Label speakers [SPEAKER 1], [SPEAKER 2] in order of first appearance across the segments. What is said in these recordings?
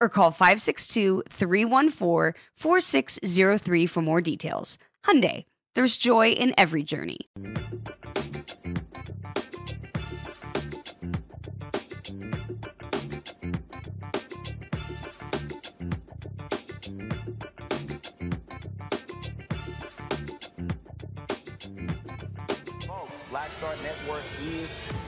[SPEAKER 1] or call 562-314-4603 for more details. Hyundai, there's joy in every journey.
[SPEAKER 2] Folks, Black Star Network is.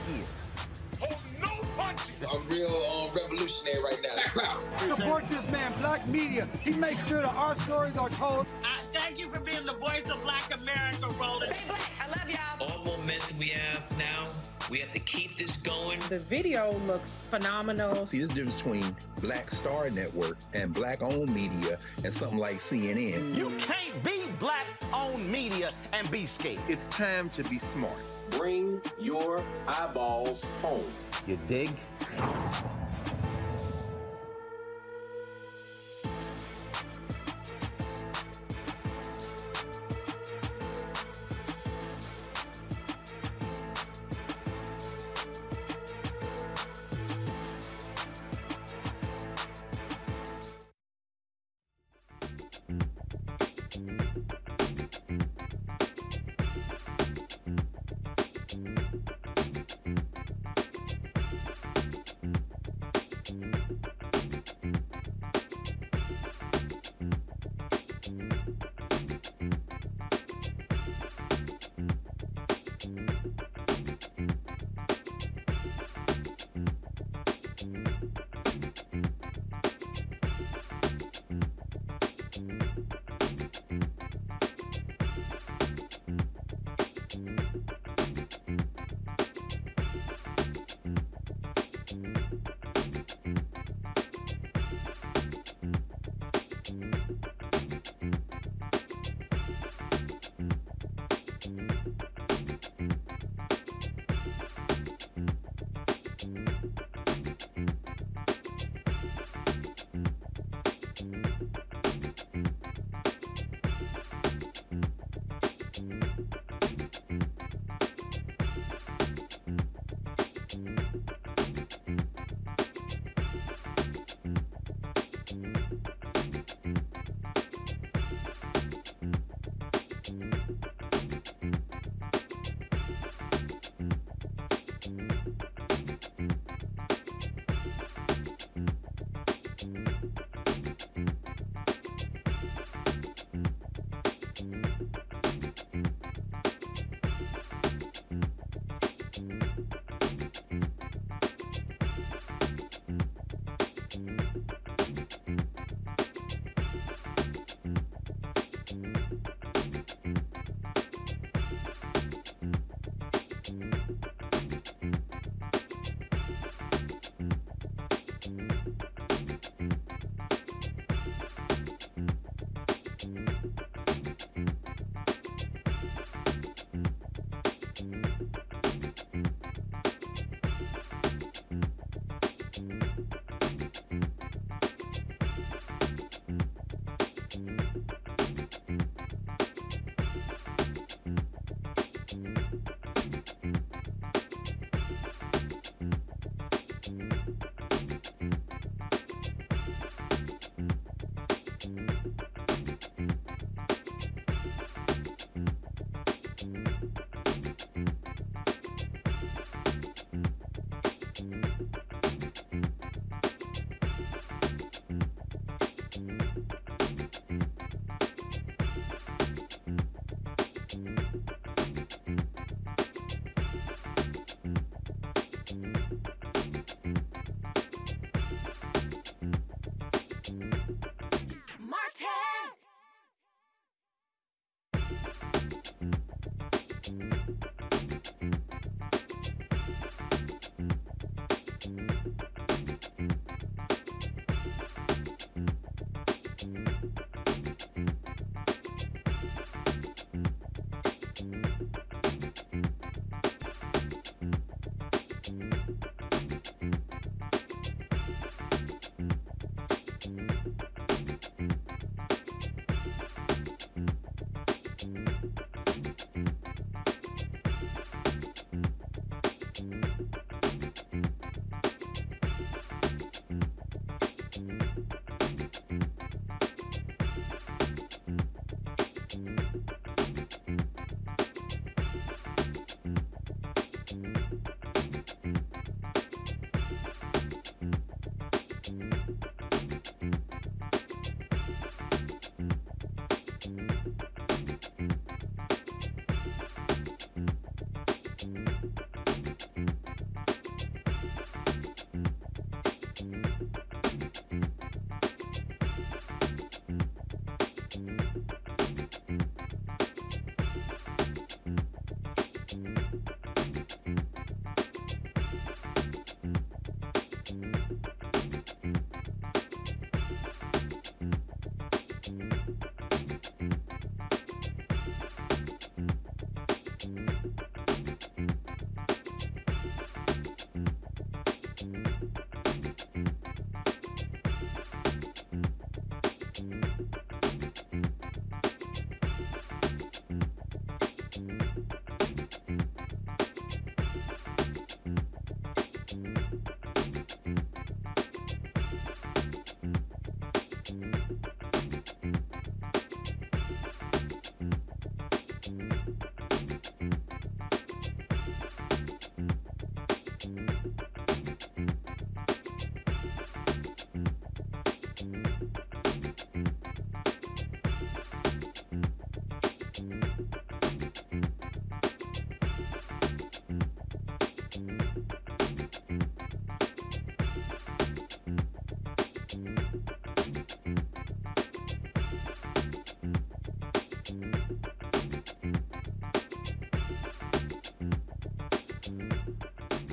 [SPEAKER 3] I'm real uh, revolutionary right now.
[SPEAKER 4] Support this man, Black Media. He makes sure that our stories are told.
[SPEAKER 5] Uh, thank you for being the voice of Black America, Roland.
[SPEAKER 6] Hey, Black, I love y'all.
[SPEAKER 7] All momentum we have now, we have to keep this going.
[SPEAKER 8] The video looks phenomenal.
[SPEAKER 9] See, this difference between Black Star Network and black-owned media and something like CNN.
[SPEAKER 2] You can't be black-owned media and be scared.
[SPEAKER 9] It's time to be smart.
[SPEAKER 3] Bring your eyeballs home.
[SPEAKER 2] You dig?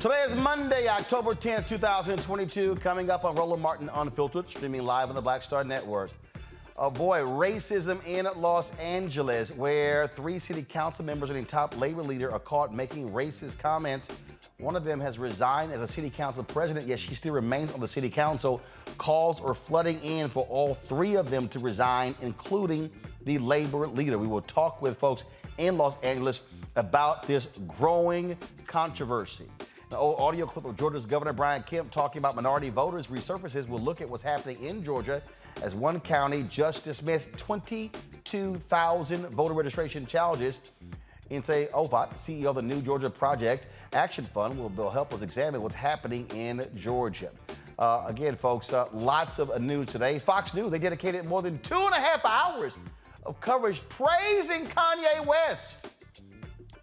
[SPEAKER 2] Today is Monday, October 10th, 2022. Coming up on Roland Martin Unfiltered, streaming live on the Black Star Network. Oh boy, racism in Los Angeles, where three city council members and a top labor leader are caught making racist comments. One of them has resigned as a city council president, yet she still remains on the city council. Calls are flooding in for all three of them to resign, including the labor leader. We will talk with folks in Los Angeles about this growing controversy. The old audio clip of Georgia's Governor Brian Kemp talking about minority voters resurfaces. We'll look at what's happening in Georgia as one county just dismissed 22,000 voter registration challenges. Nsé Ufot, CEO of the New Georgia Project Action Fund, will help us examine what's happening in Georgia. Uh, again, folks, uh, lots of news today. Fox News, they dedicated more than two and a half hours of coverage praising Kanye West.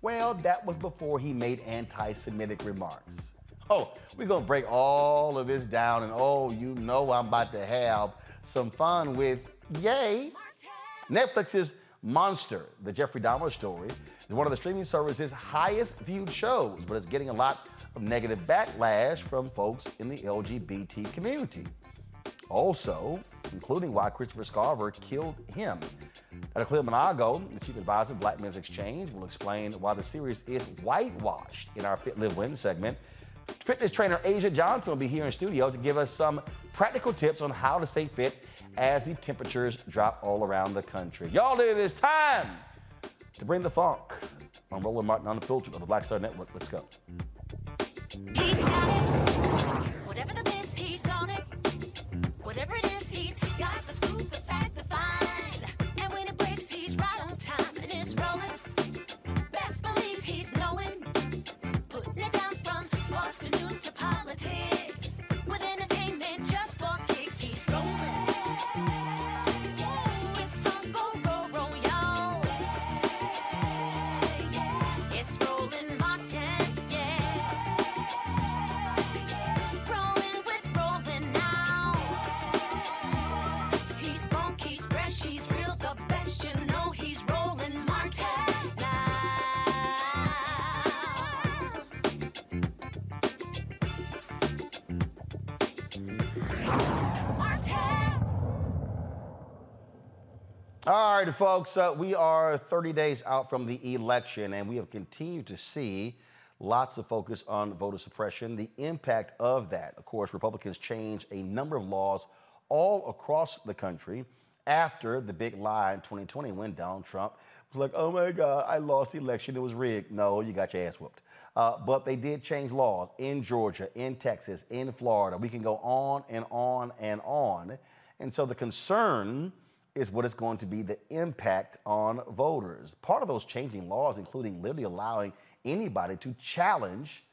[SPEAKER 2] Well, that was before he made anti Semitic remarks. Oh, we're going to break all of this down, and oh, you know I'm about to have some fun with Yay. Netflix's Monster, the Jeffrey Dahmer story, is one of the streaming service's highest viewed shows, but it's getting a lot of negative backlash from folks in the LGBT community. Also, including why Christopher Scarver killed him. Dr. Cleo Manago, the chief advisor of Black Men's Exchange, will explain why the series is whitewashed in our Fit Live Win segment. Fitness trainer Asia Johnson will be here in studio to give us some practical tips on how to stay fit as the temperatures drop all around the country. Y'all, it is time to bring the funk. I'm Roland Martin Unfiltered of the Black Star Network. Let's go. Whatever the he's on it. Whatever it is, Right, folks, uh, we are 30 days out from the election, and we have continued to see lots of focus on voter suppression, the impact of that. Of course, Republicans changed a number of laws all across the country after the big lie in 2020 when Donald Trump was like, oh my God, I lost the election, it was rigged. No, you got your ass whooped. Uh, but they did change laws in Georgia, in Texas, in Florida. We can go on and on and on. And so the concern is what is going to be the impact on voters. Part of those changing laws, including literally allowing anybody to challenge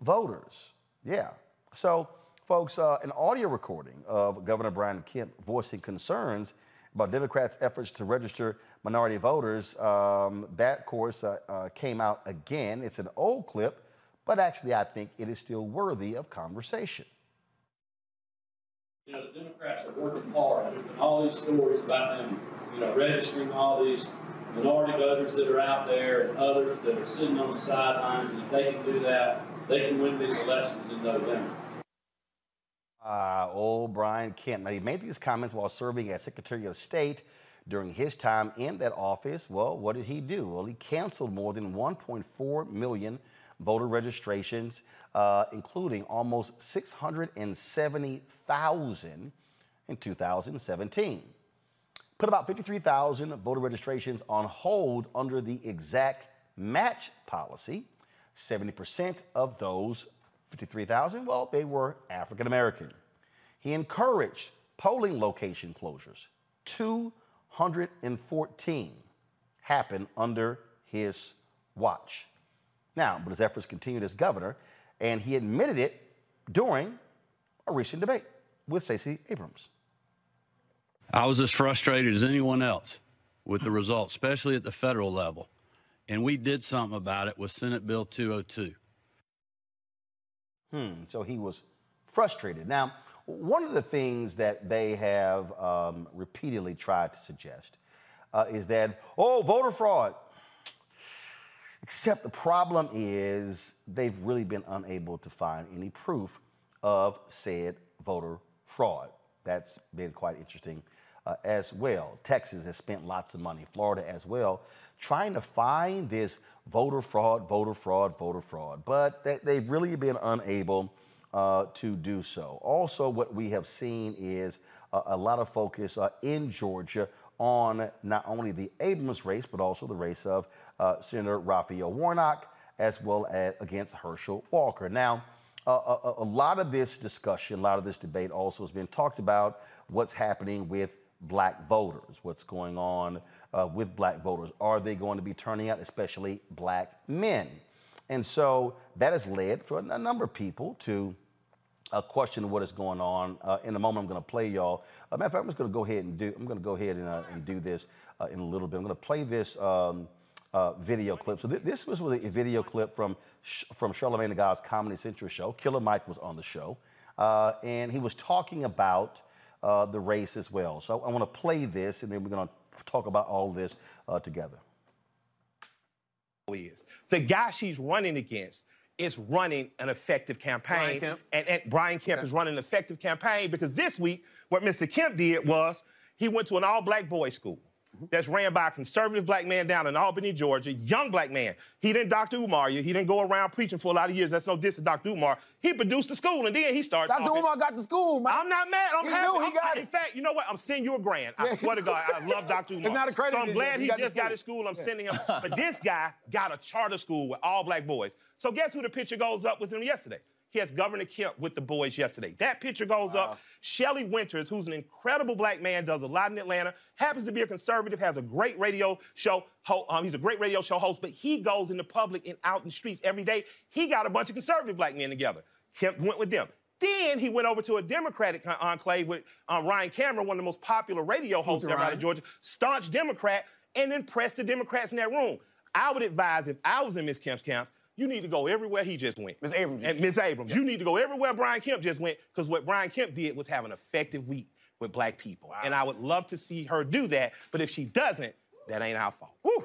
[SPEAKER 2] voters. Yeah. So, folks, uh, an audio recording of Governor Brian Kemp voicing concerns about Democrats' efforts to register minority voters. Um, that, of course, uh, uh, came out again. It's an old clip, but actually, I think it is still worthy of conversation.
[SPEAKER 10] You know, the Democrats are working hard, and all these stories about them, you know, registering all these minority voters that are out there and others that are sitting on the sidelines, and if they can do that, they can win these elections in November.
[SPEAKER 2] Uh, old Brian Kemp. Now, he made these comments while serving as Secretary of State during his time in that office. Well, what did he do? Well, he canceled more than 1.4 million voter registrations, uh, including almost 670,000 in 2017. Put about 53,000 voter registrations on hold under the exact match policy. 70% of those 53,000, well, they were African American. He encouraged polling location closures. 214 happened under his watch. Now, but his efforts continued as governor, and he admitted it during a recent debate with Stacey Abrams.
[SPEAKER 11] I was as frustrated as anyone else with the results, especially at the federal level. And we did something about it with Senate Bill 202.
[SPEAKER 2] Hmm, so he was frustrated. Now, one of the things that they have um, repeatedly tried to suggest uh, is that, oh, voter fraud. Except the problem is they've really been unable to find any proof of said voter fraud. That's been quite interesting uh, as well. Texas has spent lots of money, Florida as well, trying to find this voter fraud, voter fraud, voter fraud. But they, they've really been unable uh, to do so. Also, what we have seen is a lot of focus uh, in Georgia on not only the Abrams race, but also the race of uh, Senator Raphael Warnock, as well as against Herschel Walker. Now, a, a, lot of this discussion, a lot of this debate also has been talked about what's happening with black voters, what's going on uh, with black voters. Are they going to be turning out, especially black men? And so that has led for a number of people to uh, question what is going on. Uh, in a moment, I'm going to play y'all. Uh, matter of fact, I'm just going to go ahead and do. I'm going to go ahead and, uh, and do this uh, in a little bit. I'm going to play this um, uh, video clip. So th- this was really a video clip from from Charlamagne the God's Comedy Central show. Killer Mike was on the show, uh, and he was talking about uh, the race as well. So I want to play this, and then we're going to talk about all this uh, together.
[SPEAKER 12] Is the guy she's running against is running an effective campaign. And, and, Brian Kemp okay. is running an effective campaign because this week, what Mr. Kemp did was he went to an all black boys school Mm-hmm. that's ran by a conservative black man down in Albany, Georgia, young black man. He didn't Dr. Umar you. He didn't go around preaching for a lot of years. That's no diss to Dr. Umar. He produced the school and then he started.
[SPEAKER 13] Dr.
[SPEAKER 12] Talking.
[SPEAKER 13] Umar got the school, man.
[SPEAKER 12] I'm not mad. I'm
[SPEAKER 13] he
[SPEAKER 12] happy.
[SPEAKER 13] Knew he got
[SPEAKER 12] in
[SPEAKER 13] it.
[SPEAKER 12] fact, you know what? I'm sending you a grant. I swear to God, I love Dr. Umar.
[SPEAKER 13] It's not accredited.
[SPEAKER 12] So I'm glad
[SPEAKER 13] he,
[SPEAKER 12] he just got his school. I'm yeah. sending him. But this guy got a charter school with all black boys. So guess who the picture goes up with him yesterday? He has Governor Kemp with the boys yesterday. That picture goes wow. up. Shelley Wynter, who's an incredible black man, does a lot in Atlanta, happens to be a conservative, has a great radio show. Um, he's a great radio show host, but he goes in the public and out in the streets every day. He got a bunch of conservative black men together. Kemp went with them. Then he went over to a Democratic enclave with uh, Ryan Cameron, one of the most popular radio hosts ever out of Georgia, staunch Democrat, and then pressed the Democrats in that room. I would advise if I was in Miss Kemp's camp, you need to go everywhere he just went.
[SPEAKER 13] Ms. Abrams.
[SPEAKER 12] And Ms. Abrams, yeah. you need to go everywhere Brian Kemp just went, because what Brian Kemp did was have an effective week with black people. Wow. And I would love to see her do that, but if she doesn't, that ain't our fault. Woo.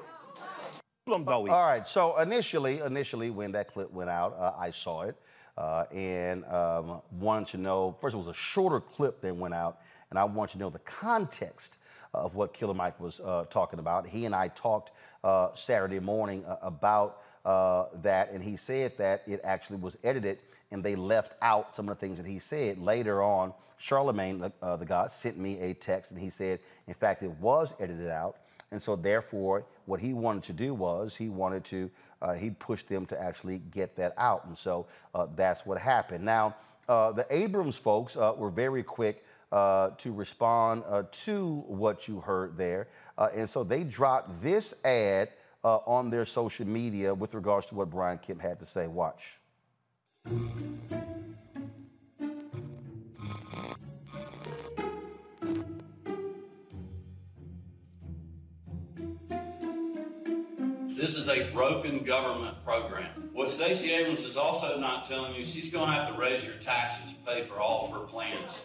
[SPEAKER 2] All right, so initially, initially when that clip went out, uh, I saw it uh, and um, wanted to know, first it was a shorter clip that went out, and I want to know the context of what Killer Mike was uh, talking about. He and I talked uh, Saturday morning uh, about uh, that, and he said that it actually was edited and they left out some of the things that he said. Later on, Charlamagne, uh, the God, sent me a text and he said, in fact, it was edited out. And so, therefore, what he wanted to do was he wanted to, uh, he pushed them to actually get that out. And so uh, that's what happened. Now, uh, the Abrams folks uh, were very quick to respond to what you heard there. and so they dropped this ad uh, on their social media with regards to what Brian Kemp had to say. Watch.
[SPEAKER 11] This is a broken government program. What Stacey Abrams is also not telling you, she's going to have to raise your taxes to pay for all of her plans.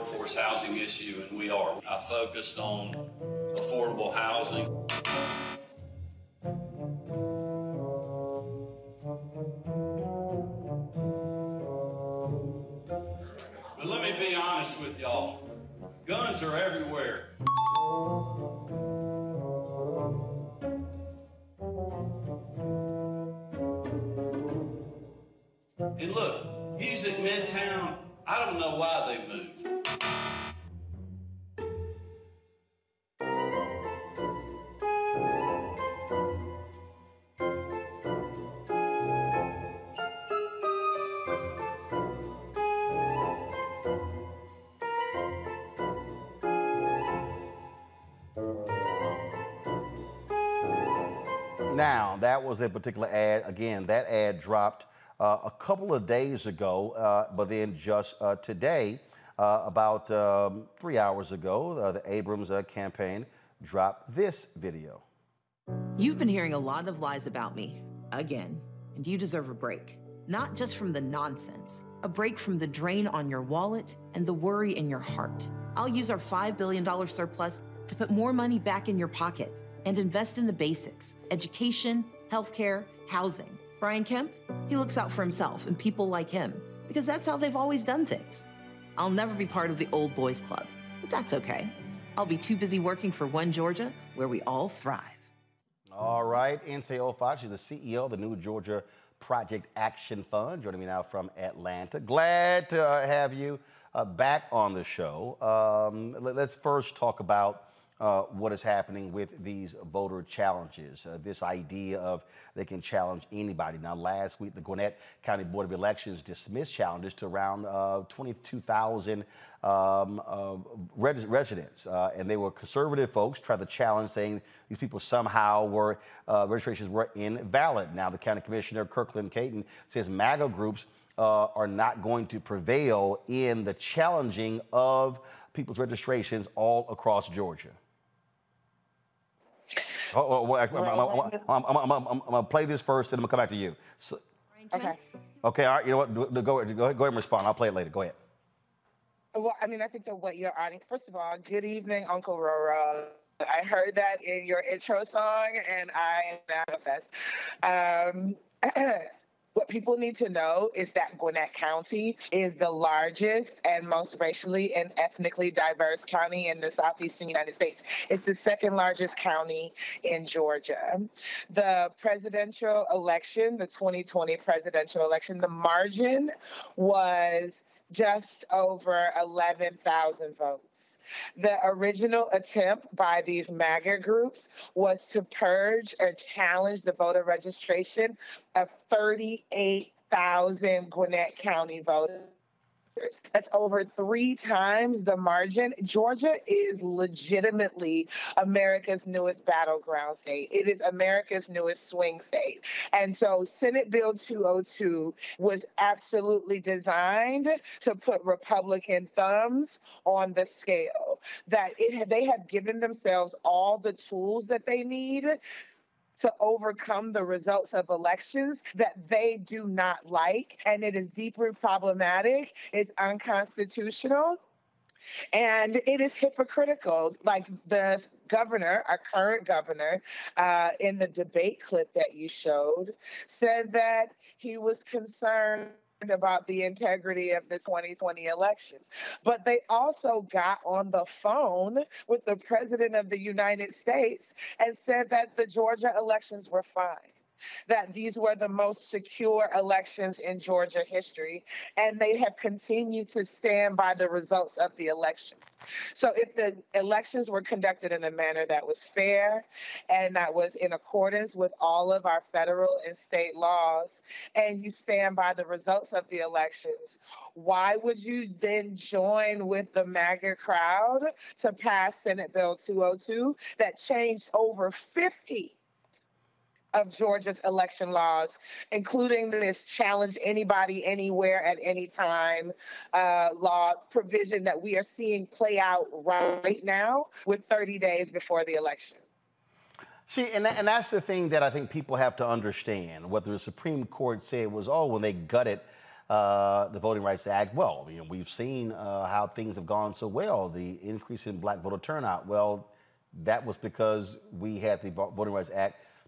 [SPEAKER 11] Workforce housing issue, and we are. I focused on affordable housing.
[SPEAKER 2] That particular ad. Again, that ad dropped uh, a couple of days ago, uh, but then just uh, today, uh, about um, three hours ago, uh, the Abrams uh, campaign dropped this video.
[SPEAKER 14] You've been hearing a lot of lies about me, again, and you deserve a break. Not just from the nonsense, a break from the drain on your wallet and the worry in your heart. I'll use our $5 billion surplus to put more money back in your pocket and invest in the basics education, healthcare, housing. Brian Kemp, he looks out for himself and people like him because that's how they've always done things. I'll never be part of the old boys club, but that's okay. I'll be too busy working for One Georgia, where we all thrive.
[SPEAKER 2] All right, Nsé Ufot, she's the CEO of the New Georgia Project Action Fund, joining me now from Atlanta. Glad to uh, have you uh, back on the show. Um, let, us first talk about uh, what is happening with these voter challenges. Uh, this idea of they can challenge anybody. Now, last week, the Gwinnett County Board of Elections dismissed challenges to around uh, 22,000 um, uh, res- residents, uh, and they were conservative folks tried to challenge, saying these people somehow were uh, registrations were invalid. Now, the county commissioner Kirkland Carden says MAGA groups. are not going to prevail in the challenging of people's registrations all across Georgia. Oh, oh, well, I'm, I'm, I'm, I'm, going to play this first, and I'm going to come back to you. So,
[SPEAKER 15] okay.
[SPEAKER 2] Okay, all right. You know what? Go, go, ahead, go ahead and respond. I'll play it later. Go ahead.
[SPEAKER 15] Well, I mean, I think that what you're adding, first of all, good evening, Uncle Roro. I heard that in your intro song, and I am obsessed. Um, What people need to know is that Gwinnett County is the largest and most racially and ethnically diverse county in the southeastern United States. It's the second largest county in Georgia. The presidential election, the 2020 presidential election, the margin was just over 11,000 votes. The original attempt by these MAGA groups was to purge or challenge the voter registration of 38,000 Gwinnett County voters. That's over three times the margin. Georgia is legitimately America's newest battleground state. It is America's newest swing state. And so Senate Bill 202 was absolutely designed to put Republican thumbs on the scale. That it they have given themselves all the tools that they need to overcome the results of elections that they do not like. And it is deeply problematic, it's unconstitutional. And it is hypocritical. Like the governor, our current governor, uh, in the debate clip that you showed, said that he was concerned about the integrity of the 2020 elections. But they also got on the phone with the president of the United States and said that the Georgia elections were fine that these were the most secure elections in Georgia history, and they have continued to stand by the results of the elections. So if the elections were conducted in a manner that was fair and that was in accordance with all of our federal and state laws, and you stand by the results of the elections, why would you then join with the MAGA crowd to pass Senate Bill 202 that changed over 50 of Georgia's election laws, including this challenge anybody, anywhere, at any time uh, law provision that we are seeing play out right now with 30 days before the election.
[SPEAKER 2] See, and, and that's the thing that I think people have to understand. What the Supreme Court said was, oh, when they gutted uh, the Voting Rights Act, well, you know, we've seen uh, how things have gone so well, the increase in black voter turnout. Well, that was because we had the Voting Rights Act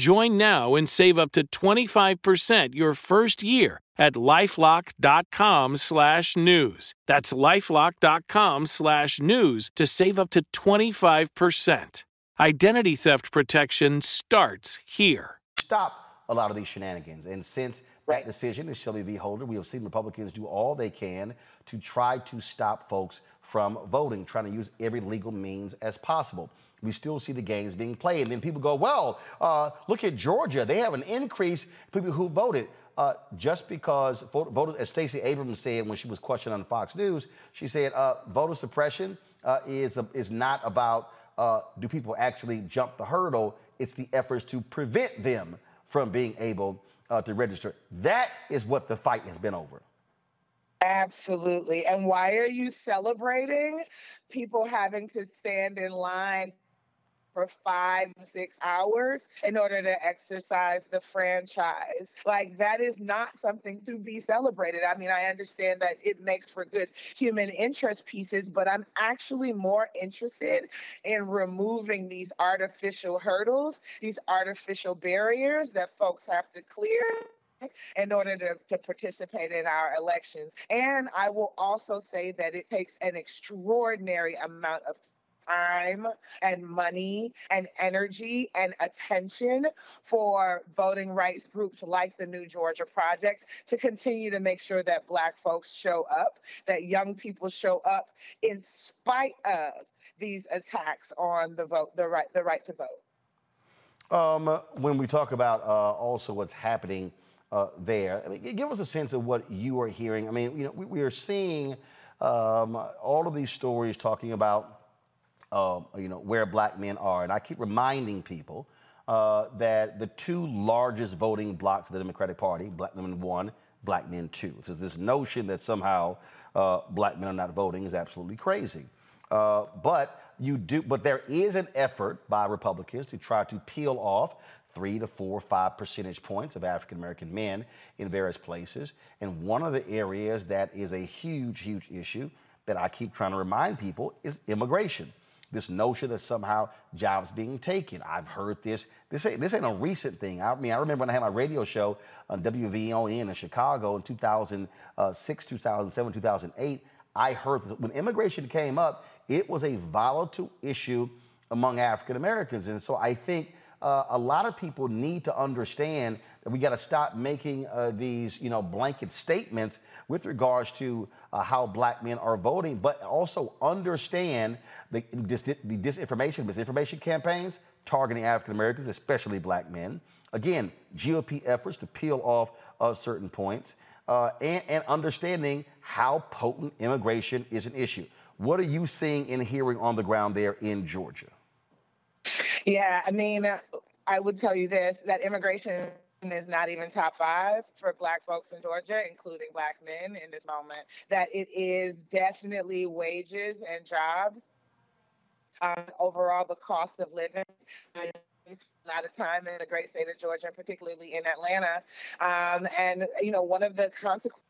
[SPEAKER 16] Join now and save up to 25% your first year at lifelock.com slash news. That's lifelock.com slash news to save up to 25%. Identity theft protection starts here.
[SPEAKER 2] Stop a lot of these shenanigans. And since that decision is Shelby V. Holder, we have seen Republicans do all they can to try to stop folks from voting, trying to use every legal means as possible we still see the games being played. And then people go, well, uh, look at Georgia. They have an increase in people who voted uh, just because voters, as Stacey Abrams said when she was questioned on Fox News, she said uh, voter suppression uh, is, is not about uh, do people actually jump the hurdle, it's the efforts to prevent them from being able uh, to register. That is what the fight has been over.
[SPEAKER 15] Absolutely. And why are you celebrating people having to stand in line for five, six hours in order to exercise the franchise. Like, that is not something to be celebrated. I mean, I understand that it makes for good human interest pieces, but I'm actually more interested in removing these artificial hurdles, these artificial barriers that folks have to clear in order to, to participate in our elections. And I will also say that it takes an extraordinary amount of time and money and energy and attention for voting rights groups like the New Georgia Project to continue to make sure that Black folks show up, that young people show up in spite of these attacks on the vote, the right, the right to vote.
[SPEAKER 2] Um, when we talk about uh, also what's happening uh, there, I mean, give us a sense of what you are hearing. I mean, you know, we, we are seeing um, all of these stories talking about uh, you know, where black men are. And I keep reminding people uh, that the two largest voting blocs of the Democratic Party, black women one, black men two. So this notion that somehow uh, black men are not voting is absolutely crazy. Uh, but you do, but there is an effort by Republicans to try to peel off three to four, five percentage points of African American men in various places. And one of the areas that is a huge, huge issue that I keep trying to remind people is immigration this notion that somehow jobs being taken. I've heard this. This ain't, this ain't a recent thing. I mean, I remember when I had my radio show on WVON in Chicago in 2006, 2007, 2008. I heard that when immigration came up, it was a volatile issue among African Americans. And so I think uh, a lot of people need to understand that we got to stop making uh, these, you know, blanket statements with regards to uh, how black men are voting, but also understand the, dis- the disinformation, misinformation campaigns targeting African Americans, especially black men. Again, GOP efforts to peel off uh, certain points. Uh, and, and understanding how potent immigration is an issue. What are you seeing and hearing on the ground there in Georgia?
[SPEAKER 15] Yeah, I mean, uh, I would tell you this that immigration is not even top five for black folks in Georgia, including black men in this moment, that it is definitely wages and jobs. Um, overall, the cost of living a lot of time in the great state of Georgia, particularly in Atlanta. Um, and, you know, one of the consequences,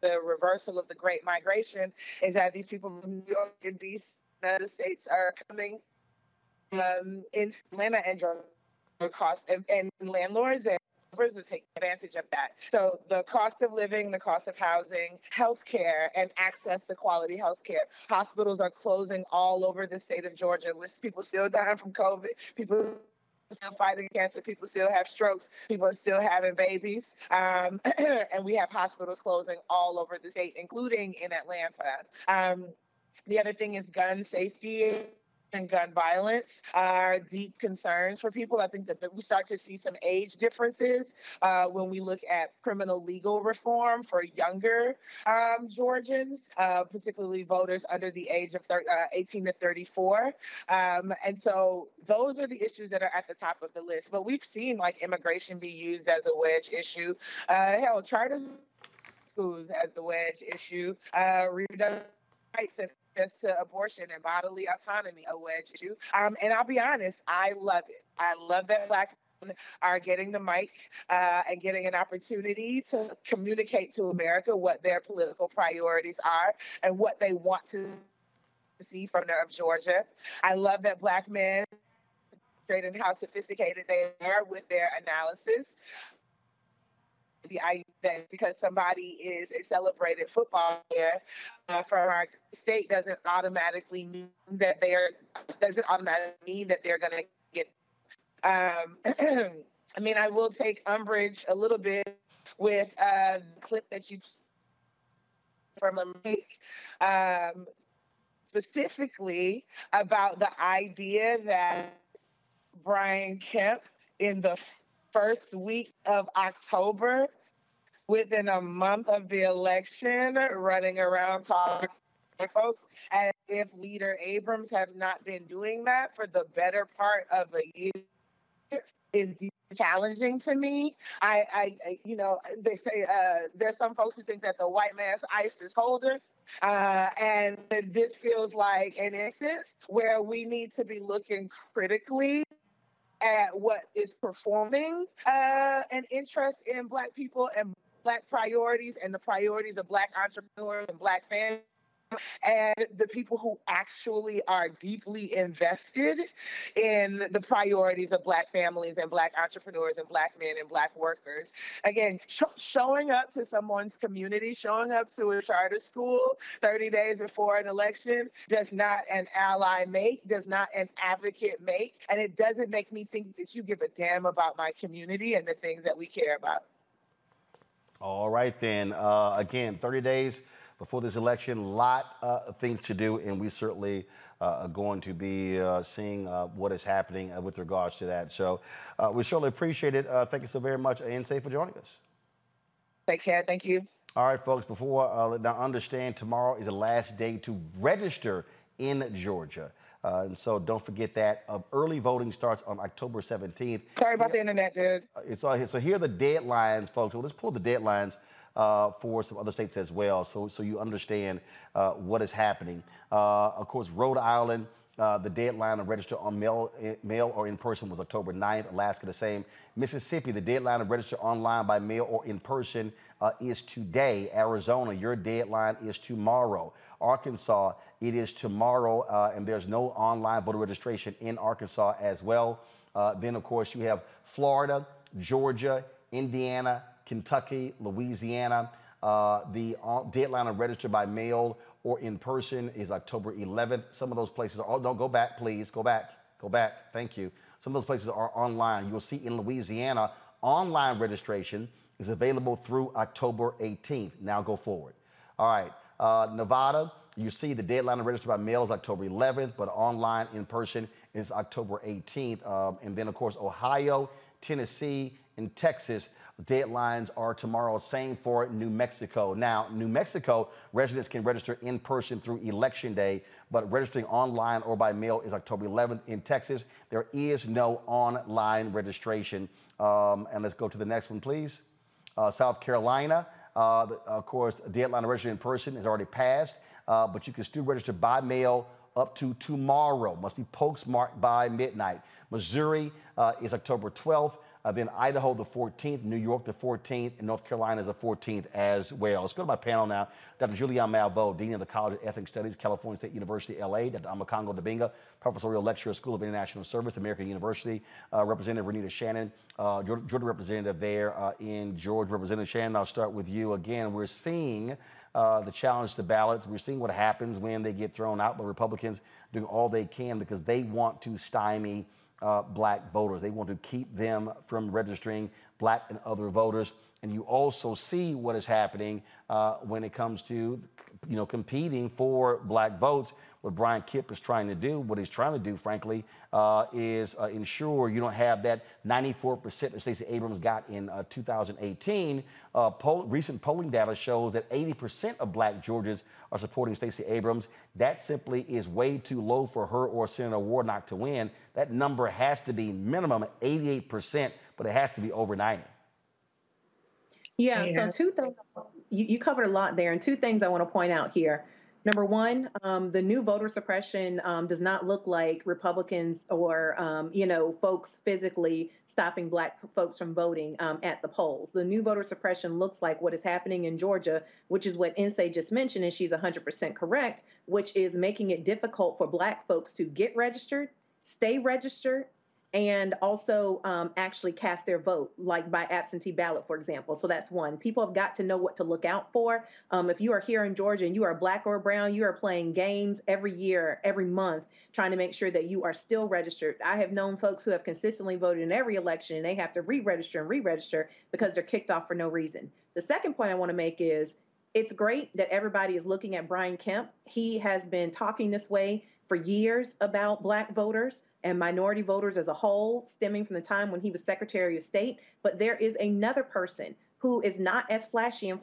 [SPEAKER 15] the reversal of the great migration is that these people from New York and DC, United States are coming um, into Atlanta and Georgia cost and, and landlords and are taking advantage of that. So the cost of living, the cost of housing, healthcare, and access to quality healthcare. Hospitals are closing all over the state of Georgia, with people still dying from COVID, people still fighting cancer. People still have strokes. People are still having babies. Um, and we have hospitals closing all over the state, including in Atlanta. Um, the other thing is gun safety and gun violence are deep concerns for people. I think that we start to see some age differences uh, when we look at criminal legal reform for younger um, Georgians, uh, particularly voters under the age of thir- uh, 18 to 34. Um, and so those are the issues that are at the top of the list. But we've seen like immigration be used as a wedge issue. Uh, hell, charter schools as the wedge issue. Uh, rights and access to abortion and bodily autonomy a wedge issue. Um, and I'll be honest, I love it. I love that black are getting the mic uh, and getting an opportunity to communicate to America what their political priorities are and what they want to see from of Georgia. I love that black men and how sophisticated they are with their analysis the idea because somebody is a celebrated football player uh, from our state doesn't automatically mean that they're doesn't automatically mean that they're going to get. Um, I mean, I will take umbrage a little bit with uh, the clip that you from a um, specifically about the idea that Brian Kemp in the first week of October, within a month of the election, running around talking to folks as if Leader Abrams has not been doing that for the better part of a year is challenging to me. I, I, I you know, they say uh, there's some folks who think that the white man's ISIS holder. Uh, and this feels like an instance where we need to be looking critically at what is performing uh, an interest in Black people and Black priorities and the priorities of Black entrepreneurs and Black families and the people who actually are deeply invested in the priorities of Black families and Black entrepreneurs and Black men and Black workers. Again, sh- showing up to someone's community, showing up to a charter school 30 days before an election does not an ally make, does not an advocate make, and it doesn't make me think that you give a damn about my community and the things that we care about.
[SPEAKER 2] All right, then. Uh, again, 30 days before this election. A lot uh, of things to do, and we certainly uh, are going to be uh, seeing uh, what is happening uh, with regards to that. So uh, we certainly appreciate it. thank you so very much, Nsé, for joining us.
[SPEAKER 15] Take care. Thank you.
[SPEAKER 2] All right, folks, before uh, now understand tomorrow is the last day to register in Georgia. Uh, and so don't forget that. Uh, early voting starts on October 17th.
[SPEAKER 15] Sorry about the internet, dude.
[SPEAKER 2] It's all here. So here are the deadlines, folks. So let's pull the deadlines uh, for some other states as well, so, so you understand uh, what is happening. Uh, of course, Rhode Island, uh, the deadline to register on mail, eh, mail or in person was October 9th. Alaska, the same. Mississippi, the deadline to register online by mail or in person uh, is today. Arizona, your deadline is tomorrow. Arkansas, it is tomorrow, uh, and there's no online voter registration in Arkansas as well. then, of course, you have Florida, Georgia, Indiana, Kentucky, Louisiana. Uh, the deadline to register by mail or in person is October 11th. Some of those places are, oh, go back, please, go back. Go back. Thank you. Some of those places are online. You will see in Louisiana, online registration is available through October 18th. Now go forward. All right. Uh, Nevada, you see the deadline to register by mail is October 11th, but online in person is October 18th. Um, and then, of course, Ohio, Tennessee, and Texas. Deadlines are tomorrow. Same for New Mexico. Now, New Mexico residents can register in person through Election Day, but registering online or by mail is October 11th. In Texas, there is no online registration. Um, and let's go to the next one, please. Uh, South Carolina, uh, of course, deadline to register in person is already passed, uh, but you can still register by mail up to tomorrow. Must be postmarked by midnight. Missouri uh, is October 12th. Uh, then Idaho the 14th, New York the 14th, and North Carolina is the 14th as well. Let's go to my panel now. Dr. Julianne Malveaux, Dean of the College of Ethnic Studies, California State University, LA. Dr. Omekongo Dibinga, Professorial Lecturer, School of International Service, American University. Uh, Representative Renitta Shannon, uh, Georgia, Georgia representative there uh, in Georgia. Representative Shannon, I'll start with you again. We're seeing uh, the challenge to ballots. We're seeing what happens when they get thrown out, but Republicans doing all they can because they want to stymie uh, black voters. They want to keep them from registering black and other voters. And you also see what is happening uh, when it comes to, you know, competing for black votes. What Brian Kemp is trying to do, what he's trying to do, frankly, uh, is uh, ensure you don't have that 94% that Stacey Abrams got in uh, 2018. Uh, poll, recent polling data shows that 80% of black Georgians are supporting Stacey Abrams. That simply is way too low for her or Senator Warnock to win. That number has to be minimum 88%, but it has to be over 90.
[SPEAKER 17] Yeah, so two things, you, you covered a lot there, and two things I want to point out here. Number one, um, the new voter suppression um, does not look like Republicans or, um, you know, folks physically stopping black folks from voting um, at the polls. The new voter suppression looks like what is happening in Georgia, which is what Nsé just mentioned, and she's 100% correct, which is making it difficult for black folks to get registered, stay registered, and also um, actually cast their vote, like by absentee ballot, for example. So that's one. People have got to know what to look out for. Um, if you are here in Georgia and you are black or brown, you are playing games every year, every month, trying to make sure that you are still registered. I have known folks who have consistently voted in every election and they have to re register and re register because they're kicked off for no reason. The second point I want to make is it's great that everybody is looking at Brian Kemp. He has been talking this way for years about black voters and minority voters as a whole, stemming from the time when he was Secretary of State. But there is another person who is not as flashy and,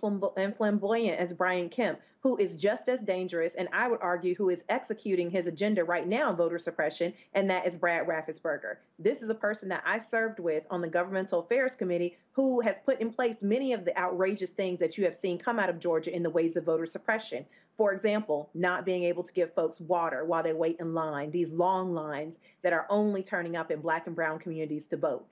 [SPEAKER 17] flamboyant as Brian Kemp, who is just as dangerous, and I would argue who is executing his agenda right now, voter suppression, and that is Brad Raffensperger. This is a person that I served with on the Governmental Affairs Committee who has put in place many of the outrageous things that you have seen come out of Georgia in the ways of voter suppression. For example, not being able to give folks water while they wait in line, these long lines that are only turning up in black and brown communities to vote.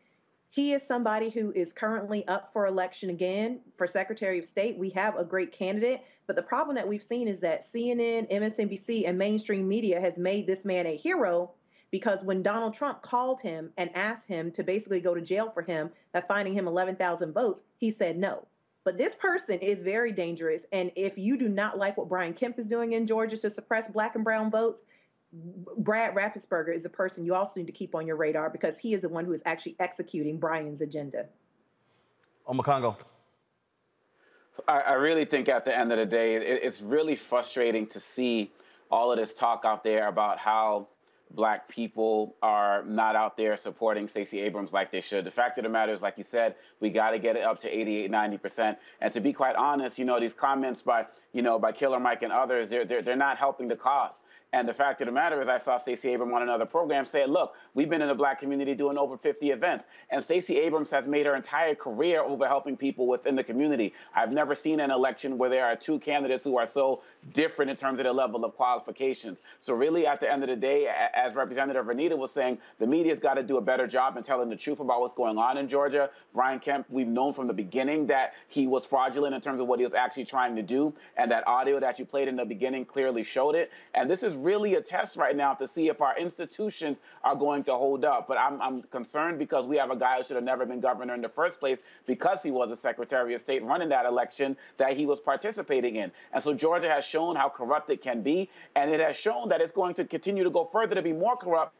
[SPEAKER 17] He is somebody who is currently up for election again for Secretary of State. We have a great candidate, but the problem that we've seen is that CNN, MSNBC, and mainstream media has made this man a hero because when Donald Trump called him and asked him to basically go to jail for him by finding him 11,000 votes, he said no. But this person is very dangerous. And if you do not like what Brian Kemp is doing in Georgia to suppress black and brown votes, Brad Raffensperger is a person you also need to keep on your radar because he is the one who is actually executing Brian's agenda.
[SPEAKER 2] Oh, Omekongo.
[SPEAKER 18] I, I really think at the end of the day, it, it's really frustrating to see all of this talk out there about how black people are not out there supporting Stacey Abrams like they should. The fact of the matter is, like you said, we got to get it up to 88, 90%. And to be quite honest, you know, these comments by, you know, by Killer Mike and others, they're, they're, they're not helping the cause. And the fact of the matter is, I saw Stacey Abrams on another program say, look, we've been in the black community doing over 50 events. And Stacey Abrams has made her entire career over helping people within the community. I've never seen an election where there are two candidates who are so different in terms of their level of qualifications. So, really, at the end of the day, as Representative Renitta was saying, the media's got to do a better job in telling the truth about what's going on in Georgia. Brian Kemp, we've known from the beginning that he was fraudulent in terms of what he was actually trying to do. And that audio that you played in the beginning clearly showed it. And this is really a test right now to see if our institutions are going to hold up. But I'm, I'm concerned because we have a guy who should have never been governor in the first place because he was a Secretary of State running that election that he was participating in. And so Georgia has shown how corrupt it can be, and it has shown that it's going to continue to go further to be more corrupt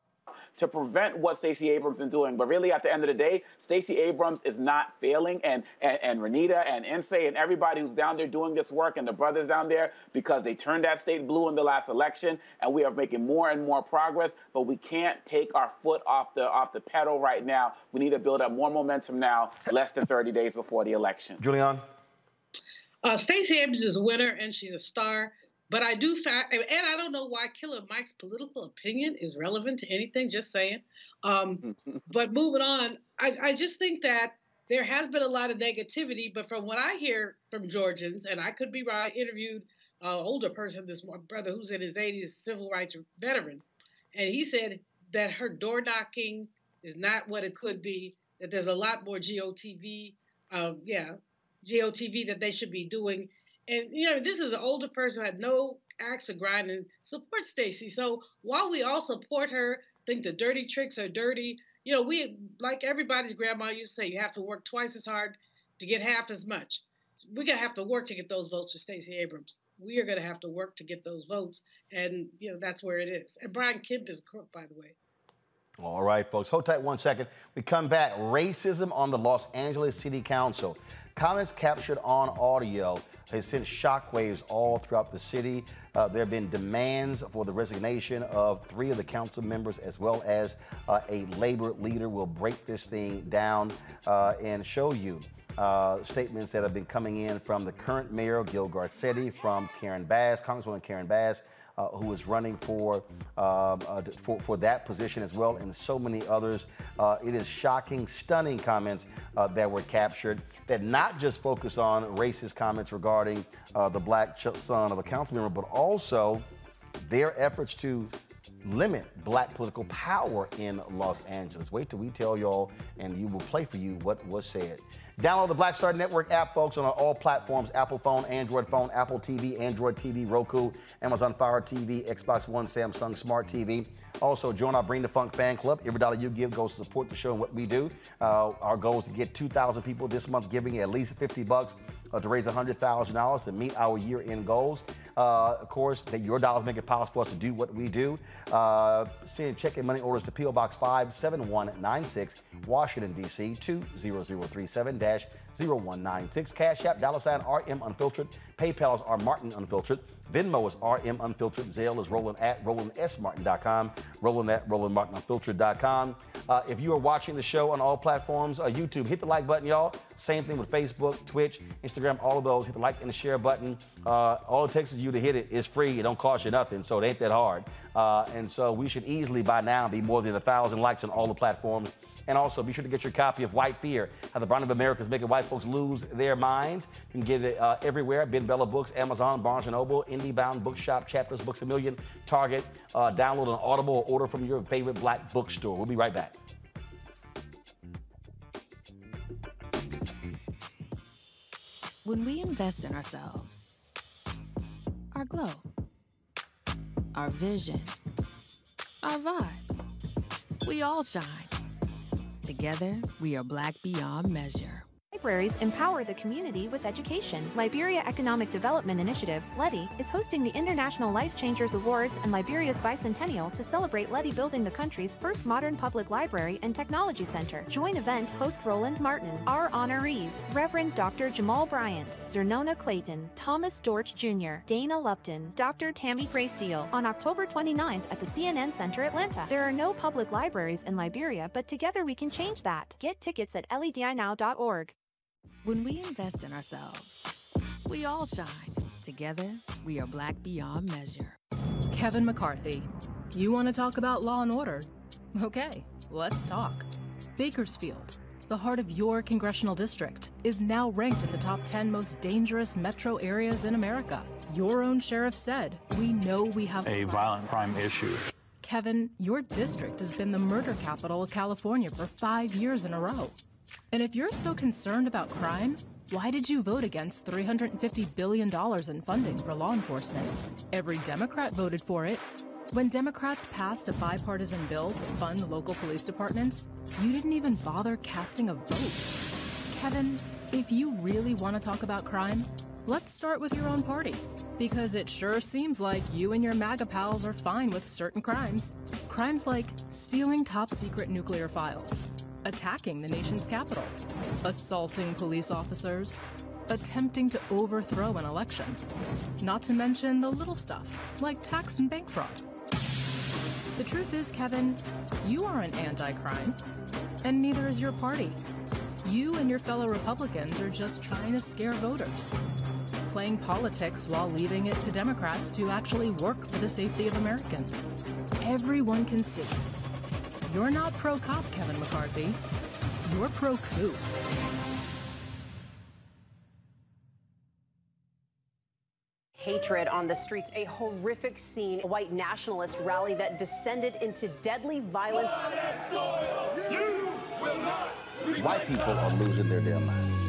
[SPEAKER 18] to prevent what Stacey Abrams is doing. But really, at the end of the day, Stacey Abrams is not failing, and and, and Renitta and Nsé and everybody who's down there doing this work, and the brothers down there, because they turned that state blue in the last election, and we are making more and more progress. But we can't take our foot off the off the pedal right now. We need to build up more momentum now, less than 30 days before the election.
[SPEAKER 2] Julianne.
[SPEAKER 19] Uh, Stacey Abrams is a winner and she's a star. But I do fact, and I don't know why Killer Mike's political opinion is relevant to anything. Just saying. Um, but moving on, I, I just think that there has been a lot of negativity. But from what I hear from Georgians, and I could be right, I interviewed an older person, this brother who's in his 80s, civil rights veteran, and he said that her door knocking is not what it could be. That there's a lot more GOTV, uh, yeah, GOTV that they should be doing and you know, this is an older person who had no axe to grind and support Stacey. So while we all support her, think the dirty tricks are dirty, you know, we like everybody's grandma used to say, you have to work twice as hard to get half as much. We're gonna have to work to get those votes for Stacey Abrams. We are gonna have to work to get those votes, and you know that's where it is. And Brian Kemp is crook, by the way.
[SPEAKER 2] All right, folks. Hold tight one second. We come back. Racism on the Los Angeles City Council. Comments captured on audio has sent shockwaves all throughout the city. Uh, there have been demands for the resignation of three of the council members, as well as uh, a labor leader. We'll break this thing down uh, and show you. Uh, statements that have been coming in from the current mayor, Gil Garcetti, from Karen Bass, Congresswoman Karen Bass, uh, who is running for, um, uh, for, for that position as well, and so many others. Uh, it is shocking, stunning comments uh, that were captured that not just focus on racist comments regarding uh, the black son of a council member, but also their efforts to limit black political power in Los Angeles. Wait till we tell y'all, and you will play for you what was said. Download the Black Star Network app, folks, on all platforms Apple phone, Android phone, Apple TV, Android TV, Roku, Amazon Fire TV, Xbox One, Samsung Smart TV. Also, join our Bring the Funk fan club. Every dollar you give goes to support the show and what we do. Uh, our goal is to get 2,000 people this month giving at least 50 bucks uh, to raise $100,000 to meet our year-end goals. Uh, of course, that your dollars make it possible for us to do what we do. Uh, send check and money orders to P.O. Box 57196, Washington, D.C. 20037-0196. Cash App, dollar sign RM Unfiltered. PayPal are Martin Unfiltered. Venmo is RM Unfiltered. Zelle is Roland at RolandSMartin.com. Roland at RolandMartinUnfiltered.com. Uh, if you are watching the show on all platforms, uh, YouTube, hit the like button, y'all. Same thing with Facebook, Twitch, Instagram, all of those. Hit the like and the share button. Uh, all it takes is you to hit it. It's free. It don't cost you nothing, so it ain't that hard. Uh, and so we should easily by now be more than a thousand likes on all the platforms. And also, be sure to get your copy of White Fear, How the Brand of America is Making White Folks Lose Their Minds. You can get it uh, everywhere. BenBella Books, Amazon, Barnes & Noble, IndieBound, Bookshop, Chapters, Books A Million, Target. Uh, download an Audible or order from your favorite black bookstore. We'll be right back.
[SPEAKER 20] When we invest in ourselves, our glow, our vision, our vibe, we all shine. Together, we are black beyond measure.
[SPEAKER 21] Libraries empower the community with education. Liberia Economic Development Initiative, LEDI, is hosting the International Life Changers Awards and Liberia's bicentennial to celebrate LEDI building the country's first modern public library and technology center. Join event host Roland Martin. Our honorees, Reverend Dr. Jamal Bryant, Xernona Clayton, Thomas Dortch Jr., Dana Lupton, Dr. Tammy Gray Steele on October 29th at the CNN Center Atlanta. There are no public libraries in Liberia, but together we can change that. Get tickets at ledinow.org.
[SPEAKER 20] When we invest in ourselves, we all shine. Together, we are black beyond measure.
[SPEAKER 22] Kevin McCarthy, you want to talk about law and order? Okay, let's talk. Bakersfield, the heart of your congressional district, is now ranked in the top 10 most dangerous metro areas in America. Your own sheriff said, We know we have
[SPEAKER 23] a violent crime issue.
[SPEAKER 22] Kevin, your district has been the murder capital of California for five years in a row. And if you're so concerned about crime, why did you vote against $350 billion in funding for law enforcement? Every Democrat voted for it. When Democrats passed a bipartisan bill to fund local police departments, you didn't even bother casting a vote. Kevin, if you really want to talk about crime, let's start with your own party. Because it sure seems like you and your MAGA pals are fine with certain crimes Crimes like stealing top secret nuclear files, attacking the nation's capital, assaulting police officers, attempting to overthrow an election. Not to mention the little stuff, like tax and bank fraud. The truth is, Kevin, you aren't anti crime, and neither is your party. You and your fellow Republicans are just trying to scare voters, playing politics while leaving it to Democrats to actually work for the safety of Americans. Everyone can see. You're not pro cop, Kevin McCarthy. You're pro coup.
[SPEAKER 24] Hatred on the streets, a horrific scene, a white nationalist rally that descended into deadly violence.
[SPEAKER 2] White people are losing their damn minds.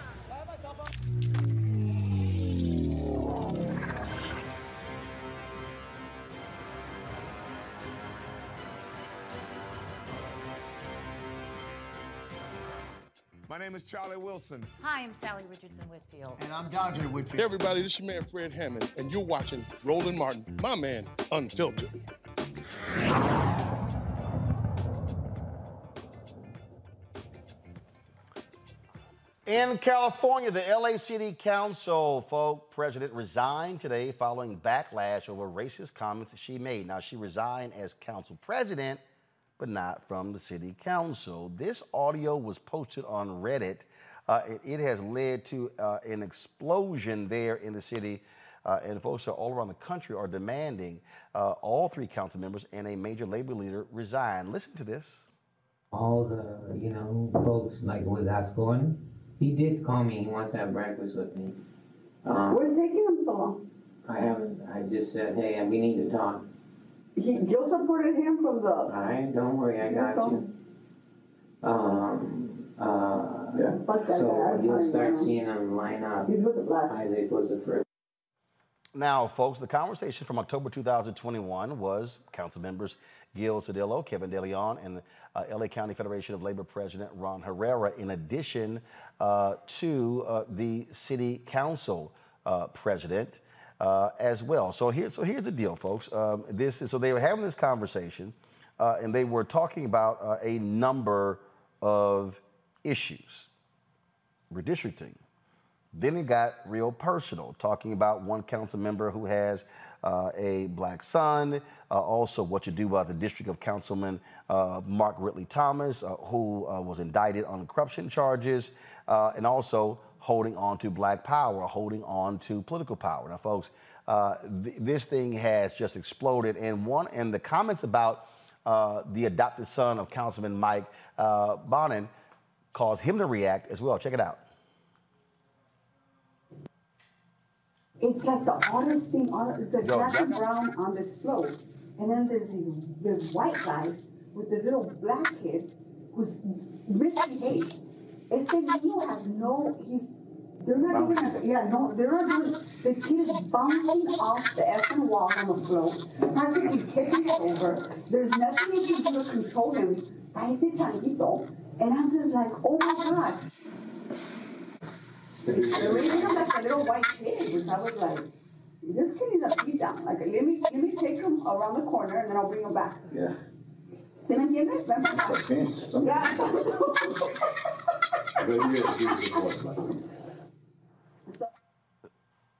[SPEAKER 25] My name is Charlie Wilson.
[SPEAKER 26] Hi, I'm Salli Richardson Whitfield.
[SPEAKER 25] And I'm Dondré Whitfield.
[SPEAKER 27] Hey, everybody, this is your man Fred Hammond, and you're watching Roland Martin, my man, Unfiltered.
[SPEAKER 2] In California, the LA City Council folk president resigned today following backlash over racist comments that she made. Now, she resigned as council president, but not from the city council. This audio was posted on Reddit. Uh, it, it, has led to uh, an explosion there in the city, uh, and folks all around the country are demanding uh, all three council members and a major labor leader resign. Listen to this.
[SPEAKER 28] All the, you know, folks like with Ascon, he did call me. He wants to have breakfast with me.
[SPEAKER 29] Um, What's taking him so long?
[SPEAKER 28] I haven't. I just said, hey, we need to talk.
[SPEAKER 29] He, you supported him from the.
[SPEAKER 28] All right, don't worry, I got you. Um, uh,
[SPEAKER 29] yeah.
[SPEAKER 28] So you'll start seeing him line up.
[SPEAKER 29] He's with the blacks.
[SPEAKER 28] Isaac was the first.
[SPEAKER 2] Now, folks, the conversation from October 2021 was council members Gil Cedillo, Kevin DeLeon, and uh, LA County Federation of Labor President Ron Herrera, in addition uh, to uh, the city council uh, president. Uh, as well. So here, so here's the deal, folks. Um, this is, so they were having this conversation, uh, and they were talking about uh, a number of issues, redistricting. Then it got real personal, talking about one council member who has uh, a black son, uh, also what you do about the district of Councilman Mark Ridley Thomas, who was indicted on corruption charges, and also holding on to black power, holding on to political power. Now, folks, uh, th- this thing has just exploded. And one, and the comments about uh, the adopted son of Councilman Mike uh, Bonin caused him to react as well. Check it out.
[SPEAKER 29] It's like the oddest thing. It's a black and brown on this float, and then there's this, this white guy with this little black kid who's misbehaved. Este niño has no, he's, they're not even, yeah, no, they're not doing, the kid is bouncing off the effing wall on the float, practically tipping it over. There's nothing you can do to control him. Parece changuito. And I'm just like, oh my God. They're raising him like a little white kid, which I was like, this kid needs a beat down. Like, let me, let me take him around the corner and then I'll bring him back.
[SPEAKER 30] Yeah.
[SPEAKER 29] ¿Sí me entiendes? Ven para acá. Ya.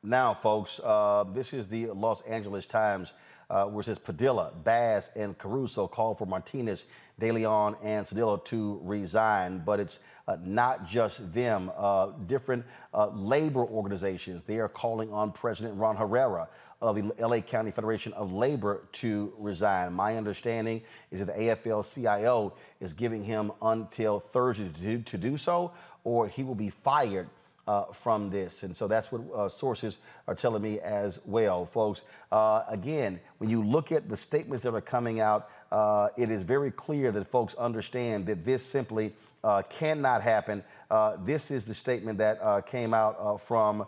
[SPEAKER 2] Now, folks, uh, this is the Los Angeles Times, uh, where it says Padilla, Bass, and Caruso call for Martinez, De Leon, and Cedillo to resign. But it's uh, not just them. Uh, different uh, labor organizations, they are calling on President Ron Herrera of the LA County Federation of Labor to resign. My understanding is that the AFL CIO is giving him until Thursday to do, to do so, or he will be fired uh, from this. And so that's what uh, sources are telling me as well, folks. Uh, again, when you look at the statements that are coming out, uh, it is very clear that folks understand that this simply uh, cannot happen. Uh, this is the statement that came out from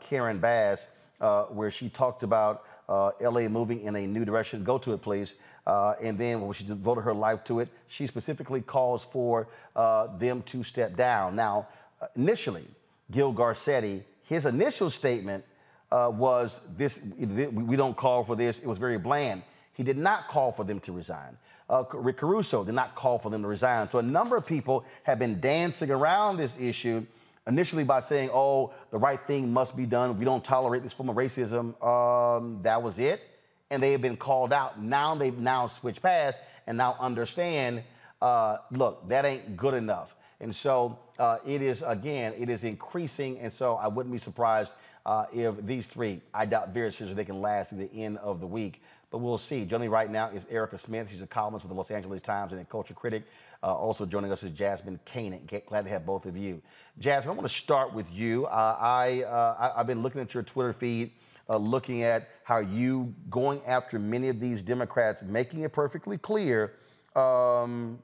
[SPEAKER 2] Karen Bass, where she talked about LA moving in a new direction. Go to it, please. and then when she devoted her life to it, she specifically calls for them to step down. Now, initially, Gil Garcetti, his initial statement uh, was this we don't call for this. It was very bland. He did not call for them to resign. Uh, Rick Caruso did not call for them to resign. So a number of people have been dancing around this issue initially by saying, oh, the right thing must be done. We don't tolerate this form of racism. Um, that was it. And they have been called out. Now they've now switched past and now understand, uh, look, that ain't good enough. And so uh, it is, again, it is increasing. And so I wouldn't be surprised uh, if these three, I doubt very seriously they can last through the end of the week. But we'll see. Joining me right now is Erika Smith. She's a columnist with the Los Angeles Times and a culture critic. Uh, also joining us is Jasmyne Cannick. Glad to have both of you. Jasmyne, I want to start with you. Uh, I, uh, I, have been looking at your Twitter feed, uh, looking at how you going after many of these Democrats, making it perfectly clear um,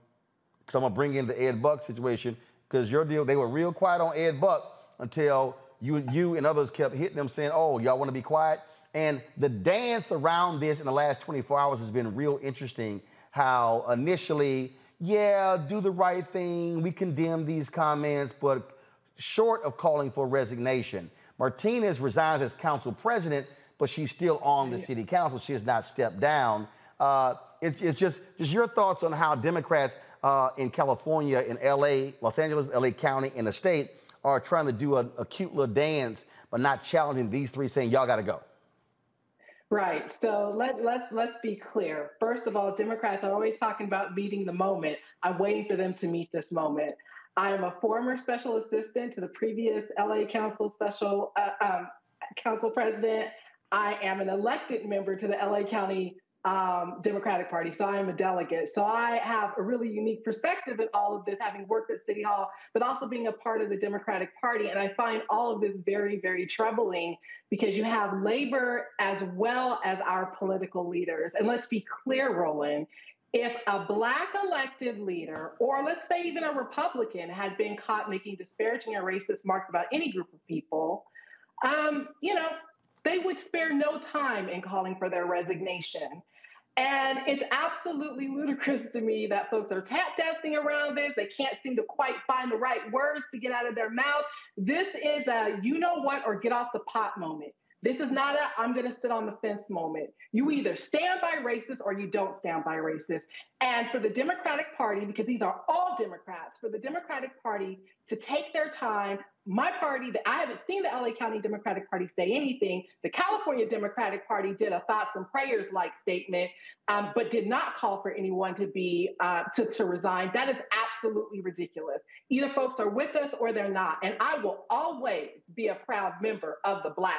[SPEAKER 2] because I'm gonna bring in the Ed Buck situation because your deal, they were real quiet on Ed Buck until you, you and others kept hitting them saying, oh, y'all wanna be quiet? And the dance around this in the last 24 hours has been real interesting. How initially, yeah, do the right thing, we condemn these comments, but short of calling for resignation. Martinez resigns as council president, but she's still on the city council. She has not stepped down. Uh, it, it's just, just your thoughts on how Democrats uh, in California, in LA, Los Angeles, LA County, and the state are trying to do a, a cute little dance, but not challenging these three, saying y'all got to go.
[SPEAKER 31] Right. So let let's let's be clear. First of all, Democrats are always talking about meeting the moment. I'm waiting for them to meet this moment. I am a former special assistant to the previous LA Council special uh, um, council president. I am an elected member to the LA County um, Democratic Party. So I am a delegate. So I have a really unique perspective in all of this, having worked at City Hall, but also being a part of the Democratic Party. And I find all of this very, very troubling because you have labor as well as our political leaders. And let's be clear, Roland. If a black elected leader, or let's say even a Republican, had been caught making disparaging or racist marks about any group of people, um, you know, they would spare no time in calling for their resignation. And it's absolutely ludicrous to me that folks are tap dancing around this. They can't seem to quite find the right words to get out of their mouth. This is a you know what or get off the pot moment. This is not a I'm going to sit on the fence moment. You either stand by racist or you don't stand by racist. And for the Democratic Party, because these are all Democrats, for the Democratic Party to take their time, my party, I haven't seen the LA County Democratic Party say anything. The California Democratic Party did a thoughts and prayers like statement, um, but did not call for anyone to be uh, to, to resign. That is absolutely ridiculous. Either folks are with us or they're not. And I will always be a proud member of the Black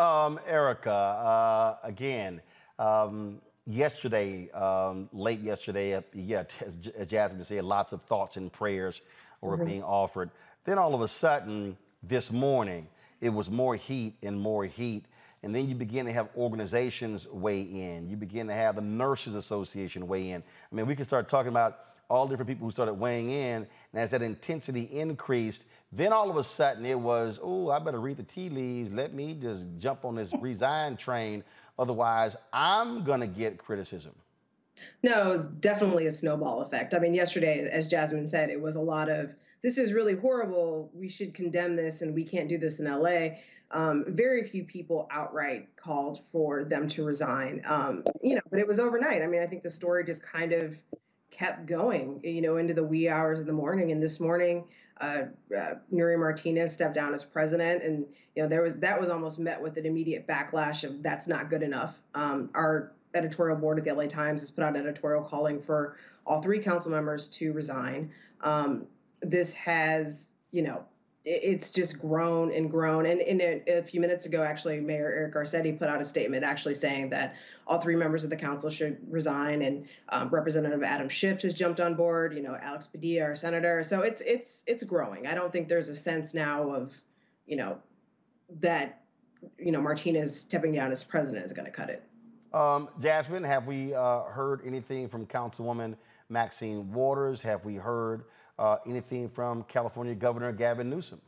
[SPEAKER 2] um, Erika, uh, again, um, yesterday, um, late yesterday, uh, yeah, as Jasmyne said, lots of thoughts and prayers were mm-hmm. being offered. Then all of a sudden, this morning, it was more heat and more heat. And then you begin to have organizations weigh in. You begin to have the Nurses Association weigh in. I mean, we can start talking about all different people who started weighing in. And as that intensity increased, then all of a sudden it was, oh, I better read the tea leaves. Let me just jump on this resign train. Otherwise, I'm going to get criticism.
[SPEAKER 32] No, it was definitely a snowball effect. I mean, yesterday, as Jasmyne said, it was a lot of this is really horrible. We should condemn this, and we can't do this in LA. Um, very few people outright called for them to resign. Um, you know, but it was overnight. I mean, I think the story just kind of kept going, you know, into the wee hours of the morning. And this morning,
[SPEAKER 6] uh, uh, Nury Martinez stepped down as president, and you know there was that was almost met with an immediate backlash of that's not good enough. Um, our editorial board at the LA Times has put out an editorial calling for all three council members to resign. Um, this has, you know, it's just grown and grown. And, and a, a, few minutes ago, actually, Mayor Eric Garcetti put out a statement actually saying that all three members of the council should resign. And um, Representative Adam Schiff has jumped on board. You know, Alex Padilla, our senator. So it's it's it's growing. I don't think there's a sense now of, you know, that you know Martinez stepping down as president is going to cut it.
[SPEAKER 2] Um, Jasmyne, have we uh, heard anything from Councilwoman Maxine Waters? Have we heard uh, anything from California Governor Gavin Newsom?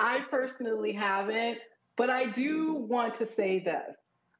[SPEAKER 31] I personally haven't, but I do want to say this.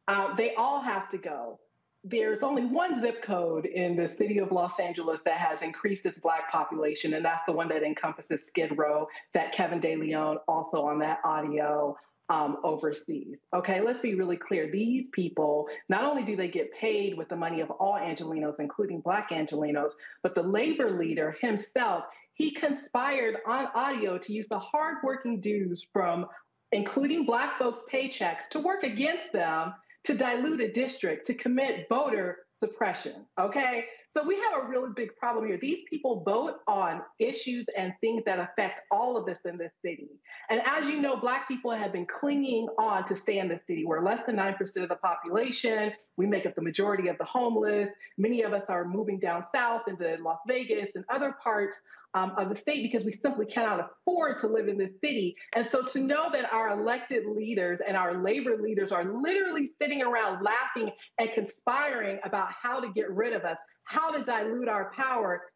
[SPEAKER 31] Uh, they all have to go. There's only one zip code in the city of Los Angeles that has increased its Black population, and that's the one that encompasses Skid Row that Kevin De Leon also on that audio um, overseas. Okay, let's be really clear. These people, not only do they get paid with the money of all Angelenos, including Black Angelenos, but the labor leader himself, he conspired on audio to use the hardworking dues from including Black folks' paychecks to work against them to dilute a district, to commit voter suppression. Okay, so we have a really big problem here. These people vote on issues and things that affect all of us in this city. And as you know, Black people have been clinging on to stay in the city. We're less than 9% of the population. We make up the majority of the homeless. Many of us are moving down south into Las Vegas and other parts um, of the state because we simply cannot afford to live in this city. And so to know that our elected leaders and our labor leaders are literally sitting around laughing and conspiring about how to get rid of us, how to dilute our power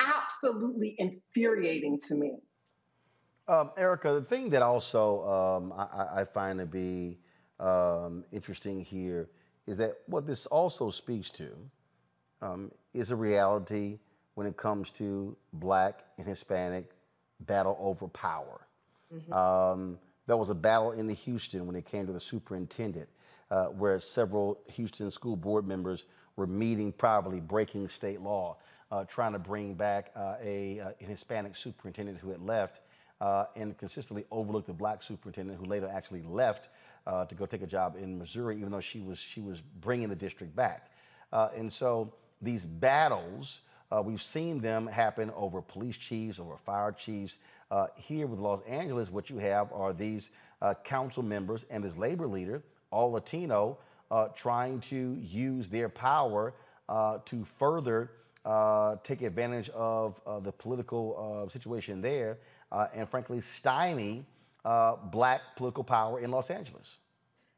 [SPEAKER 31] Absolutely infuriating to me.
[SPEAKER 2] Um, Erika, the thing that also um, I, I, find to be um, interesting here is that what this also speaks to um, is a reality when it comes to black and Hispanic battle over power. Mm-hmm. Um, there was a battle in Houston when it came to the superintendent, uh, where several Houston school board members were meeting privately, breaking state law, uh, trying to bring back uh, a, uh, an Hispanic superintendent who had left uh, and consistently overlooked the black superintendent who later actually left uh, to go take a job in Missouri, even though she was she was bringing the district back. and so these battles. Uh, we've seen them happen over police chiefs, over fire chiefs. Uh, here with Los Angeles, what you have are these uh, council members and this labor leader, all Latino, uh, trying to use their power uh, to further uh, take advantage of uh, the political uh, situation there uh, and, frankly, stymie black political power in Los Angeles.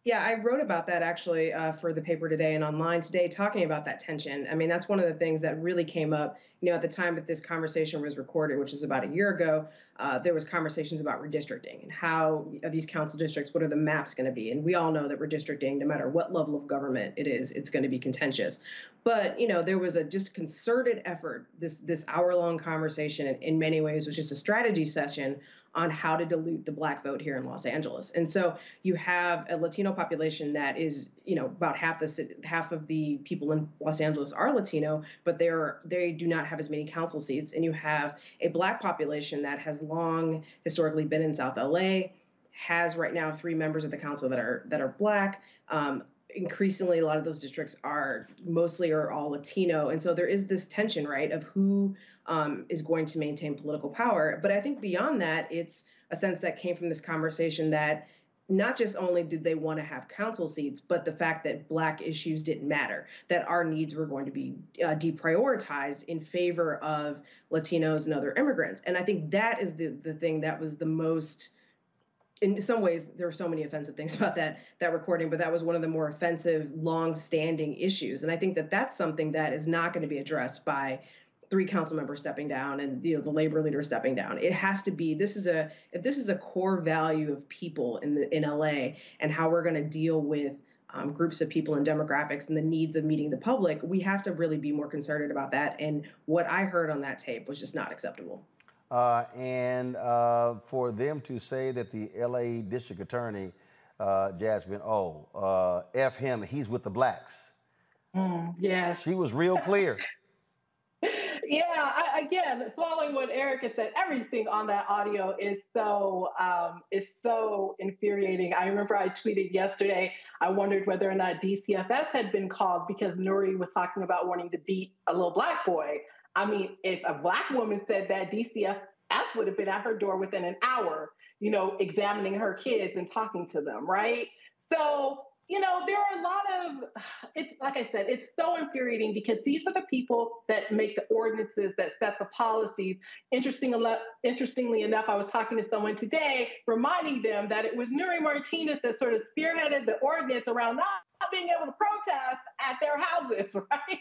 [SPEAKER 6] Yeah, I wrote about that actually uh, for the paper today and online today, talking about that tension. I mean, that's one of the things that really came up. You know, at the time that this conversation was recorded, which is about a year ago, uh, there was conversations about redistricting and how these council districts, what are the maps going to be? And we all know that redistricting, no matter what level of government it is, it's going to be contentious. But you know, there was a just concerted effort. This this hour long conversation, in many ways, was just a strategy session on how to dilute the black vote here in Los Angeles. And so you have a Latino population that is, you know, about half the half of the people in Los Angeles are Latino, but they're they do not have as many council seats. And you have a black population that has long historically been in South LA, has right now three members of the council that are that are black. Um, increasingly a lot of those districts are mostly or all latino and so there is this tension right of who um, is going to maintain political power but i think beyond that it's a sense that came from this conversation that not just only did they want to have council seats, but the fact that black issues didn't matter, that our needs were going to be uh, deprioritized in favor of Latinos and other immigrants. And I think that is the the thing that was the most in some ways there are so many offensive things about that that recording but that was one of the more offensive long-standing issues. And i think that that's something that is not going to be addressed by three council members stepping down and you know the labor leader stepping down. It has to be this is a if this is a core value of people in the in la and how we're going to deal with um, groups of people and demographics and the needs of meeting the public we have to really be more concerted about that. And what i heard on that tape was just not acceptable
[SPEAKER 2] uh, and uh, for them to say that the LA district attorney, uh, Jasmine O, uh, F him, he's with the blacks.
[SPEAKER 31] Mm, yeah.
[SPEAKER 2] She was real clear.
[SPEAKER 31] yeah, I, again, following what Erika said, everything on that audio is so um, is so infuriating. I remember I tweeted yesterday. I wondered whether or not DCFS had been called because Nury was talking about wanting to beat a little black boy. I mean, if a black woman said that, DCFS would have been at her door within an hour, you know, examining her kids and talking to them, right? So, you know, there are a lot of, it's like I said, it's so infuriating because these are the people that make the ordinances, that set the policies. Interesting, interestingly enough, I was talking to someone today, reminding them that it was Nury Martinez that sort of spearheaded the ordinance around not being able to protest at their houses, right?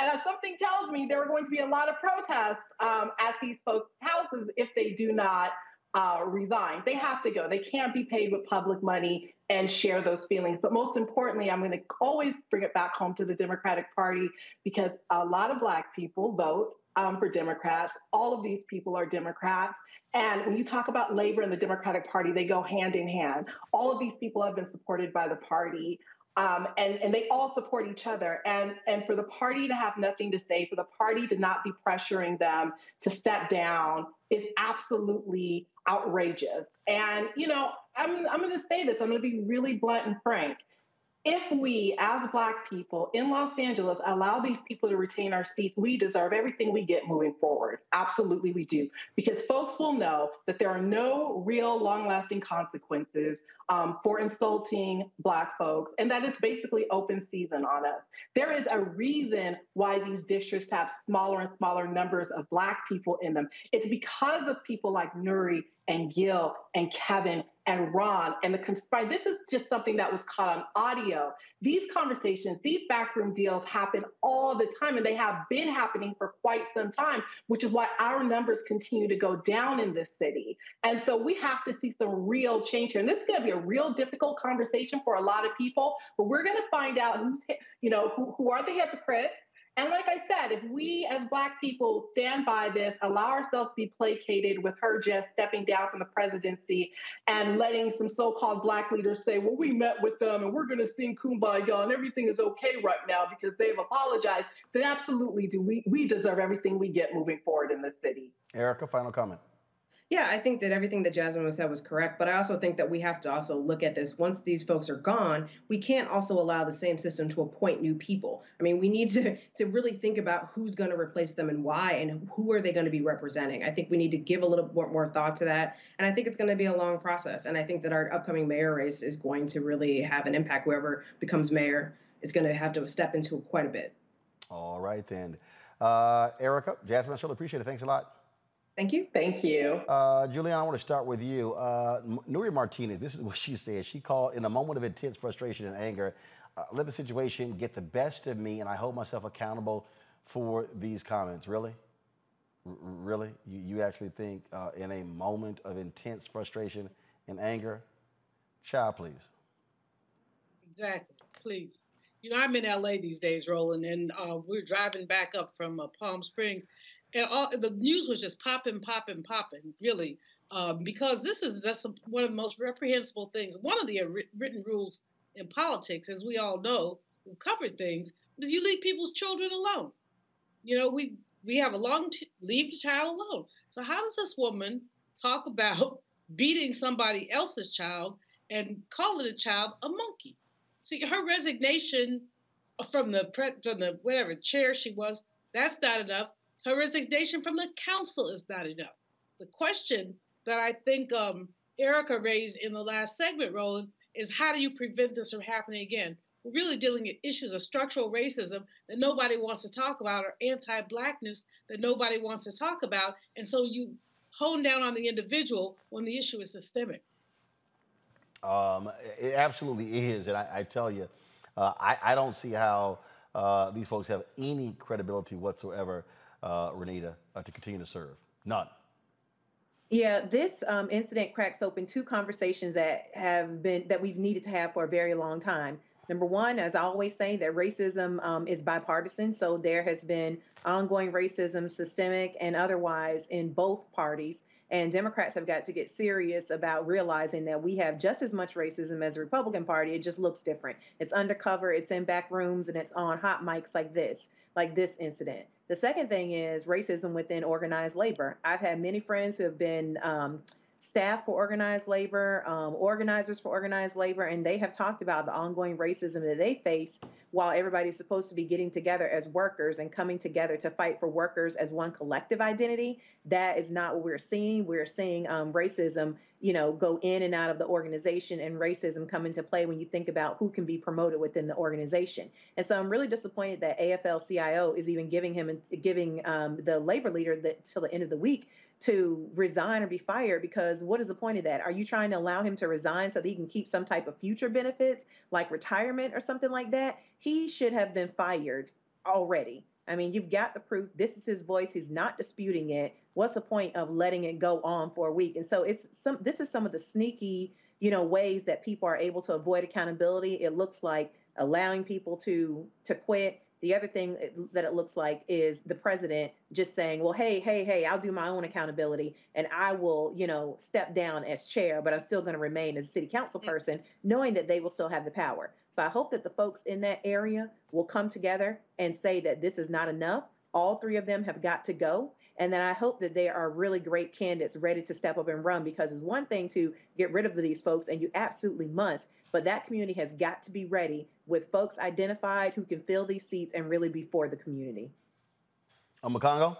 [SPEAKER 31] And something tells me there are going to be a lot of protests um, at these folks' houses if they do not uh, resign. They have to go. They can't be paid with public money and share those feelings. But most importantly, I'm going to always bring it back home to the Democratic Party because a lot of Black people vote um, for Democrats. All of these people are Democrats. And when you talk about labor and the Democratic Party, they go hand in hand. All of these people have been supported by the party. Um, and, and they all support each other. And, and for the party to have nothing to say, for the party to not be pressuring them to step down is absolutely outrageous. And, you know, I'm, I'm going to say this, I'm going to be really blunt and frank if we, as Black people in Los Angeles, allow these people to retain our seats, we deserve everything we get moving forward. Absolutely, we do. Because folks will know that there are no real long lasting consequences um, for insulting Black folks, and that it's basically open season on us. There is a reason why these districts have smaller and smaller numbers of Black people in them. It's because of people like Nury and Gil and Kevin and Ron and the conspire. This is just something that was caught on audio. These conversations, these backroom deals happen all the time, and they have been happening for quite some time, which is why our numbers continue to go down in this city. And so we have to see some real change here. And this is going to be a real difficult conversation for a lot of people, but we're going to find out who's, you know, who, who are the hypocrites and like I said, if we as Black people stand by this, allow ourselves to be placated with her just stepping down from the presidency and letting some so called Black leaders say, well, we met with them and we're going to sing kumbaya and everything is okay right now because they've apologized, then absolutely do we, we deserve everything we get moving forward in the city.
[SPEAKER 2] Erika, final comment.
[SPEAKER 6] Yeah, I think that everything that Jasmyne was said was correct, but I also think that we have to also look at this. Once these folks are gone, we can't also allow the same system to appoint new people. I mean, we need to to really think about who's going to replace them and why, and who are they going to be representing. I think we need to give a little more, more thought to that, and I think it's going to be a long process. And I think that our upcoming mayor race is going to really have an impact. Whoever becomes mayor is going to have to step into quite a bit.
[SPEAKER 2] All right then, uh, Erika, Jasmyne, I really appreciate it. Thanks a lot.
[SPEAKER 6] Thank you.
[SPEAKER 31] Thank you.
[SPEAKER 2] Uh, Julianne, I want to start with you. Uh, Nury Martinez, this is what she said. She called in a moment of intense frustration and anger, uh, let the situation get the best of me, and I hold myself accountable for these comments. Really? R- really? You, you actually think uh, in a moment of intense frustration and anger? Child, please.
[SPEAKER 19] Exactly. Please. You know, I'm in LA these days, Roland, and uh, we're driving back up from uh, Palm Springs and all the news was just popping, popping, popping, really, um, because this is just one of the most reprehensible things. One of the written rules in politics, as we all know, who covered things, is you leave people's children alone. You know, we we have a long t- leave the child alone. So how does this woman talk about beating somebody else's child and calling a child a monkey? See, her resignation from the pre- from the whatever chair she was, that's not enough. Her resignation from the council is not enough. The question that I think um, Erika raised in the last segment, Roland, is how do you prevent this from happening again? We're really dealing with issues of structural racism that nobody wants to talk about, or anti blackness that nobody wants to talk about. And so you hone down on the individual when the issue is systemic.
[SPEAKER 2] Um, it absolutely is. And I, I tell you, uh, I, I, don't see how uh, these folks have any credibility whatsoever uh, Renitta, uh, to continue to serve? None.
[SPEAKER 17] Yeah, this um, incident cracks open two conversations that have been that we've needed to have for a very long time. Number one, as I always say, that racism um, is bipartisan. So there has been ongoing racism, systemic and otherwise, in both parties. And Democrats have got to get serious about realizing that we have just as much racism as the Republican Party. It just looks different. It's undercover, it's in back rooms, and it's on hot mics like this, like this incident. The second thing is racism within organized labor. I've had many friends who have been um, staff for organized labor, um, organizers for organized labor, and they have talked about the ongoing racism that they face while everybody's supposed to be getting together as workers and coming together to fight for workers as one collective identity. That is not what we're seeing. We're seeing um, racism, you know, go in and out of the organization and racism come into play when you think about who can be promoted within the organization. And so I'm really disappointed that AFL-CIO is even giving him giving um, the labor leader the, till the end of the week to resign or be fired because what is the point of that? Are you trying to allow him to resign so that he can keep some type of future benefits like retirement or something like that? He should have been fired already. I mean, you've got the proof. This is his voice. He's not disputing it. What's the point of letting it go on for a week? And so it's some this is some of the sneaky, you know, ways that people are able to avoid accountability. It looks like allowing people to to quit the other thing that it looks like is the president just saying, well, hey, hey, hey, I'll do my own accountability and I will, you know, step down as chair, but I'm still going to remain as a city council mm. person, knowing that they will still have the power. So I hope that the folks in that area will come together and say that this is not enough. All three of them have got to go. And then I hope that they are really great candidates ready to step up and run because it's one thing to get rid of these folks, and you absolutely must. But that community has got to be ready with folks identified who can fill these seats and really be for the community.
[SPEAKER 2] Uh, Omekongo?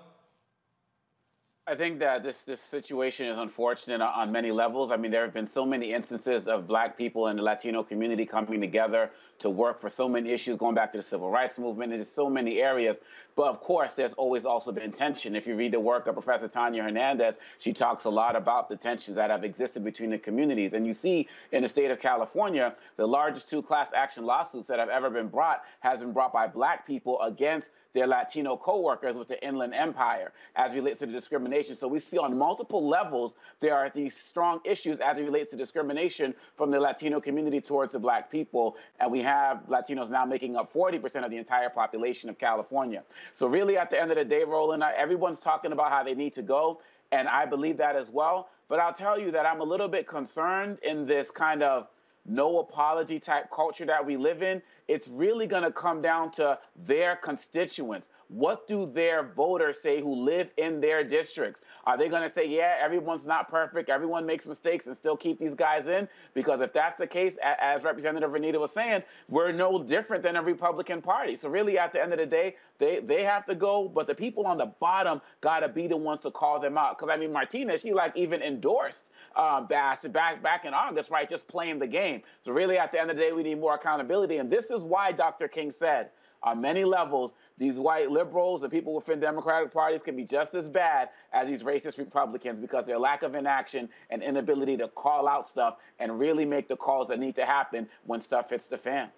[SPEAKER 18] I think that this this situation is unfortunate on many levels. I mean, there have been so many instances of Black people and the Latino community coming together to work for so many issues, going back to the civil rights movement, and just so many areas. But of course, there's always also been tension. If you read the work of Professor Tanya Hernandez, she talks a lot about the tensions that have existed between the communities. And you see in the state of California, the largest two class action lawsuits that have ever been brought has been brought by Black people against their Latino co-workers with the Inland Empire as relates to the discrimination. So we see on multiple levels there are these strong issues as it relates to discrimination from the Latino community towards the black people. And we have Latinos now making up 40% of the entire population of California. So really at the end of the day, Roland, everyone's talking about how they need to go. And I believe that as well. But I'll tell you that I'm a little bit concerned in this kind of no apology type culture that we live in it's really going to come down to their constituents. What do their voters say who live in their districts? Are they going to say, yeah, everyone's not perfect, everyone makes mistakes, and still keep these guys in? Because if that's the case, as Representative Renitta was saying, we're no different than a Republican Party. So, really, at the end of the day, they, they have to go, but the people on the bottom got to be the ones to call them out. Because, I mean, Martinez, she like even endorsed uh, Bass back back in August, right? Just playing the game. So really, at the end of the day, we need more accountability, and this is why Dr. King said, on many levels, these white liberals and people within Democratic parties can be just as bad as these racist Republicans because their lack of inaction and inability to call out stuff and really make the calls that need to happen when stuff hits the fan.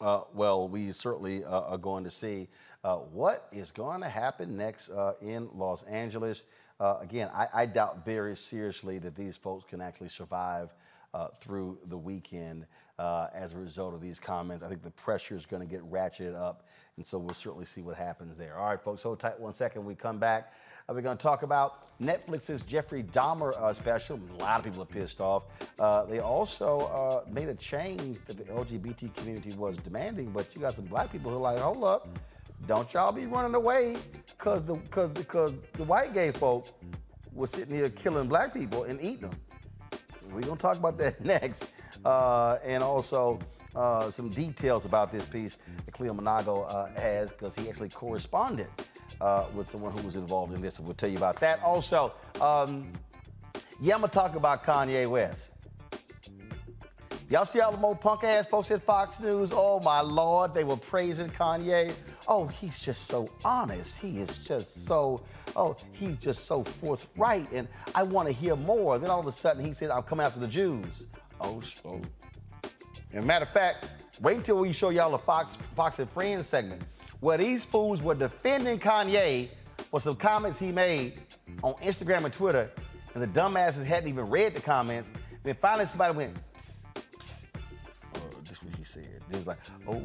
[SPEAKER 2] Uh, well, we certainly uh, are going to see uh, what is going to happen next uh, in Los Angeles. Uh, again, I, I, doubt very seriously that these folks can actually survive uh, through the weekend uh, as a result of these comments. I think the pressure is going to get ratcheted up, and so we'll certainly see what happens there. All right, folks, hold tight one second. We come back. Uh, we're going to talk about Netflix's Jeffrey Dahmer uh, special. A lot of people are pissed off. Uh, they also made a change that the LGBT community was demanding, but you got some black people who are like, hold up. Don't y'all be running away because the because because the white gay folk were sitting here killing black people and eating them. We're gonna talk about that next, uh, and also uh, some details about this piece that Cleo Manago uh, has because he actually corresponded uh, with someone who was involved in this. We'll tell you about that. Also, um, yeah, I'm gonna talk about Kanye West. Y'all see all the more punk ass folks at Fox News? Oh my lord, they were praising Kanye. Oh, he's just so honest. He is just so, oh, he's just so forthright. And I want to hear more. Then all of a sudden he says, I'm coming after the Jews. Oh, so. And matter of fact, wait until we show y'all a Fox, Fox and Friends segment where these fools were defending Kanye for some comments he made on Instagram and Twitter, and the dumbasses hadn't even read the comments. Then finally somebody went, psst, psst. Oh, this is what he said. It was like, oh,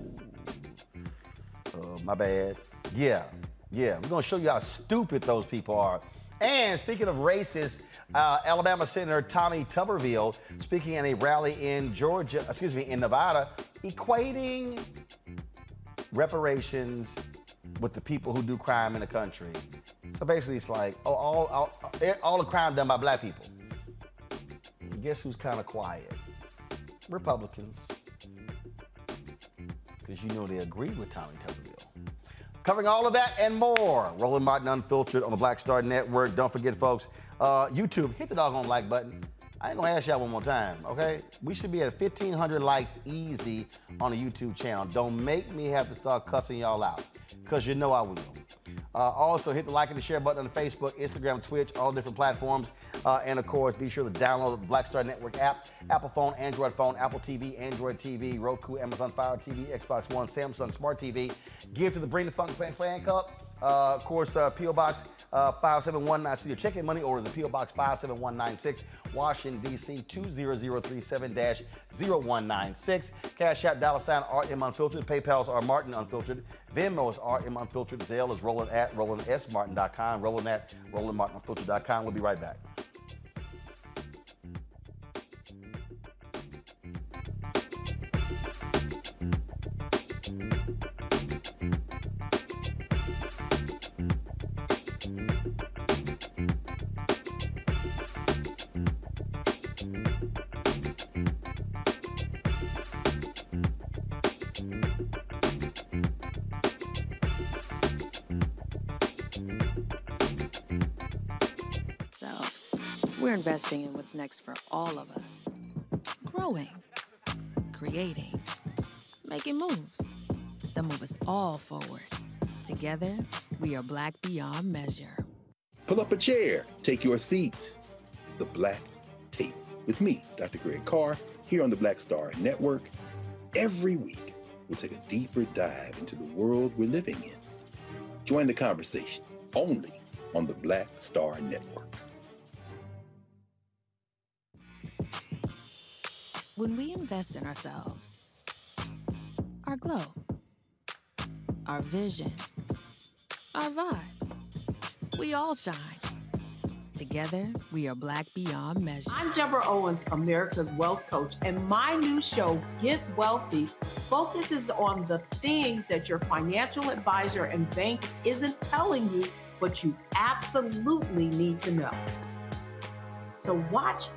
[SPEAKER 2] uh, my bad. Yeah, yeah. We're gonna show you how stupid those people are. And speaking of racist, uh, Alabama Senator Tommy Tuberville speaking at a rally in Georgia, excuse me, in Nevada, equating reparations with the people who do crime in the country. So basically, it's like, oh, all, all, all the crime done by black people. Guess who's kind of quiet? Republicans because you know they agree with Tommy Tuberville. Covering all of that and more, Roland Martin Unfiltered on the Black Star Network. Don't forget, folks, uh, YouTube, hit the doggone like button. I ain't gonna ask y'all one more time, okay? We should be at 1,500 likes easy on the YouTube channel. Don't make me have to start cussing y'all out, because you know I will. Uh, also, hit the like and the share button on Facebook, Instagram, Twitch, all different platforms. Uh, and of course, be sure to download the Black Star Network app, Apple phone, Android phone, Apple TV, Android TV, Roku, Amazon Fire TV, Xbox One, Samsung Smart TV. Give to the Bring the Funk Fan Club. Uh, of course, uh, P.O. Box uh, 57196. So your checking money orders at P.O. Box 57196, Washington, D.C. 20037-0196. Cash App, dollar sign RM Unfiltered. PayPal's are Martin Unfiltered. Venmo is RM Unfiltered. Zelle is Roland at RolandSMartin.com. Roland at RolandMartinUnfiltered.com. We'll be right back.
[SPEAKER 20] Investing in what's next for all of us. Growing, creating, making moves that move us all forward. Together, we are Black beyond measure.
[SPEAKER 33] Pull up a chair, take your seat. The Black Tape with me, Dr. Greg Carr, here on the Black Star Network. Every week, we'll take a deeper dive into the world we're living in. Join the conversation only on the Black Star Network.
[SPEAKER 20] When we invest in ourselves, our glow, our vision, our vibe, we all shine. Together, we are Black Beyond Measure.
[SPEAKER 34] I'm Deborah Owens, America's Wealth Coach, and my new show, Get Wealthy, focuses on the things that your financial advisor and bank isn't telling you, but you absolutely need to know. So watch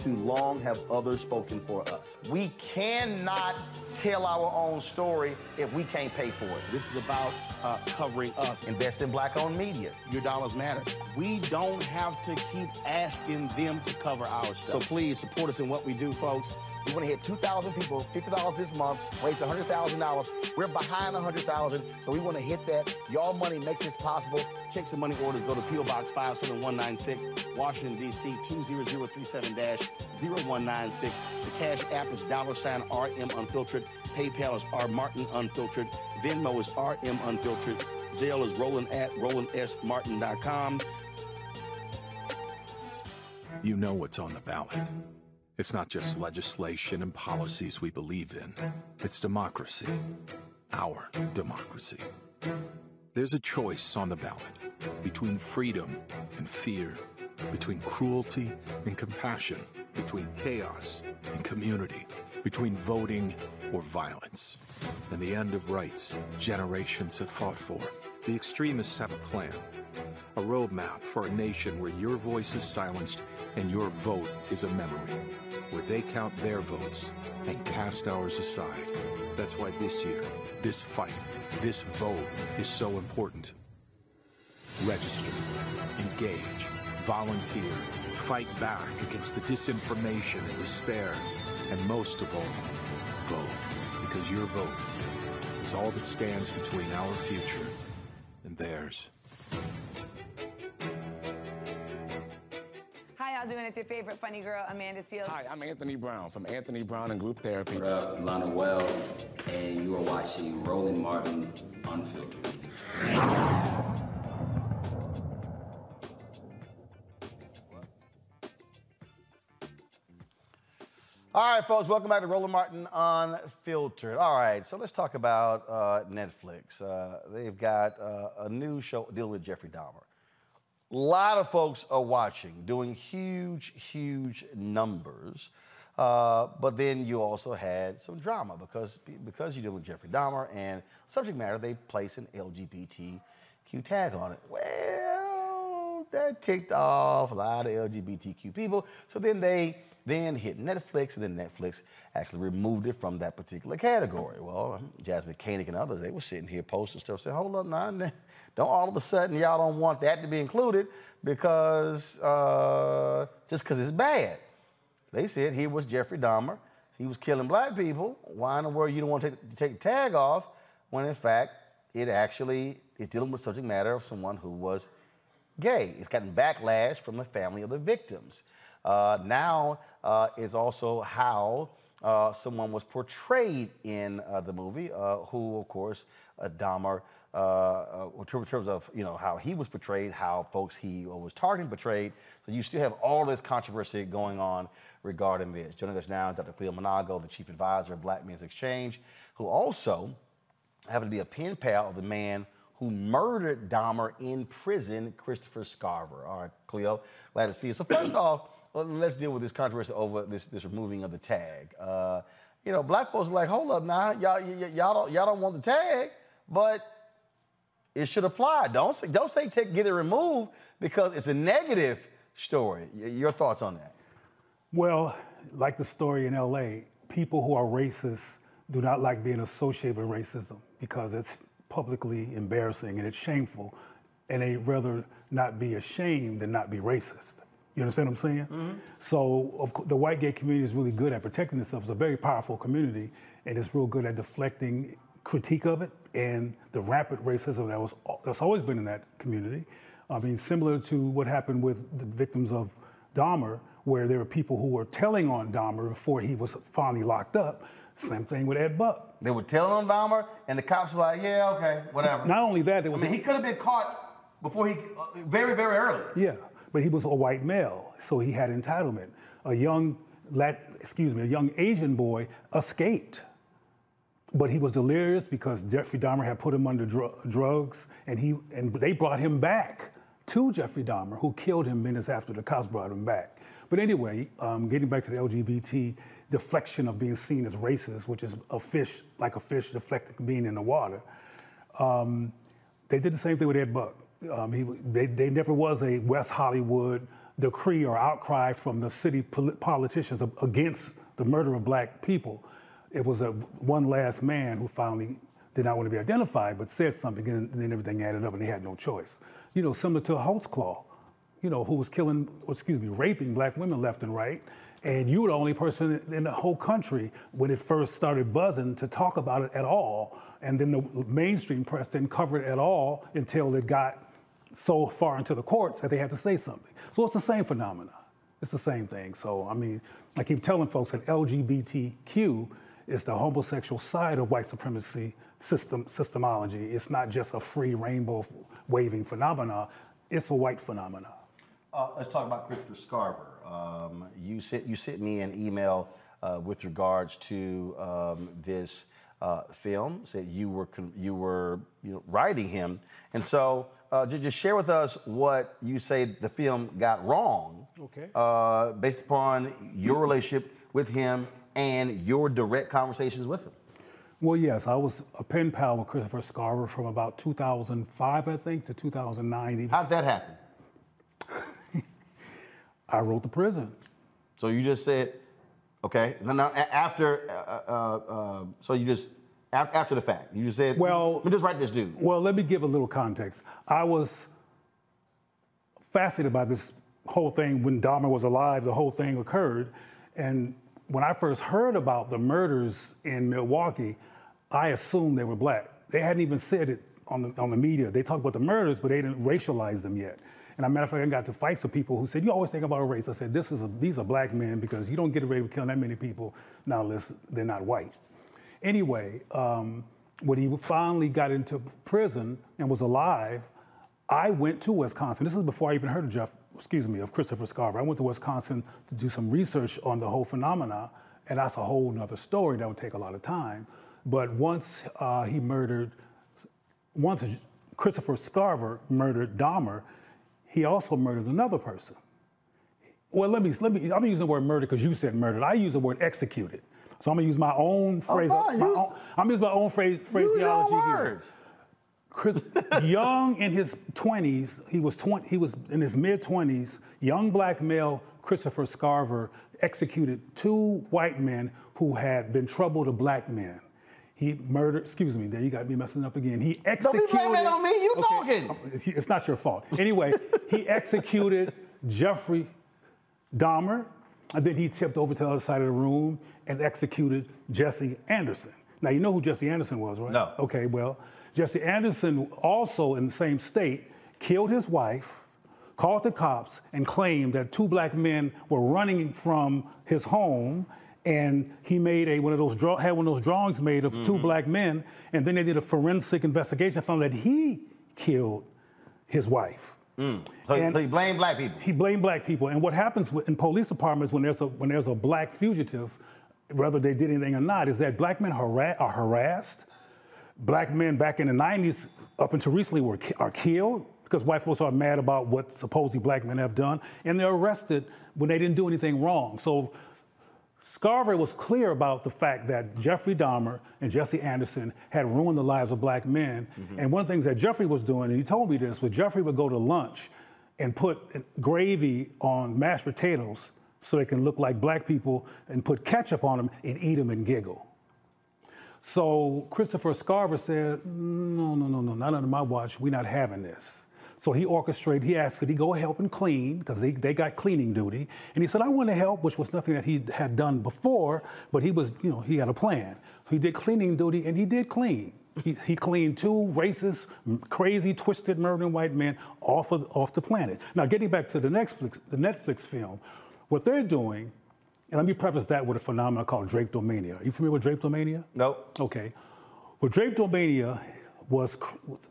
[SPEAKER 2] too long have others spoken for us. We cannot tell our own story if we can't pay for it.
[SPEAKER 35] This is about uh, covering us.
[SPEAKER 2] Invest in black owned media.
[SPEAKER 35] Your dollars matter. We don't have to keep asking them to cover our stuff. So please support us in what we do, folks.
[SPEAKER 2] We want to hit 2,000 people, $50 this month, raise $100,000. We're behind 100,000, so we want to hit that. Y'all money makes this possible.
[SPEAKER 35] Checks and money orders go to P.O. Box 57196, Washington, D.C. 20037 0196. The Cash App is dollar sign RM Unfiltered. PayPal is R Martin Unfiltered. Venmo is RM Unfiltered. Zelle is Roland at RolandSMartin.com.
[SPEAKER 36] You know what's on the ballot. It's not just legislation and policies we believe in, it's democracy. Our democracy. There's a choice on the ballot between freedom and fear, between cruelty and compassion, between chaos and community, between voting or violence. And the end of rights generations have fought for. The extremists have a plan, a roadmap for a nation where your voice is silenced and your vote is a memory, where they count their votes and cast ours aside. That's why this year, this fight, this vote is so important. Register, engage, volunteer, fight back against the disinformation and despair, and most of all, vote, because your vote is all that stands between our future and theirs.
[SPEAKER 37] Hi, y'all doing? It's your favorite funny girl, Amanda Seales.
[SPEAKER 25] Hi, I'm Anthony Brown from Anthony Brown and Group Therapy.
[SPEAKER 38] What up, Lana Well, and you are watching Roland Martin Unfiltered.
[SPEAKER 2] All right, folks, welcome back to Roland Martin Unfiltered. All right, so let's talk about uh, Netflix. Uh, they've got uh, a new show dealing with Jeffrey Dahmer. A lot of folks are watching, doing huge, huge numbers. Uh, but then you also had some drama because because you're dealing with Jeffrey Dahmer and subject matter, they place an LGBTQ tag on it. Well, that ticked off a lot of LGBTQ people. So then they then hit Netflix, and then Netflix actually removed it from that particular category. Well, Jasmyne Cannick and others, they were sitting here posting stuff, saying, hold up now, don't all of a sudden y'all don't want that to be included because uh, just because it's bad. They said he was Jeffrey Dahmer. He was killing black people. Why in the world you don't want to take, take the tag off when in fact it actually is dealing with subject matter of someone who was gay. It's gotten backlash from the family of the victims. Uh, now uh, is also how uh, someone was portrayed in the movie, who, of course, Dahmer, in terms of you know how he was portrayed, how folks he was targeting portrayed. So you still have all this controversy going on regarding this. Joining us now, Dr. Cleo Manago, the chief advisor of Black Men's Exchange, who also happened to be a pen pal of the man who murdered Dahmer in prison, Christopher Scarver. All right, Cleo, glad to see you. So first off, well, let's deal with this controversy over this, this removing of the tag. Uh, you know, black folks are like, hold up now, y'all, y'all don't, y'all don't want the tag, but it should apply. Don't say, don't say take, get it removed because it's a negative story. Your thoughts on that?
[SPEAKER 39] Well, like the story in LA, people who are racist do not like being associated with racism because it's publicly embarrassing and it's shameful, and they'd rather not be ashamed than not be racist. You understand what I'm saying? So of the white gay community is really good at protecting itself. It's a very powerful community, and it's real good at deflecting critique of it and the rampant racism that was that's always been in that community. I mean, similar to what happened with the victims of Dahmer, where there were people who were telling on Dahmer before he was finally locked up. Same thing with Ed Buck.
[SPEAKER 2] They were telling on Dahmer, and the cops were like, yeah, okay, whatever.
[SPEAKER 39] Not only that,
[SPEAKER 2] I mean, he could have been caught before he, uh, very, very early.
[SPEAKER 39] Yeah, but he was a white male, so he had entitlement. A young, excuse me, a young Asian boy escaped, but he was delirious because Jeffrey Dahmer had put him under dr- drugs, and he and they brought him back to Jeffrey Dahmer, who killed him minutes after the cops brought him back. But anyway, um, getting back to the LGBT deflection of being seen as racist, which is a fish, like a fish deflecting being in the water. Um, they did the same thing with Ed Buck. Um, he, they, they never was a West Hollywood decree or outcry from the city poli- politicians against the murder of black people. It was a one last man who finally did not want to be identified, but said something, and then everything added up, and they had no choice. You know, similar to Holtzclaw, you know, who was killing, excuse me, raping black women left and right. And you were the only person in the whole country when it first started buzzing to talk about it at all. And then the mainstream press didn't cover it at all until it got so far into the courts that they had to say something. So it's the same phenomena. It's the same thing. So, I mean, I keep telling folks that LGBTQ is the homosexual side of white supremacy system systemology. It's not just a free rainbow waving phenomena. It's a white phenomena.
[SPEAKER 2] Uh, let's talk about Christopher Scarver. Um, you sent you sent me an email uh, with regards to um, this uh, film. Said you were you were you know, writing him, and so uh, just share with us what you say the film got wrong,
[SPEAKER 39] Okay.
[SPEAKER 2] uh, based upon your relationship with him and your direct conversations with him.
[SPEAKER 39] Well, yes, I was a pen pal with Christopher Scarver from about 2005, I think, to 2009.
[SPEAKER 2] How did that happen?
[SPEAKER 39] I wrote the prison.
[SPEAKER 2] So you just said, okay. Now, now after, uh, uh, uh, so you just after the fact, you said,
[SPEAKER 39] Well-
[SPEAKER 2] let me just write this dude.
[SPEAKER 39] Well, let me give a little context. I was fascinated by this whole thing when Dahmer was alive, the whole thing occurred. And when I first heard about the murders in Milwaukee, I assumed they were black. They hadn't even said it on the, on the media. They talked about the murders, but they didn't racialize them yet. And a matter of fact, I got to fights with people who said, "You always think about race." I said, "This is a, these are black men because you don't get away with killing that many people now unless they're not white." Anyway, um, when he finally got into prison and was alive, I went to Wisconsin. This is before I even heard of Jeff, excuse me, of Christopher Scarver. I went to Wisconsin to do some research on the whole phenomena, and that's a whole nother story that would take a lot of time. But once uh, he murdered, once Christopher Scarver murdered Dahmer, he also murdered another person. Well, let me, let me, I'm using the word murder because you said murdered. I use the word executed. So I'm oh, gonna use my own phrase.
[SPEAKER 2] fine,
[SPEAKER 39] my
[SPEAKER 2] use-
[SPEAKER 39] own- I'm using my own phrase,
[SPEAKER 2] Use your own
[SPEAKER 39] phraseology here. Chris, young in his 20s, he was 20, he was in his mid 20s. Young black male Christopher Scarver executed two white men who had been trouble to black men. He murdered. Excuse me. There you got me messing up again. He executed.
[SPEAKER 2] Don't be blaming on me. You
[SPEAKER 39] Okay,
[SPEAKER 2] talking.
[SPEAKER 39] It's, it's not your fault. Anyway, he executed Jeffrey Dahmer, and then he tipped over to the other side of the room and executed Jesse Anderson. Now, you know who Jesse Anderson was, right?
[SPEAKER 2] No.
[SPEAKER 39] Okay, well, Jesse Anderson, also in the same state, killed his wife, called the cops, and claimed that two black men were running from his home. And he made a one of those draw, had one of those drawings made of two mm-hmm. black men, and then they did a forensic investigation, and found that he killed his wife. Mm.
[SPEAKER 2] So, so he blamed black people.
[SPEAKER 39] He blamed black people. And what happens in police departments when there's a when there's a black fugitive, whether they did anything or not, is that black men are harassed. Black men back in the 90s, up until recently, were are killed. because white folks are mad about what supposedly black men have done, and they're arrested when they didn't do anything wrong. So Scarver was clear about the fact that Jeffrey Dahmer and Jesse Anderson had ruined the lives of black men. Mm-hmm. And one of the things that Jeffrey was doing, and he told me this, was Jeffrey would go to lunch and put gravy on mashed potatoes so they can look like black people and put ketchup on them and eat them and giggle. So Christopher Scarver said, no, no, no, no, not under my watch. We're not having this. So he orchestrated, he asked, could he go help and clean? Because they, they got cleaning duty. And he said, I want to help, which was nothing that he had done before, but he was, you know, he had a plan. So he did cleaning duty and he did clean. He, he cleaned two racist, crazy, twisted, murdering white men off of off the planet. Now, getting back to the Netflix, the Netflix film, what they're doing, and let me preface that with a phenomenon called drapetomania. Are you familiar with drapetomania?
[SPEAKER 2] No.
[SPEAKER 39] Okay. Well, drapetomania was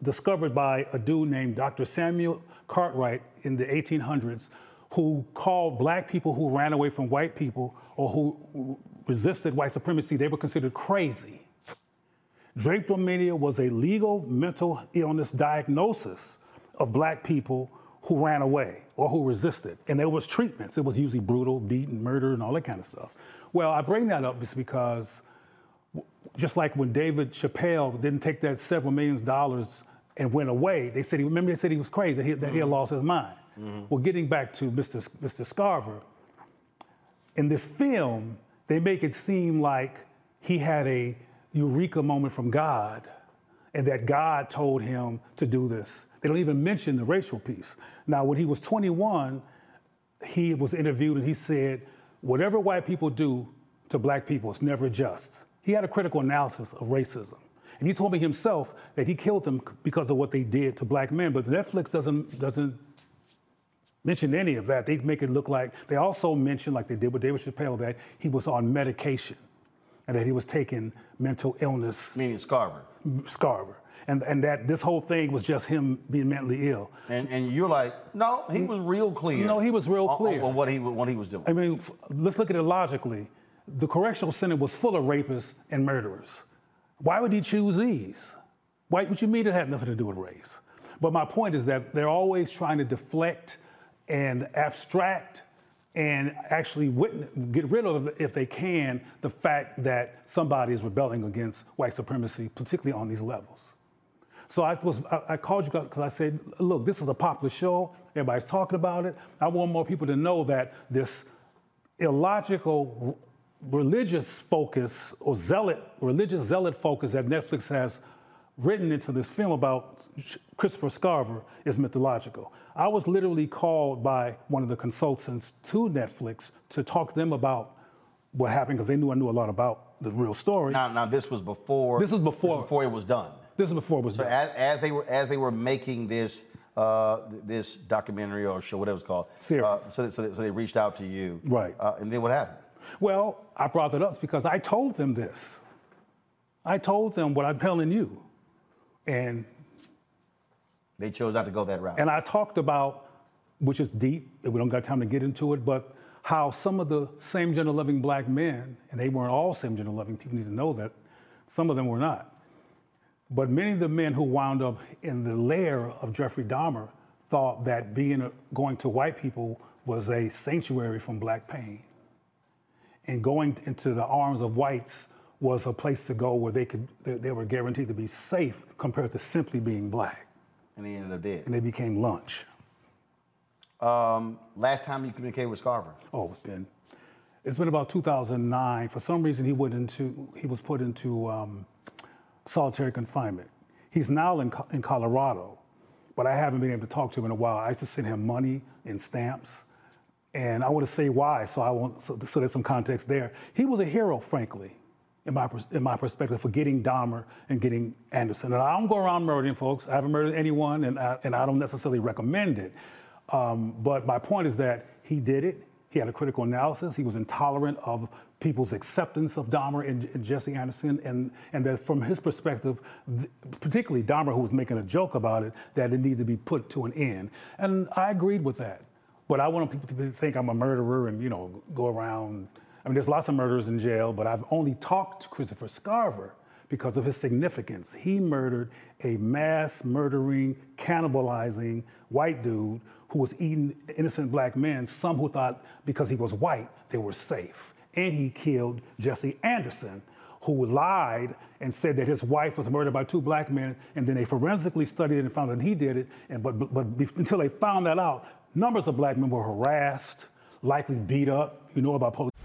[SPEAKER 39] discovered by a dude named Dr. Samuel Cartwright in the 1800s, who called black people who ran away from white people or who resisted white supremacy, they were considered crazy. Drapetomania was a legal mental illness diagnosis of black people who ran away or who resisted. And there was treatments. It was usually brutal, beaten, murder, and all that kind of stuff. Well, I bring that up just because just like when David Chappelle didn't take that several millions dollars and went away, they said he remember they said he was crazy, that he, that he had mm-hmm. lost his mind. Mm-hmm. Well, getting back to Mr. Mr. Scarver, in this film, they make it seem like he had a eureka moment from God and that God told him to do this. They don't even mention the racial piece. Now, when he was 21, he was interviewed and he said, Whatever white people do to black people is never just. He had a critical analysis of racism. And he told me himself that he killed them because of what they did to black men. But Netflix doesn't, doesn't mention any of that. They make it look like, they also mention, like they did with David Chappelle, that he was on medication and that he was taking mental illness.
[SPEAKER 2] Meaning Scarver.
[SPEAKER 39] Scarver. And, and that this whole thing was just him being mentally ill.
[SPEAKER 2] And, and you're like, no, he was real clear.
[SPEAKER 39] No, he was real
[SPEAKER 2] on-
[SPEAKER 39] clear.
[SPEAKER 2] On, what, he, what he was doing.
[SPEAKER 39] I mean, f- let's look at it logically. The correctional center was full of rapists and murderers. Why would he choose these? Why, would you mean it had nothing to do with race? But my point is that they're always trying to deflect and abstract and actually witness, get rid of, if they can, the fact that somebody is rebelling against white supremacy, particularly on these levels. So I was I, I called you guys because I said, look, this is a popular show. Everybody's talking about it. I want more people to know that this illogical religious focus or zealot religious zealot focus that Netflix has written into this film about Christopher Scarver is mythological. I was literally called by one of the consultants to Netflix to talk to them about what happened because they knew I knew a lot about the real story.
[SPEAKER 2] Now, now this was before.
[SPEAKER 39] This is before
[SPEAKER 2] before it was done.
[SPEAKER 39] This is before it was
[SPEAKER 2] So
[SPEAKER 39] done.
[SPEAKER 2] as, as they were as they were making this uh, this documentary or show, whatever it's called,
[SPEAKER 39] Series.
[SPEAKER 2] Uh, so, they, so, so they reached out to you,
[SPEAKER 39] Right.
[SPEAKER 2] Uh, and then what happened?
[SPEAKER 39] Well, I brought it up because I told them this. I told them what I'm telling you. And
[SPEAKER 2] they chose not to go that route.
[SPEAKER 39] And I talked about, which is deep, and we don't got time to get into it, but how some of the same gender loving black men, and they weren't all same gender loving, people need to know that, some of them were not. But many of the men who wound up in the lair of Jeffrey Dahmer thought that being a, going to white people was a sanctuary from black pain. And going into the arms of whites was a place to go where they could they, they were guaranteed to be safe compared to simply being black.
[SPEAKER 2] And they ended up dead.
[SPEAKER 39] And they became lunch.
[SPEAKER 2] Um, last time you communicated with Scarver?
[SPEAKER 39] Oh, it's been it's been about 2009. For some reason, he went into he was put into um, solitary confinement. He's now in in Colorado, but I haven't been able to talk to him in a while. I used to send him money and stamps, and I want to say why. So I want so, so there's some context there. He was a hero, frankly, in my in my perspective, for getting Dahmer and getting Anderson. And I don't go around murdering folks. I haven't murdered anyone, and I, and I don't necessarily recommend it. Um, but my point is that he did it. He had a critical analysis. He was intolerant of people's acceptance of Dahmer and, and Jesse Anderson, and, and that from his perspective, th- particularly Dahmer, who was making a joke about it, that it needed to be put to an end. And I agreed with that. But I want people to think I'm a murderer and, you know, go around. I mean, there's lots of murderers in jail, but I've only talked to Christopher Scarver because of his significance. He murdered a mass murdering, cannibalizing white dude who was eating innocent black men, some who thought because he was white, they were safe. And he killed Jesse Anderson, who lied and said that his wife was murdered by two black men, and then they forensically studied it and found that he did it. And but, but, but until they found that out, numbers of black men were harassed, likely beat up. You know about police.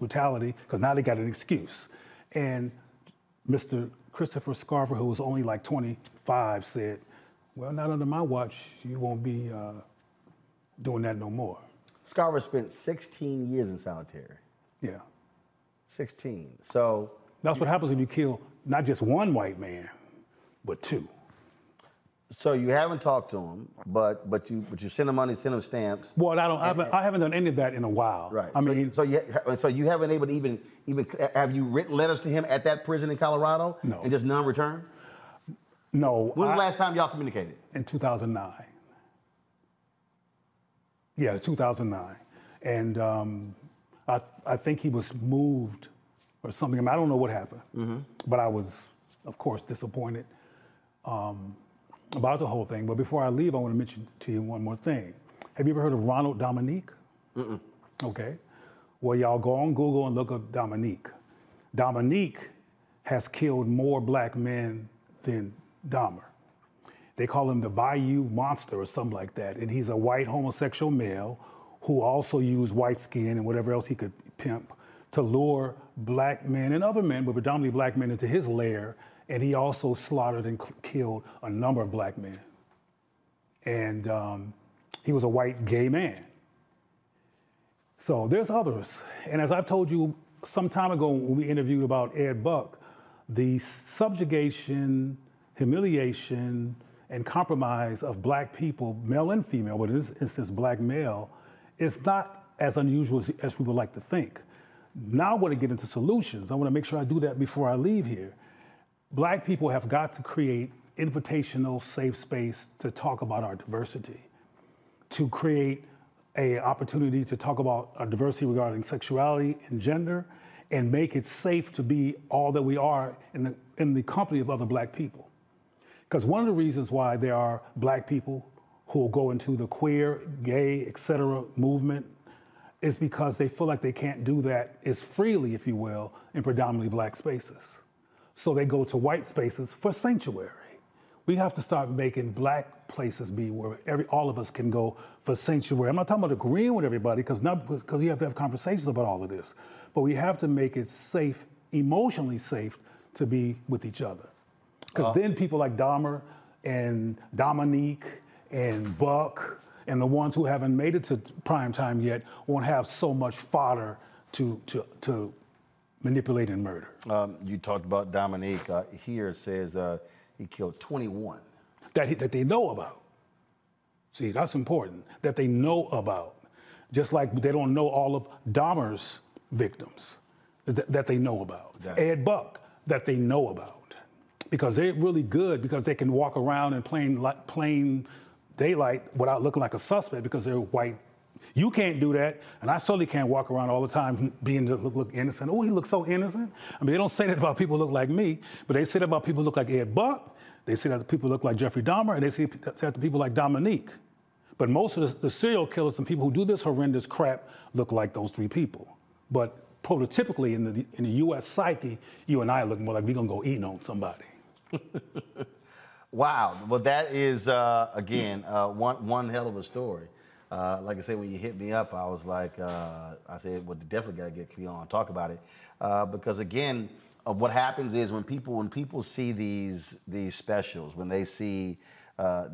[SPEAKER 39] brutality because now they got an excuse. And Mr. Christopher Scarver, who was only like 25, said, Well, not under my watch, you won't be uh, doing that no more.
[SPEAKER 2] Scarver spent 16 years in solitary.
[SPEAKER 39] Yeah.
[SPEAKER 2] 16. So.
[SPEAKER 39] That's what happens when you kill not just one white man, but two.
[SPEAKER 2] So you haven't talked to him, but but you but you send him money, send him stamps.
[SPEAKER 39] Well, I don't. I haven't, I haven't done any of that in a while.
[SPEAKER 2] Right.
[SPEAKER 39] I
[SPEAKER 2] so,
[SPEAKER 39] mean,
[SPEAKER 2] so you so you haven't able to even even have you written letters to him at that prison in Colorado?
[SPEAKER 39] No.
[SPEAKER 2] And just none returned.
[SPEAKER 39] No.
[SPEAKER 2] When was the last time y'all communicated?
[SPEAKER 39] In 2009. Yeah, 2009, and um, I I think he was moved or something. I, mean, I don't know what happened,
[SPEAKER 2] mm-hmm.
[SPEAKER 39] but I was, of course, disappointed. Um, about the whole thing. But before I leave, I want to mention to you one more thing. Have you ever heard of Ronald Dominique?
[SPEAKER 2] Mm-mm.
[SPEAKER 39] Okay. Well, y'all go on Google and look up Dominique. Dominique has killed more black men than Dahmer. They call him the Bayou Monster or something like that. And he's a white homosexual male who also used white skin and whatever else he could pimp to lure black men and other men, but predominantly black men, into his lair and he also slaughtered and killed a number of black men. And um, he was a white gay man. So there's others. And as I've told you some time ago when we interviewed about Ed Buck, the subjugation, humiliation, and compromise of black people, male and female, but in this instance, black male, is not as unusual as, as we would like to think. Now I want to get into solutions. I want to make sure I do that before I leave here. Black people have got to create invitational, safe space to talk about our diversity, to create a opportunity to talk about our diversity regarding sexuality and gender, and make it safe to be all that we are in the, in the company of other black people. Because one of the reasons why there are black people who will go into the queer, gay, etc. movement is because they feel like they can't do that as freely, if you will, in predominantly black spaces. So they go to white spaces for sanctuary. We have to start making black places be where every, all of us can go for sanctuary. I'm not talking about agreeing with everybody because because you have to have conversations about all of this, but we have to make it safe, emotionally safe, to be with each other. Because uh, then people like Dahmer and Dominique and Buck and the ones who haven't made it to prime time yet won't have so much fodder to to to manipulate and murder.
[SPEAKER 2] Um, you talked about Dominique. Uh, here says uh, he killed 21.
[SPEAKER 39] That he, that they know about. See, that's important. That they know about. Just like they don't know all of Dahmer's victims that, that they know about. Ed Buck that they know about. Because they're really good because they can walk around in plain plain daylight without looking like a suspect because they're white. You can't do that, and I certainly can't walk around all the time being to look, look innocent. Oh, he looks so innocent. I mean, they don't say that about people who look like me, but they say that about people who look like Ed Buck. They say that people look like Jeffrey Dahmer, and they say that people like Dominique. But most of the, the serial killers and people who do this horrendous crap look like those three people. But prototypically in the in the U.S. psyche, you and I look more like we're gonna go eating on somebody.
[SPEAKER 2] Wow. Well, that is uh, again uh, one one hell of a story. Uh, like I said, when you hit me up, I was like, uh, I said, well, definitely got to get Cleo and talk about it uh, because again, uh, what happens is when people when people see these these specials, when they see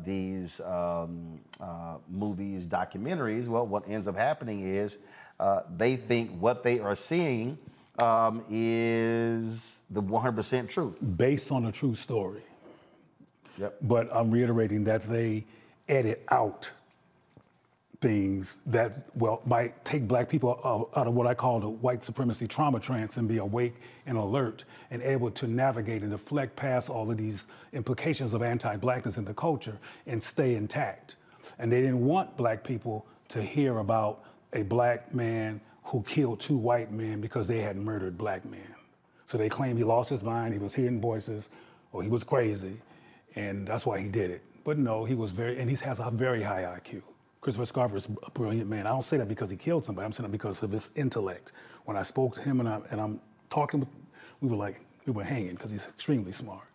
[SPEAKER 2] these um, movies, documentaries, well, what ends up happening is they think what they are seeing um, is the 100% truth,
[SPEAKER 39] based on a true story. Yep. But I'm reiterating that they edit out things that well might take black people out of what I call the white supremacy trauma trance and be awake and alert and able to navigate and deflect past all of these implications of anti-blackness in the culture and stay intact. And they didn't want black people to hear about a black man who killed two white men because they had murdered black men. So they claimed he lost his mind, he was hearing voices, or he was crazy and that's why he did it. But no, he was very, and he has a very high IQ. Christopher Scarver is a brilliant man. I don't say that because he killed somebody. I'm saying that because of his intellect. When I spoke to him and, I, and I'm talking with, we were like, we were hanging because he's extremely smart.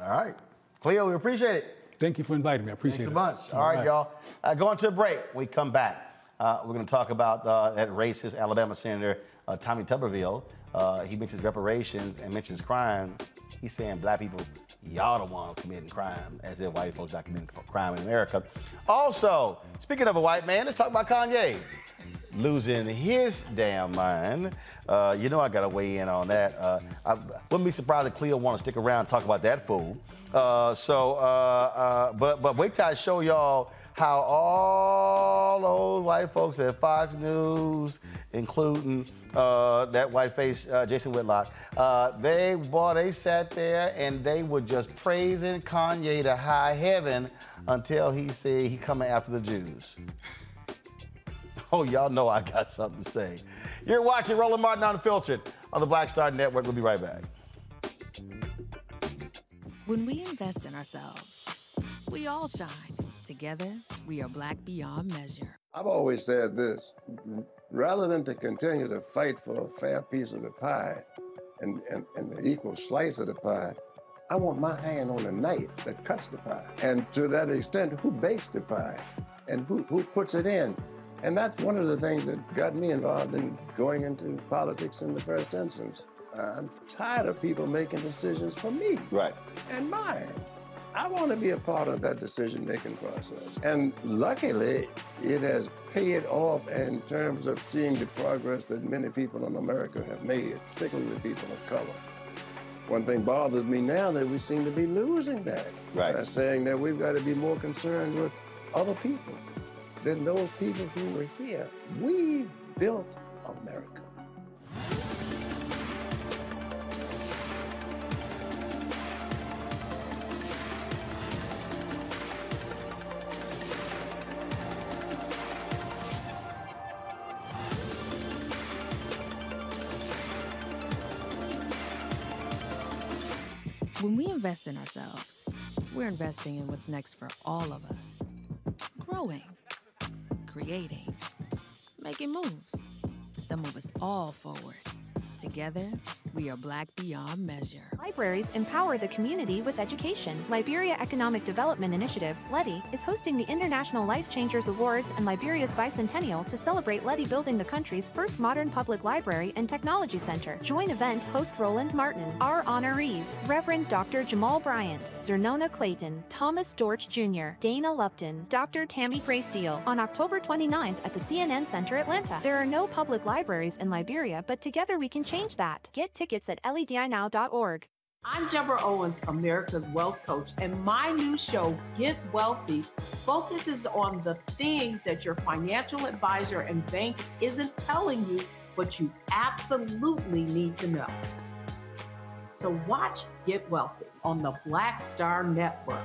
[SPEAKER 2] All right. Cleo, we appreciate it.
[SPEAKER 39] Thank you for inviting me. I appreciate
[SPEAKER 2] Thanks
[SPEAKER 39] it.
[SPEAKER 2] Thanks a bunch. All, All right, right, y'all. Uh, going to a break. We come back. Uh, we're going to talk about uh, that racist Alabama Senator uh, Tommy Tuberville. Uh, he mentions reparations and mentions crime. He's saying black people y'all the ones committing crime, as if white folks not committing crime in America. Also, speaking of a white man, let's talk about Kanye losing his damn mind. Uh, you know I got to weigh in on that. Uh, I wouldn't be surprised if Cleo want to stick around and talk about that fool. Uh, so, uh, uh, but but wait till I show y'all how all those white folks at Fox News, including uh, that white face uh, Jason Whitlock, uh, they boy they sat there and they were just praising Kanye to high heaven until he said he coming after the Jews. Oh, y'all know I got something to say. You're watching Roland Martin Unfiltered on the Black Star Network. We'll be right back.
[SPEAKER 20] When we invest in ourselves, we all shine. Together, we are black beyond measure.
[SPEAKER 40] I've always said this rather than to continue to fight for a fair piece of the pie and, and, and the equal slice of the pie, I want my hand on the knife that cuts the pie. And to that extent, who bakes the pie and who, who puts it in? And that's one of the things that got me involved in going into politics in the first instance. I'm tired of people making decisions for me.
[SPEAKER 2] Right.
[SPEAKER 40] And mine. I want to be a part of that decision making process. And luckily, it has paid off in terms of seeing the progress that many people in America have made, particularly the people of color. One thing bothers me now that we seem to be losing that.
[SPEAKER 2] Right.
[SPEAKER 40] By saying that we've got to be more concerned with other people than those people who were here. We built America.
[SPEAKER 20] When we invest in ourselves, we're investing in what's next for all of us. Growing, creating, making moves that move us all forward. Together, we are Black Beyond Measure.
[SPEAKER 21] Libraries empower the community with education. Liberia Economic Development Initiative, LEDI, is hosting the International Life Changers Awards and Liberia's bicentennial to celebrate LEDI building the country's first modern public library and technology center. Join event host Roland Martin. Our honorees, Reverend Dr. Jamal Bryant, Xernona Clayton, Thomas Dortch Jr., Dana Lupton, Dr. Tammy Graysteele on October 29th at the CNN Center, Atlanta. There are no public libraries in Liberia, but together we can change that. Get tickets at ledinow.org.
[SPEAKER 34] I'm Deborah Owens, America's Wealth Coach, and my new show, Get Wealthy, focuses on the things that your financial advisor and bank isn't telling you, but you absolutely need to know. So watch Get Wealthy on the Black Star Network.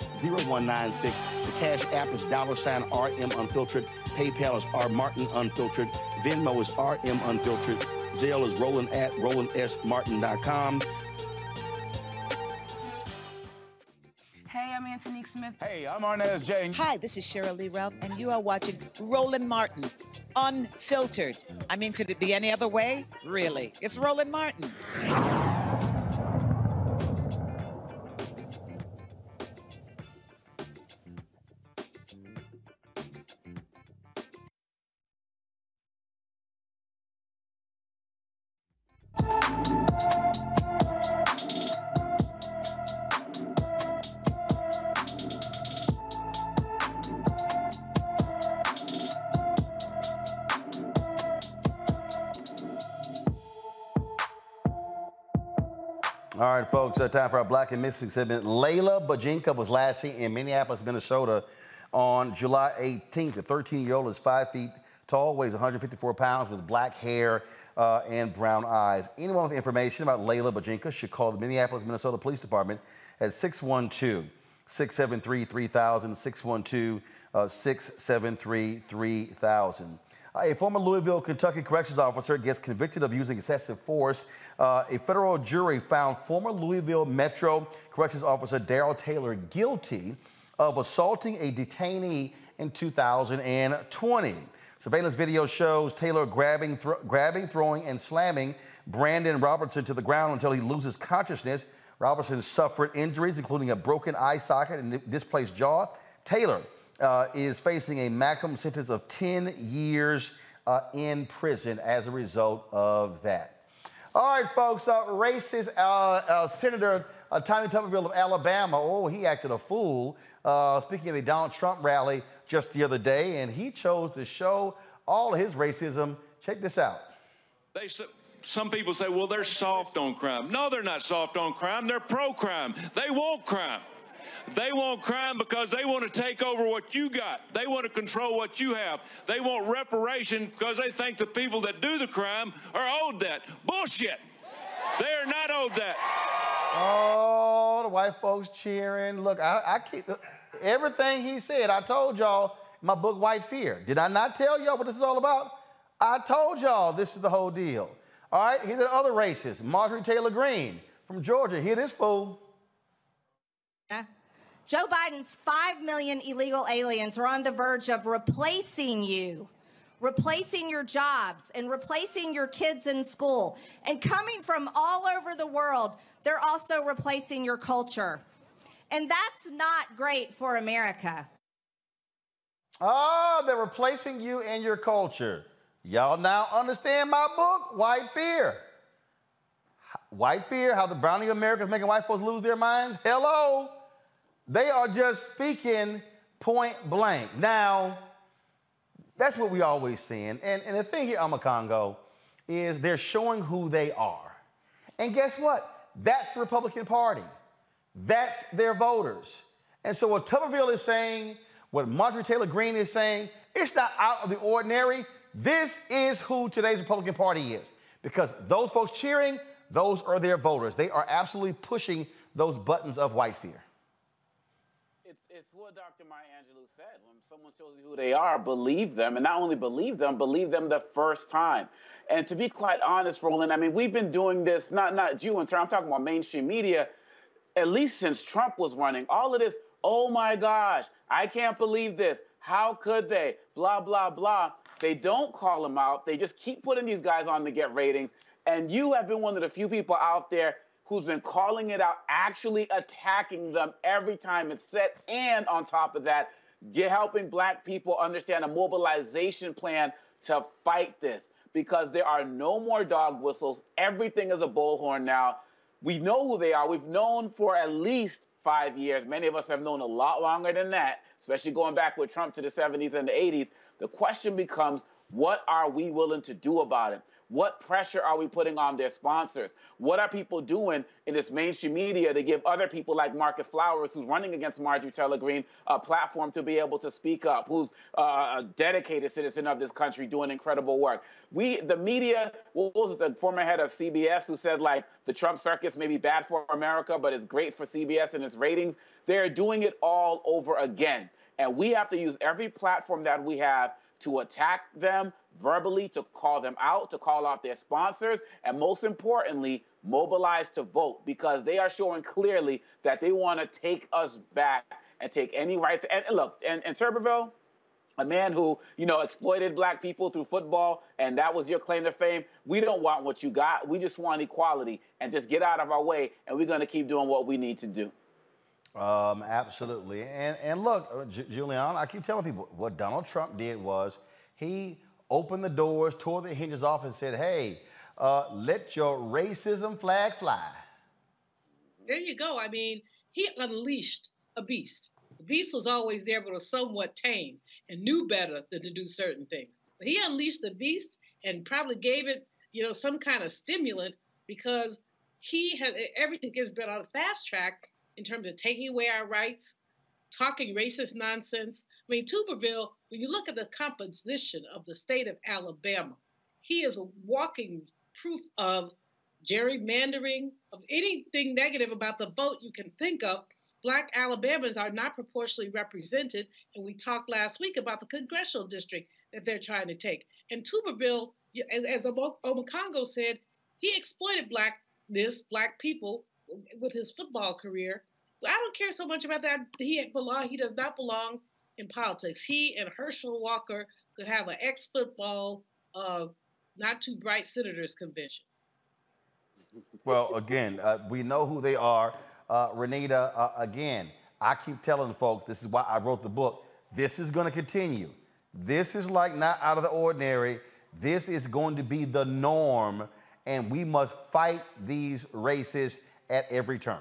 [SPEAKER 35] 20037-0196. The Cash App is dollar sign RM Unfiltered. PayPal is R Martin Unfiltered. Venmo is RM Unfiltered. Zelle is Roland at RolandSMartin.com.
[SPEAKER 41] Hey, I'm Antonique Smith.
[SPEAKER 17] Hey, I'm Arnez J.
[SPEAKER 42] Hi, this is Cheryl Lee Ralph, and you are watching Roland Martin, unfiltered. I mean, could it be any other way? Really? It's Roland Martin.
[SPEAKER 2] Folks, uh, time for our Black and Missing segment. Layla Bajinka was last seen in Minneapolis, Minnesota on July 18th. The 13 year old is five feet tall, weighs 154 pounds, with black hair uh, and brown eyes. Anyone with information about Layla Bajinka should call the Minneapolis, Minnesota Police Department at 612 673 3000, 612 673 3000. A former Louisville, Kentucky corrections officer gets convicted of using excessive force. Uh, a federal jury found former Louisville Metro corrections officer Daryl Taylor guilty of assaulting a detainee in 2020. Surveillance video shows Taylor grabbing, grabbing, throwing, and slamming Brandon Robertson to the ground until he loses consciousness. Robertson suffered injuries, including a broken eye socket and displaced jaw. Taylor uh, is facing a maximum sentence of 10 years uh, in prison as a result of that. All right, folks, uh, racist uh, uh, Senator uh, Tommy Tuberville of Alabama, oh, he acted a fool speaking at the Donald Trump rally just the other day, and he chose to show all his racism. Check this out.
[SPEAKER 43] They, s- some people say, well, they're soft on crime. No, they're not soft on crime. They're pro crime. They want crime. They want crime because they want to take over what you got. They want to control what you have. They want reparation because they think the people that do the crime are owed that. Bullshit. They are not owed that.
[SPEAKER 2] Oh, the white folks cheering. Look, I, I keep. Everything he said, I told y'all in my book, White Fear. Did I not tell y'all what this is all about? I told y'all this is the whole deal. All right, here's the other races. Marjorie Taylor Greene from Georgia. Hear this fool.
[SPEAKER 44] Joe Biden's 5 million illegal aliens are on the verge of replacing you, replacing your jobs, and replacing your kids in school. And coming from all over the world, they're also replacing your culture. And that's not great for America.
[SPEAKER 2] Oh, they're replacing you and your culture. Y'all now understand my book, White Fear. White Fear, how the browning of America is making white folks lose their minds. Hello. They are just speaking point blank. Now, that's what we always seeing. And, and the thing here, Omekongo, is they're showing who they are. And guess what? That's the Republican Party. That's their voters. And so what Tuberville is saying, what Marjorie Taylor Greene is saying, it's not out of the ordinary. This is who today's Republican Party is. Because those folks cheering, those are their voters. They are absolutely pushing those buttons of white fear
[SPEAKER 18] it's what Dr. Maya Angelou said. When someone shows you who they are, believe them. And not only believe them, believe them the first time. And to be quite honest, Roland, I mean, we've been doing this, not, not you in turn, I'm talking about mainstream media, at least since Trump was running. All of this, oh my gosh, I can't believe this. How could they? Blah, blah, blah. They don't call them out. They just keep putting these guys on to get ratings. And you have been one of the few people out there who's been calling it out, actually attacking them every time it's set, and on top of that, get helping black people understand a mobilization plan to fight this because there are no more dog whistles. Everything is a bullhorn now. We know who they are. We've known for at least five years. Many of us have known a lot longer than that, especially going back with Trump to the 70s and the 80s. The question becomes, what are we willing to do about it? What pressure are we putting on their sponsors? What are people doing in this mainstream media to give other people like Marcus Flowers, who's running against Marjorie Taylor Greene, a platform to be able to speak up, who's uh, a dedicated citizen of this country doing incredible work? We, the media, what was the former head of CBS who said like the Trump circus may be bad for America, but it's great for CBS and its ratings? They're doing it all over again. And we have to use every platform that we have to attack them verbally, to call them out, to call out their sponsors, and most importantly, mobilize to vote because they are showing clearly that they want to take us back and take any rights. And, look, and, and Tuberville, a man who, you know, exploited black people through football, and that was your claim to fame. We don't want what you got. We just want equality and just get out of our way, and we're going to keep doing what we need to do.
[SPEAKER 2] Um, absolutely. And, and look, uh, J- Julianne, I keep telling people what Donald Trump did was he opened the doors, tore the hinges off, and said, hey, uh, let your racism flag fly.
[SPEAKER 19] There you go. I mean, he unleashed a beast. The beast was always there, but was somewhat tame and knew better than to do certain things. But he unleashed the beast and probably gave it, you know, some kind of stimulant because he had everything has been on a fast track in terms of taking away our rights, talking racist nonsense. I mean, Tuberville, when you look at the composition of the state of Alabama, he is a walking proof of gerrymandering, of anything negative about the vote you can think of. Black Alabamans are not proportionally represented, and we talked last week about the congressional district that they're trying to take. And Tuberville, as, as Omekongo said, he exploited blackness, black people, with his football career. I don't care so much about that. He belong. He does not belong in politics. He and Herschel Walker could have an ex-football, uh, not too bright senators convention.
[SPEAKER 2] Well, again, uh, we know who they are. Uh, Renitta, uh, again, I keep telling folks this is why I wrote the book. This is going to continue. This is like not out of the ordinary. This is going to be the norm, and we must fight these racists at every turn.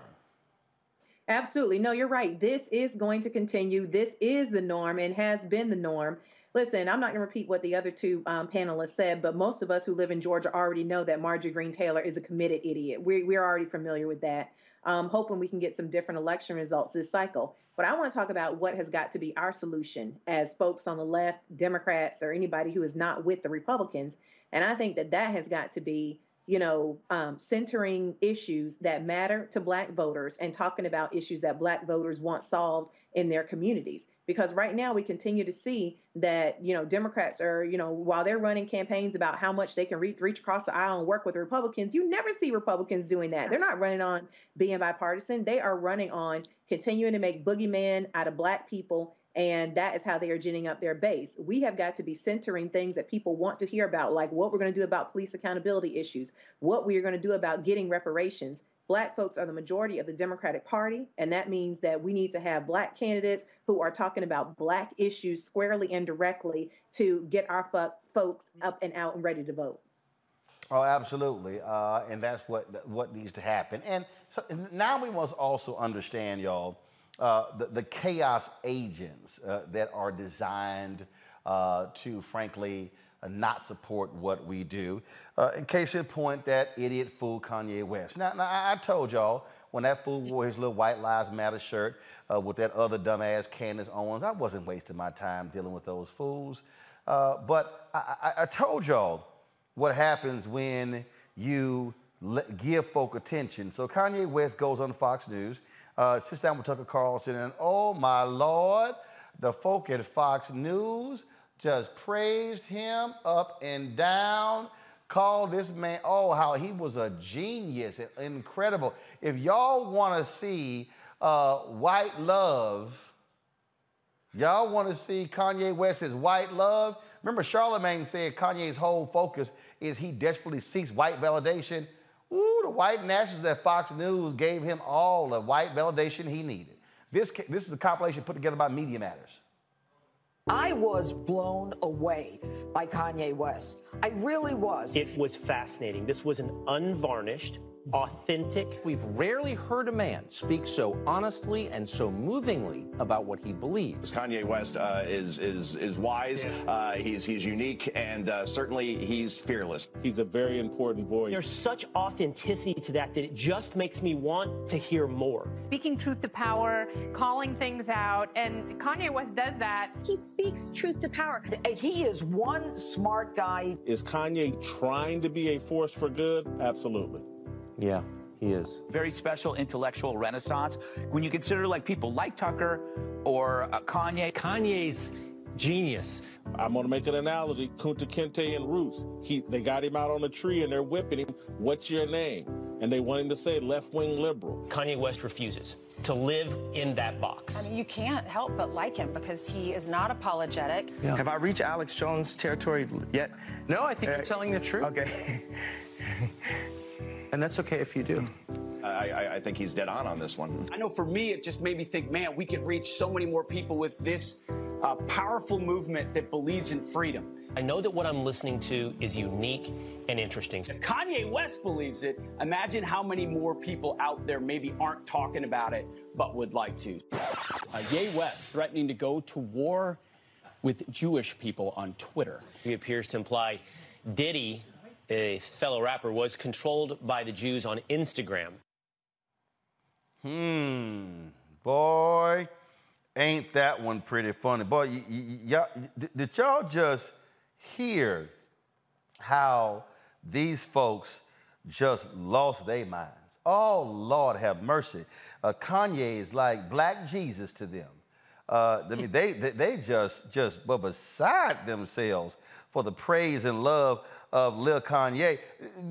[SPEAKER 17] Absolutely. No, you're right. This is going to continue. This is the norm and has been the norm. Listen, I'm not going to repeat what the other two um, panelists said, but most of us who live in Georgia already know that Marjorie Green Taylor is a committed idiot. We're, we're already familiar with that. Um, hoping we can get some different election results this cycle. But I want to talk about what has got to be our solution as folks on the left, Democrats, or anybody who is not with the Republicans. And I think that that has got to be you know, um, centering issues that matter to Black voters and talking about issues that Black voters want solved in their communities. Because right now we continue to see that, you know, Democrats are, you know, while they're running campaigns about how much they can reach, reach across the aisle and work with Republicans, you never see Republicans doing that. They're not running on being bipartisan. They are running on continuing to make boogeyman out of Black people and that is how they are ginning up their base. We have got to be centering things that people want to hear about, like what we're going to do about police accountability issues, what we are going to do about getting reparations. Black folks are the majority of the Democratic Party, and that means that we need to have Black candidates who are talking about Black issues squarely and directly to get our fo- folks up and out and ready to vote.
[SPEAKER 2] Oh, absolutely, uh, and that's what what needs to happen. And so now we must also understand, y'all uh, the, the, chaos agents uh, that are designed uh, to, frankly, uh, not support what we do. Uh, in case in point, that idiot fool Kanye West. Now, now I, I told y'all when that fool wore his little White Lives Matter shirt with that other dumbass Candace Owens, I wasn't wasting my time dealing with those fools. but I, I, I told y'all what happens when you give folk attention. So Kanye West goes on Fox News uh, sits down with Tucker Carlson, and oh my Lord, the folk at Fox News just praised him up and down, called this man, oh, how he was a genius, incredible. If y'all want to see uh, white love, y'all want to see Kanye West's white love. Remember, Charlemagne said Kanye's whole focus is he desperately seeks white validation. Ooh, the white nationalists at Fox News gave him all the white validation he needed. This, this is a compilation put together by Media Matters.
[SPEAKER 45] I was blown away by Kanye West. I really was.
[SPEAKER 46] It was fascinating. This was an unvarnished, authentic.
[SPEAKER 47] We've rarely heard a man speak so honestly and so movingly about what he believes.
[SPEAKER 48] Kanye West uh, is is is wise. Yeah. Uh, he's he's unique, and uh, certainly he's fearless.
[SPEAKER 46] He's a very important voice. There's such authenticity to that that it just makes me want to hear more.
[SPEAKER 49] Speaking truth to power, calling things out, and Kanye West does that.
[SPEAKER 45] He speaks truth to power. He is one smart guy.
[SPEAKER 46] Is Kanye trying to be a force for good? Absolutely.
[SPEAKER 47] Yeah, he is.
[SPEAKER 50] Very special intellectual renaissance. When you consider like people like Tucker or uh, Kanye.
[SPEAKER 46] Kanye's genius. I'm going to make an analogy. Kunta Kinte and Roots. He, they got him out on a tree and they're whipping him. What's your name? And they want him to say left wing liberal. Kanye West refuses to live in that box.
[SPEAKER 49] I mean, you can't help but like him because he is not apologetic.
[SPEAKER 51] Yeah. Have I reached Alex Jones territory yet?
[SPEAKER 50] No, I think uh, you're telling the truth.
[SPEAKER 51] Okay. And that's okay if you do.
[SPEAKER 48] I, I, I, think he's dead on on this one.
[SPEAKER 52] I know for me, it just made me think, man, we could reach so many more people with this uh, powerful movement that believes in freedom.
[SPEAKER 46] I know that what I'm listening to is unique and interesting.
[SPEAKER 52] If Kanye West believes it, imagine how many more people out there maybe aren't talking about it but would like to. Uh, Ye West threatening to go to war with Jewish people on Twitter.
[SPEAKER 46] He appears to imply Diddy a fellow rapper, was controlled by the Jews on Instagram.
[SPEAKER 2] Hmm, boy, ain't that one pretty funny? Boy, y'all, did y'all just hear how these folks just lost their minds? Oh, Lord have mercy. Uh, Kanye is like black Jesus to them. Uh, I mean, they, they, they just, just were beside themselves for the praise and love of Lil Kanye.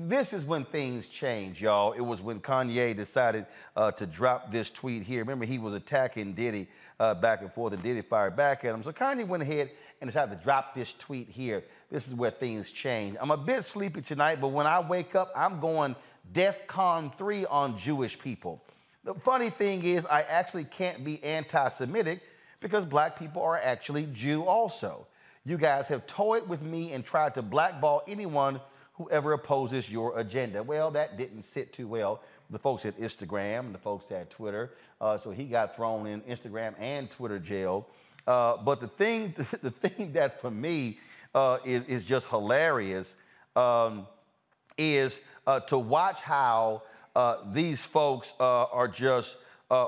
[SPEAKER 2] This is when things change, y'all. It was when Kanye decided uh, to drop this tweet here. Remember, he was attacking Diddy uh, back and forth, and Diddy fired back at him. So Kanye went ahead and decided to drop this tweet here. This is where things change. I'm a bit sleepy tonight, but when I wake up, I'm going DEF CON 3 on Jewish people. The funny thing is, I actually can't be anti Semitic because black people are actually Jew also. You guys have toyed with me and tried to blackball anyone who ever opposes your agenda. Well, that didn't sit too well the folks at Instagram the folks at Twitter. Uh, so he got thrown in Instagram and Twitter jail. Uh, but the thing, the thing that for me uh, is, is just hilarious um, is uh, to watch how uh, these folks uh, are just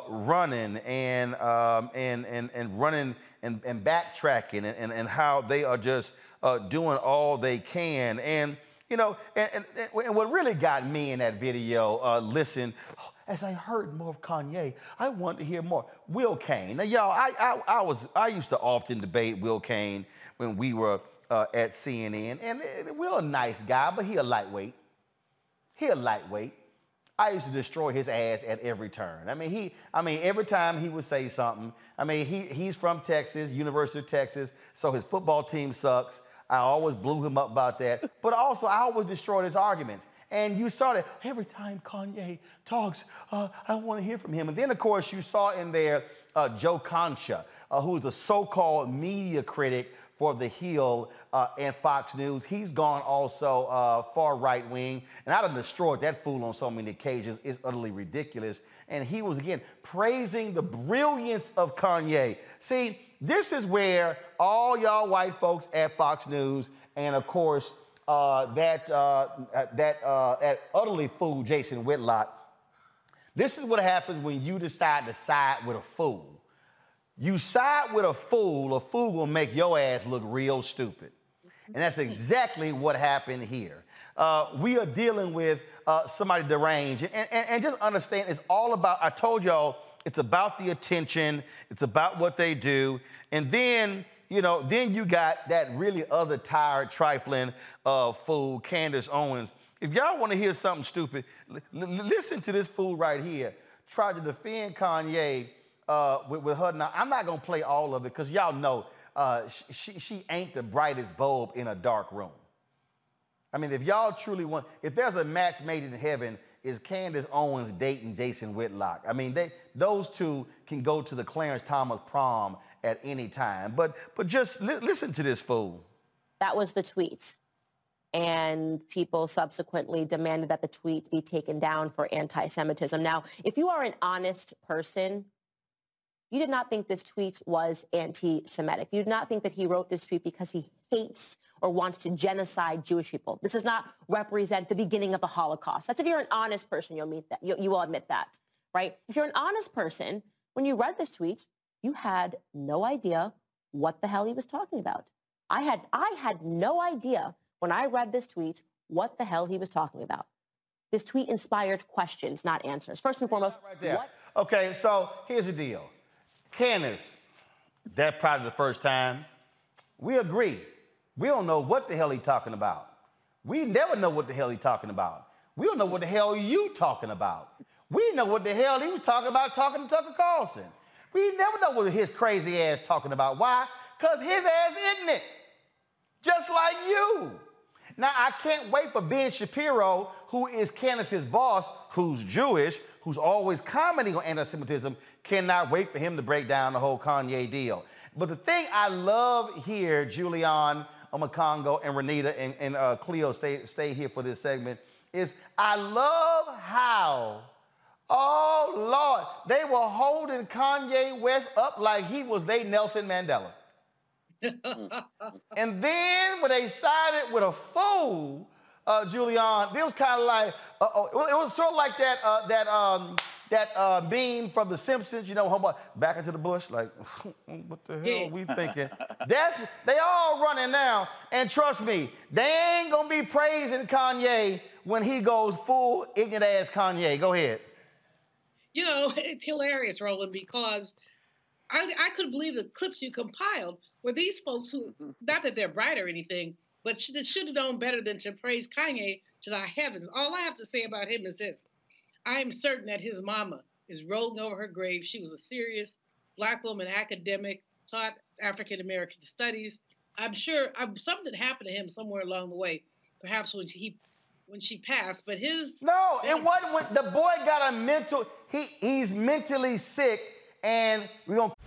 [SPEAKER 2] running and, um, and, and, and running and, and backtracking and, and, and how they are just uh, doing all they can. And, You know, and, and, and what really got me in that video, uh, listen, as I heard more of Kanye, I wanted to hear more. Will Cain. Now, y'all, I, I, I was I used to often debate Will Cain when we were uh, at CNN, and uh, Will a nice guy, but he a lightweight. He a lightweight. I used to destroy his ass at every turn. I mean, he, I mean, every time he would say something, I mean, he, he's from Texas, University of Texas, so his football team sucks. I always blew him up about that. But also, I always destroyed his arguments. And you saw that every time Kanye talks, uh, I want to hear from him. And then, of course, you saw in there uh, Joe Concha, uh, who is the so called media critic for The Hill uh, and Fox News. He's gone also uh, far right wing, and I'd have destroyed that fool on so many occasions. It's utterly ridiculous. And he was, again, praising the brilliance of Kanye. See, this is where all y'all white folks at Fox News, and of course, uh, that, uh, that, uh, that utterly fool Jason Whitlock, this is what happens when you decide to side with a fool. You side with a fool, a fool will make your ass look real stupid. And that's exactly what happened here. Uh, we are dealing with uh, somebody deranged. And, and, and, just understand it's all about, I told y'all, it's about the attention, it's about what they do. And then, you know, then you got that really other tired, trifling uh, fool, Candace Owens. If y'all want to hear something stupid, listen to this fool right here. Try to defend Kanye uh, with, with, her. Now, I'm not going to play all of it because y'all know uh, she, she ain't the brightest bulb in a dark room. I mean, if y'all truly want, if there's a match made in heaven, is Candace Owens dating Jason Whitlock? I mean, they, those two can go to the Clarence Thomas prom at any time. But, but just li- listen to this fool.
[SPEAKER 53] That was the tweets. And people subsequently demanded that the tweet be taken down for anti Semitism. Now, if you are an honest person, you did not think this tweet was anti-Semitic. You did not think that he wrote this tweet because he hates or wants to genocide Jewish people. This does not represent the beginning of the Holocaust. That's if you're an honest person, you'll meet that. You, you will admit that, right? If you're an honest person, when you read this tweet, you had no idea what the hell he was talking about. I had, I had no idea when I read this tweet what the hell he was talking about. This tweet inspired questions, not answers. First and foremost,
[SPEAKER 2] right okay, so here's the deal. Candace, that probably the first time. We agree. We don't know what the hell he talking about. We never know what the hell he talking about. We don't know what the hell you talking about. We know what the hell he was talking about talking to Tucker Carlson. We never know what his crazy ass talking about. Why? Because his ass ignorant. Just like you. Now, I can't wait for Ben Shapiro, who is Candace's boss, who's Jewish, who's always commenting on anti Semitism, cannot wait for him to break down the whole Kanye deal. But the thing I love here, Julianne, Omekongo, and Renitta, and, and uh, Cleo stay, stay here for this segment, is I love how, oh Lord, they were holding Kanye West up like he was they Nelson Mandela. And then when they sided with a fool, uh, Julianne, it was kind of like, uh, oh, it was sort of like that, uh, that, um, that uh, beam from The Simpsons, you know, back into the bush, like, what the hell are we thinking? That's, they all running now, and trust me, they ain't gonna be praising Kanye when he goes full ignorant ass Kanye. Go ahead.
[SPEAKER 19] You know, it's hilarious, Roland, because I, I could believe the clips you compiled were these folks who, mm-hmm. not that they're bright or anything, but should, should have known better than to praise Kanye to the heavens. All I have to say about him is this I am certain that his mama is rolling over her grave. She was a serious black woman academic, taught African American studies. I'm sure I'm, something happened to him somewhere along the way, perhaps when he when she passed. But his
[SPEAKER 2] no, it wasn't. When the boy got a mental. He he's mentally sick and we're going to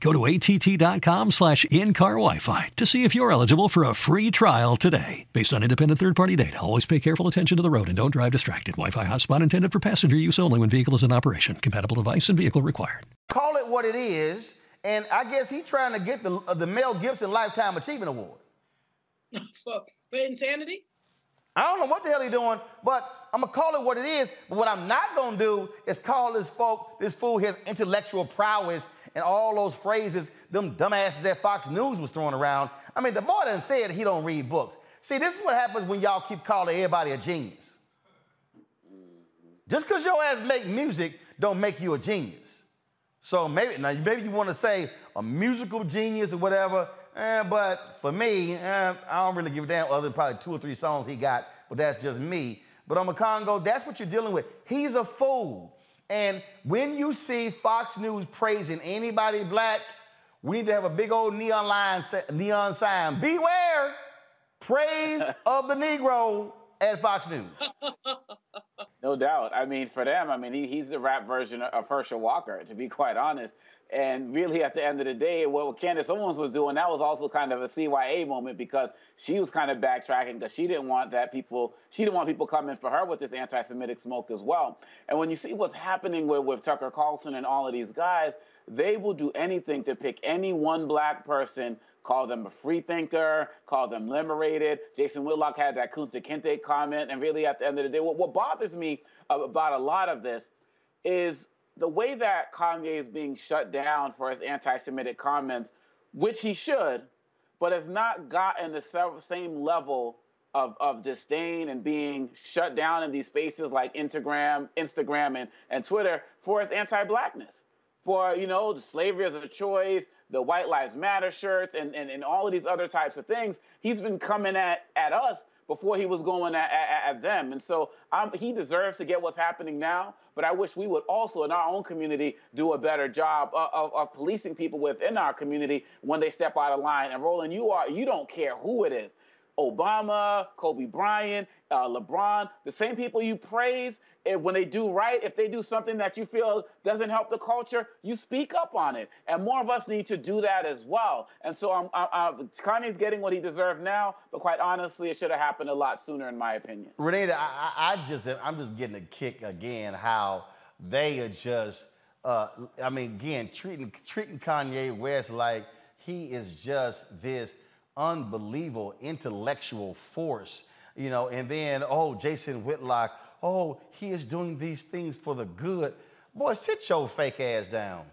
[SPEAKER 54] Go to att.com slash in-car Wi-Fi to see if you're eligible for a free trial today. Based on independent third-party data, always pay careful attention to the road and don't drive distracted. Wi-Fi hotspot intended for passenger use only when vehicle is in operation. Compatible device and vehicle required.
[SPEAKER 2] Call it what it is, and I guess he's trying to get the, uh, the Mel Gibson Lifetime Achievement Award.
[SPEAKER 19] for, for insanity?
[SPEAKER 2] I don't know what the hell he's doing, but I'm gonna call it what it is. But what I'm not gonna do is call this folk, this fool, his intellectual prowess and all those phrases them dumbasses at Fox News was throwing around. I mean, the boy done said he don't read books. See, this is what happens when y'all keep calling everybody a genius. Just because your ass make music don't make you a genius. So maybe now maybe you want to say a musical genius or whatever. Eh, but for me, eh, I don't really give a damn other than probably two or three songs he got, but that's just me. But Omekongo, that's what you're dealing with. He's a fool. And when you see Fox News praising anybody black, we need to have a big old neon line, neon sign. Beware, praise of the Negro at Fox News.
[SPEAKER 18] No doubt. I mean, for them, I mean, he, he's the rap version of Herschel Walker, to be quite honest. And really, at the end of the day, what Candace Owens was doing, that was also kind of a CYA moment because she was kind of backtracking because she didn't want that people, she didn't want people coming for her with this anti-Semitic smoke as well. And when you see what's happening with, with Tucker Carlson and all of these guys, they will do anything to pick any one black person, call them a free thinker, call them liberated. Jason Whitlock had that Kunta Kinte comment. And really, at the end of the day, what, what bothers me about a lot of this is the way that Kanye is being shut down for his anti-Semitic comments, which he should, but has not gotten the same level of, of disdain and being shut down in these spaces like Instagram, Instagram, and, and Twitter for his anti-blackness, for you know the slavery as a choice, the White Lives Matter shirts, and, and, and all of these other types of things. He's been coming at at us before he was going at, at, at them. And so um, he deserves to get what's happening now. But I wish we would also, in our own community, do a better job of, of, of, policing people within our community when they step out of line. And Roland, you are you don't care who it is. Obama, Kobe Bryant, uh, LeBron, the same people you praise, if, when they do right, if they do something that you feel doesn't help the culture, you speak up on it. And more of us need to do that as well. And so I'm, I, I, Kanye's getting what he deserves now, but quite honestly, it should have happened a lot sooner, in my opinion.
[SPEAKER 2] Renee, I, I just, I'm just getting a kick again how they are just, uh, I mean, again, treating treating Kanye West like he is just this unbelievable intellectual force, you know, and then, oh, Jason Whitlock, oh, he is doing these things for the good. Boy, sit your fake ass down.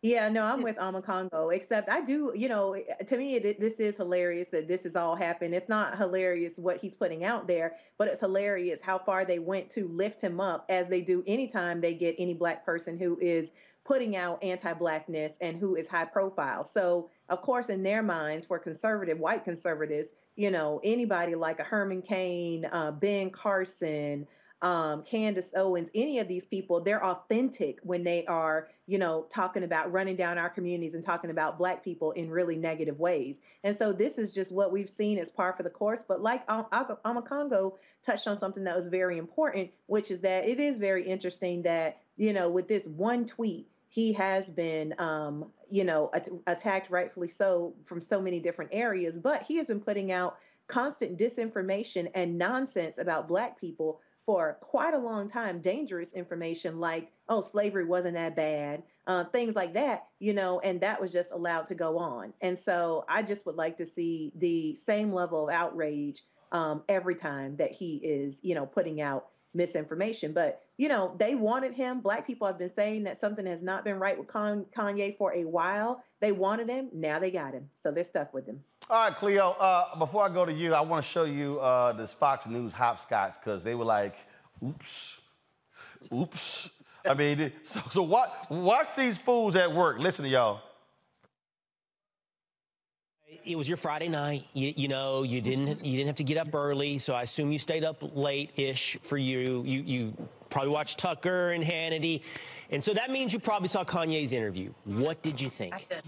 [SPEAKER 17] Yeah, no, I'm with Congo. except I do, you know, to me, it, this is hilarious that this has all happened. It's not hilarious what he's putting out there, but it's hilarious how far they went to lift him up as they do anytime they get any black person who is putting out anti blackness and who is high profile. So, of course, in their minds, for conservative, white conservatives, you know, anybody like a Herman Cain, uh, Ben Carson, um, Candace Owens, any of these people, they're authentic when they are, you know, talking about running down our communities and talking about Black people in really negative ways. And so this is just what we've seen as par for the course. But like Omekongo touched on something that was very important, which is that it is very interesting that, you know, with this one tweet, he has been, um, you know, at- attacked rightfully so from so many different areas, but he has been putting out constant disinformation and nonsense about Black people for quite a long time. Dangerous information like, oh, slavery wasn't that bad, uh, things like that, you know, and that was just allowed to go on. And so I just would like to see the same level of outrage um, every time that he is, you know, putting out misinformation. But, you know, they wanted him. Black people have been saying that something has not been right with Kanye for a while. They wanted him. Now they got him. So they're stuck with him.
[SPEAKER 2] All right, Cleo, uh, before I go to you, I want to show you uh, this Fox News hopscotch because they were like, oops, oops. I mean, so, so watch, watch these fools at work. Listen to y'all
[SPEAKER 55] it was your Friday night. You, you, know, you didn't you didn't have to get up early, so I assume you stayed up late-ish for you. You you probably watched Tucker and Hannity, and so that means you probably saw Kanye's interview. What did you think?
[SPEAKER 56] I did.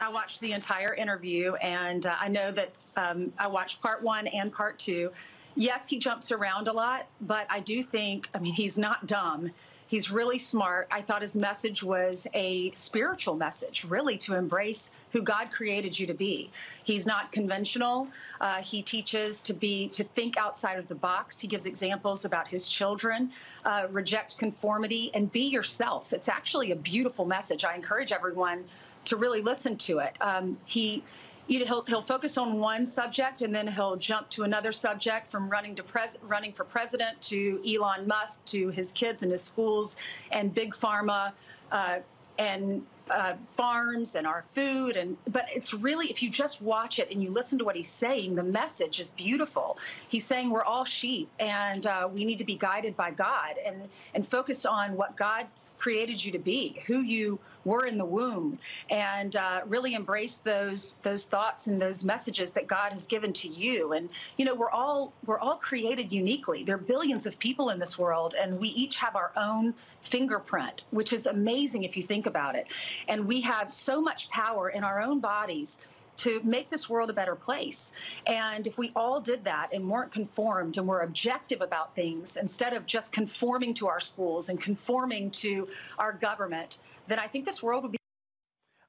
[SPEAKER 56] I watched the entire interview, and uh, I know that um, I watched part one and part two. Yes, he jumps around a lot, but I do think, I mean, he's not dumb. He's really smart. I thought his message was a spiritual message, really, to embrace who God created you to be. He's not conventional. Uh, he teaches to be to think outside of the box. He gives examples about his children. Uh, reject conformity and be yourself. It's actually a beautiful message. I encourage everyone to really listen to it. Um, he he'll he'll focus on one subject and then he'll jump to another subject from running to pres- running for president to Elon Musk to his kids and his schools and big pharma uh, and uh, farms and our food and but it's really if you just watch it and you listen to what he's saying the message is beautiful. He's saying we're all sheep and uh, we need to be guided by god and and focus on what god created you to be who you were in the womb and uh, really embrace those those thoughts and those messages that God has given to you. And you know, we're all we're all created uniquely. There are billions of people in this world, and we each have our own fingerprint, which is amazing if you think about it. And we have so much power in our own bodies to make this world a better place. And if we all did that and weren't conformed and were objective about things instead of just conforming to our schools and conforming to our government, then I think this world would be.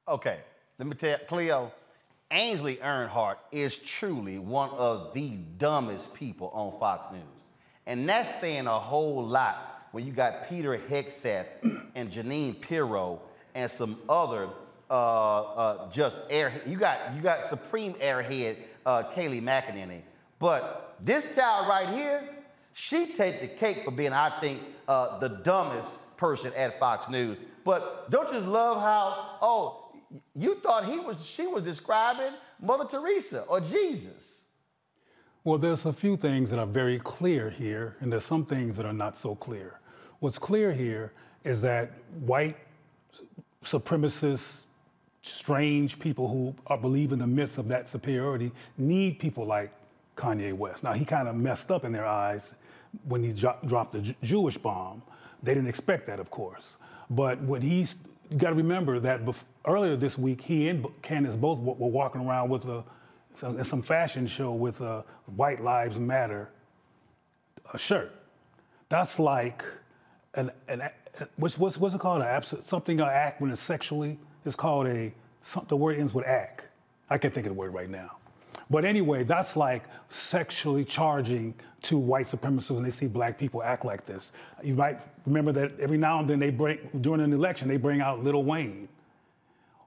[SPEAKER 2] Okay, let me tell you, Cleo, Ainsley Earhardt is truly one of the dumbest people on Fox News. And that's saying a whole lot when you got Peter Hegseth and Jeanine Pirro and some other uh, uh, just air. You got you got supreme airhead uh, Kayleigh McEnany. But this child right here, she take the cake for being, I think, uh, the dumbest person at Fox News. But don't you just love how, oh, you thought he was, she was describing Mother Teresa or Jesus.
[SPEAKER 57] Well, there's a few things that are very clear here, and there's some things that are not so clear. What's clear here is that white supremacists, strange people who are believing the myth of that superiority need people like Kanye West. Now, he kind of messed up in their eyes when he dropped the J- Jewish bomb. They didn't expect that, of course. But when he's, got to remember that bef- earlier this week, he and Candace both were walking around with a
[SPEAKER 39] so, some fashion show with a White Lives Matter a shirt. That's like an, an what's, what's, what's it called? An something an act when it's sexually. It's called a, some, the word ends with act. I can't think of the word right now. But anyway, that's like sexually charging to white supremacists when they see black people act like this. You might remember that every now and then they bring, during an election, they bring out Lil Wayne,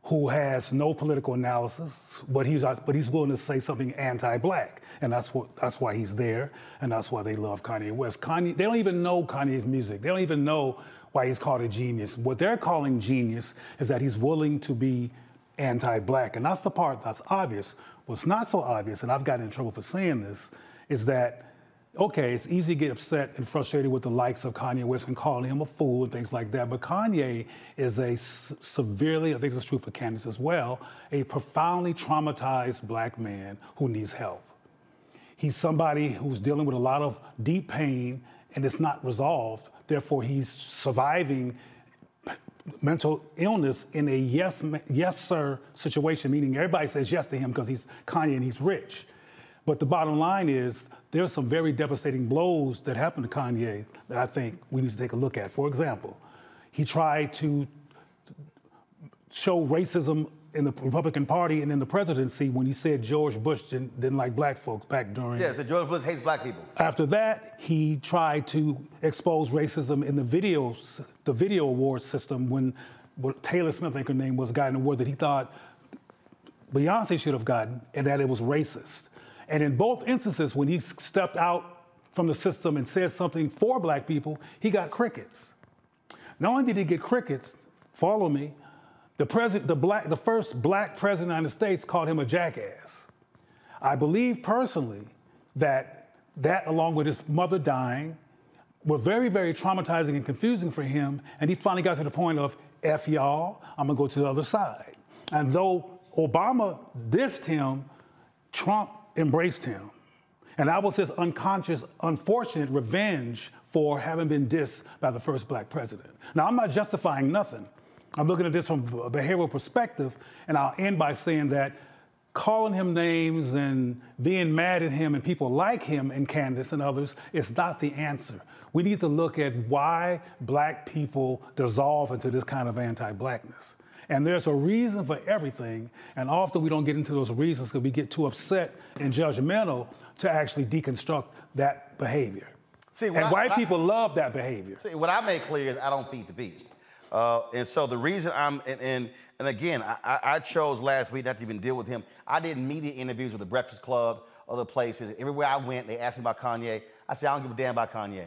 [SPEAKER 39] who has no political analysis, but he's, but he's willing to say something anti-black. And that's, what, that's why he's there, and that's why they love Kanye West. Kanye, they don't even know Kanye's music. They don't even know why he's called a genius. What they're calling genius is that he's willing to be anti-black. And that's the part that's obvious. What's not so obvious, and I've gotten in trouble for saying this, is that okay, it's easy to get upset and frustrated with the likes of Kanye West and calling him a fool and things like that. But Kanye is a severely, I think it's true for Candace as well, a profoundly traumatized black man who needs help. He's somebody who's dealing with a lot of deep pain and it's not resolved. Therefore, he's surviving mental illness in a yes, yes, sir situation, meaning everybody says yes to him because he's Kanye and he's rich. But the bottom line is there's some very devastating blows that happened to Kanye that I think we need to take a look at. For example, he tried to show racism in the Republican Party and in the presidency when he said George Bush didn't, didn't like black folks back during.
[SPEAKER 2] Yeah, so George Bush hates black people.
[SPEAKER 39] After that, he tried to expose racism in the videos, the video award system when what Taylor Smith, I think her name was, got an award that he thought Beyonce should have gotten, and that it was racist. And in both instances, when he stepped out from the system and said something for black people, he got crickets. Not only did he get crickets, follow me, the, president, the, black, the first black president of the United States called him a jackass. I believe personally that that, along with his mother dying, were very, very traumatizing and confusing for him. And he finally got to the point of, F y'all, I'm gonna go to the other side. And though Obama dissed him, Trump embraced him. And that was his unconscious, unfortunate revenge for having been dissed by the first black president. Now, I'm not justifying nothing. I'm looking at this from a behavioral perspective, and I'll end by saying that calling him names and being mad at him and people like him and Candace and others is not the answer. We need to look at why black people dissolve into this kind of anti-blackness. And there's a reason for everything, and often we don't get into those reasons because we get too upset and judgmental to actually deconstruct that behavior. See, and I, white people I, love that behavior.
[SPEAKER 2] See, what I make clear is I don't feed the beast. Uh, and so the reason I'm, and, and, and again, I, I, chose last week not to even deal with him. I did media interviews with the Breakfast Club, other places. Everywhere I went, they asked me about Kanye. I said, I don't give a damn about Kanye.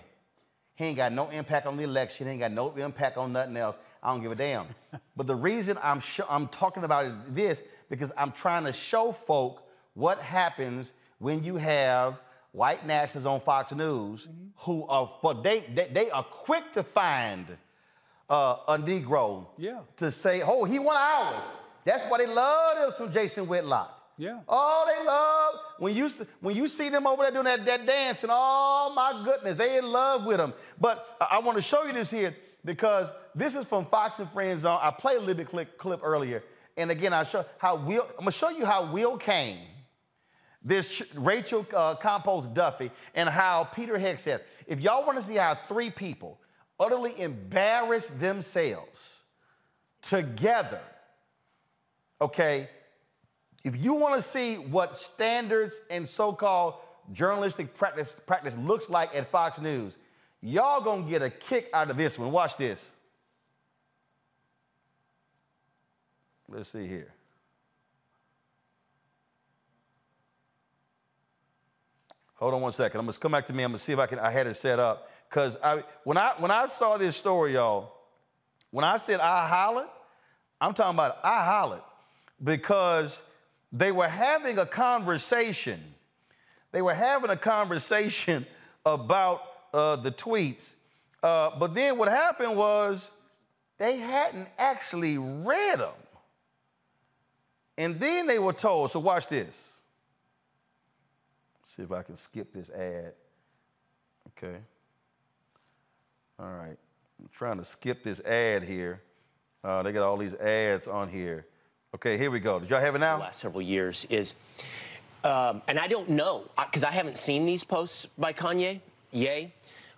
[SPEAKER 2] He ain't got no impact on the election. He ain't got no impact on nothing else. I don't give a damn. but the reason I'm, sh- I'm talking about this, because I'm trying to show folk what happens when you have white nationalists on Fox News mm-hmm. who are, but they, they, they are quick to find uh, a Negro
[SPEAKER 39] yeah.
[SPEAKER 2] to say, oh, he won ours. That's why they love him some Jason Whitlock.
[SPEAKER 39] Yeah.
[SPEAKER 2] Oh, they love when you when you see them over there doing that, that dance and oh my goodness, they in love with them. But I, I want to show you this here because this is from Fox and Friends on. I played a little bit clip, clip earlier, and again I show how Will. I'm gonna show you how Will Cain, this Rachel uh, Campos Duffy, and how Peter Hegseth. If y'all want to see how three people utterly embarrass themselves together, okay, if you want to see what standards and so-called journalistic practice, practice looks like at Fox News, y'all gonna get a kick out of this one. Watch this. Let's see here. Hold on one second. I'm gonna come back to me. I'm gonna see if I can. I had it set up. Because I, when, I, when I saw this story, y'all, when I said I hollered, I'm talking about I hollered because they were having a conversation. They were having a conversation about uh, the tweets. Uh, but then what happened was they hadn't actually read them. And then they were told, so watch this. See if I can skip this ad. Okay. All right. I'm trying to skip this ad here. Uh, they got all these ads on here. Okay, here we go. Did y'all have it now?
[SPEAKER 55] The last several years is Um, and I don't know because I haven't seen these posts by Kanye. Yay.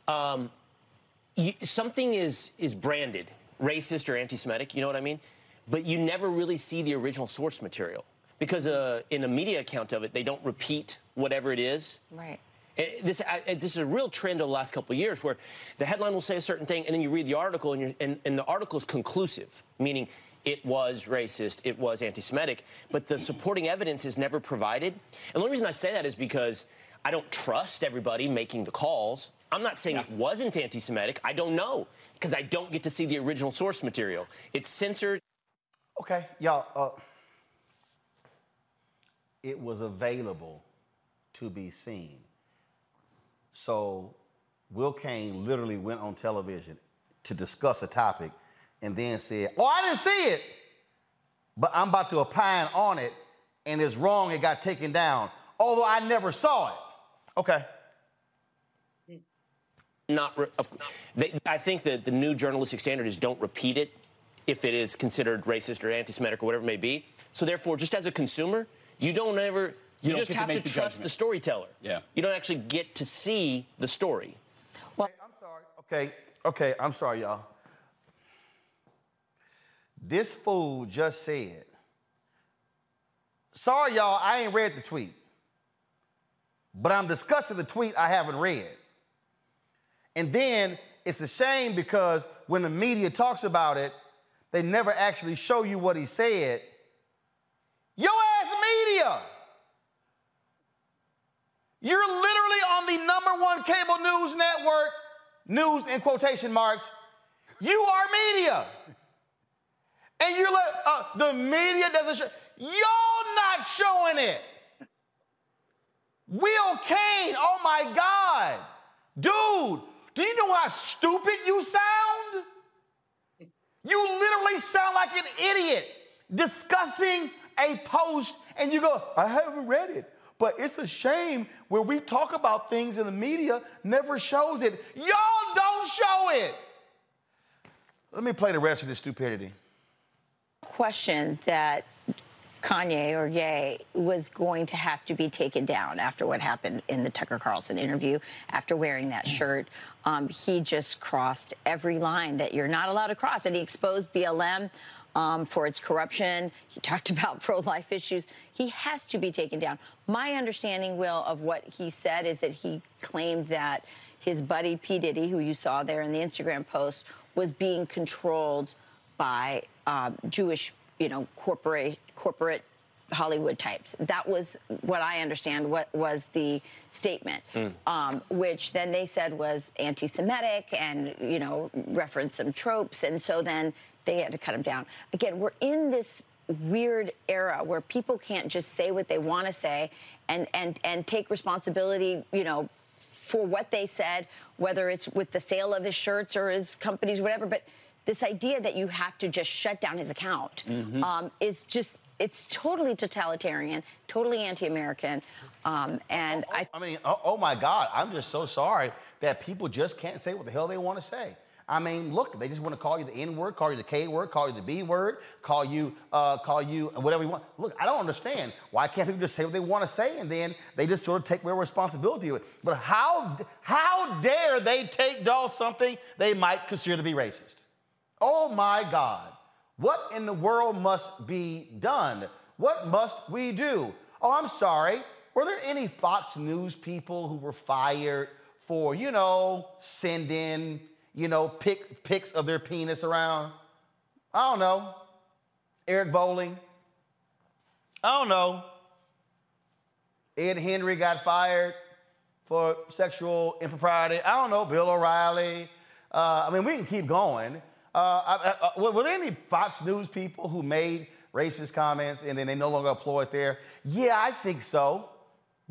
[SPEAKER 55] Um, you, something is is branded racist or anti-Semitic. You know what I mean? But you never really see the original source material because uh, in a media account of it, they don't repeat whatever it is.
[SPEAKER 58] Right.
[SPEAKER 55] This, I, this is a real trend over the last couple of years where the headline will say a certain thing and then you read the article and, you're, and, and the article is conclusive, meaning it was racist, it was anti Semitic, but the supporting evidence is never provided. And the only reason I say that is because I don't trust everybody making the calls. I'm not saying it wasn't anti Semitic, I don't know because I don't get to see the original source material. It's censored.
[SPEAKER 2] Okay, y'all. Uh, it was available to be seen. So Will Cain literally went on television to discuss a topic and then said, Oh, I didn't see it, but I'm about to opine on it, and it's wrong, it got taken down, although I never saw it. Okay.
[SPEAKER 55] not. Re- of- they, I think that the new journalistic standard is don't repeat it if it is considered racist or anti-Semitic or whatever it may be. So therefore, just as a consumer, you don't ever. You,
[SPEAKER 52] You
[SPEAKER 55] just
[SPEAKER 52] get to
[SPEAKER 55] have to,
[SPEAKER 52] the
[SPEAKER 55] trust
[SPEAKER 52] judgment.
[SPEAKER 55] the storyteller.
[SPEAKER 52] Yeah.
[SPEAKER 55] You don't actually get to see the story. Well, hey, I'm sorry.
[SPEAKER 2] Okay, okay, I'm sorry, y'all. This fool just said, sorry, y'all, I ain't read the tweet, but I'm discussing the tweet I haven't read. And then it's a shame because when the media talks about it, they never actually show you what he said. Your ass media! You're literally on the number one cable news network, news in quotation marks. You are media. And you're like, uh, the media doesn't show. Y'all not showing it. Will Cain, oh my God. Dude, do you know how stupid you sound? You literally sound like an idiot discussing a post and you go, I haven't read it. But it's a shame where we talk about things in the media never shows it. Y'all don't show it. Let me play the rest of this stupidity.
[SPEAKER 58] question that Kanye or Ye was going to have to be taken down after what happened in the Tucker Carlson interview, after wearing that shirt. Um, he just crossed every line that you're not allowed to cross. And he exposed BLM um, for its corruption. He talked about pro life issues. He has to be taken down. My understanding, Will, of what he said is that he claimed that his buddy P. Diddy, who you saw there in the Instagram post, was being controlled by um, Jewish, you know, corporate corporate Hollywood types. That was what I understand. What was the statement, um, which then they said was anti-Semitic and you know referenced some tropes, and so then they had to cut him down. Again, we're in this weird era where people can't just say what they want to say and and and take responsibility, you know, for what they said, whether it's with the sale of his shirts or his companies, whatever. But this idea that you have to just shut down his account um, is just, it's totally totalitarian, totally anti American. Um, and I,
[SPEAKER 2] I mean, oh, oh my God, I'm just so sorry that people just can't say what the hell they want to say. I mean, look, they just want to call you the N word, call you the K word, call you the B word, call you, uh, call you whatever you want. Look, I don't understand why can't people just say what they want to say and then they just sort of take their responsibility of it. But how, how dare they take down something they might consider to be racist? Oh my God, what in the world must be done? What must we do? Oh, I'm sorry. Were there any Fox News people who were fired for, you know, sending, you know, pic, pics of their penis around? I don't know. Eric Bolling. I don't know. Ed Henry got fired for sexual impropriety. I don't know. Bill O'Reilly. Uh, I mean, we can keep going. Uh, I, I, were were there any Fox News people who made racist comments and then they no longer it there? Yeah, I think so.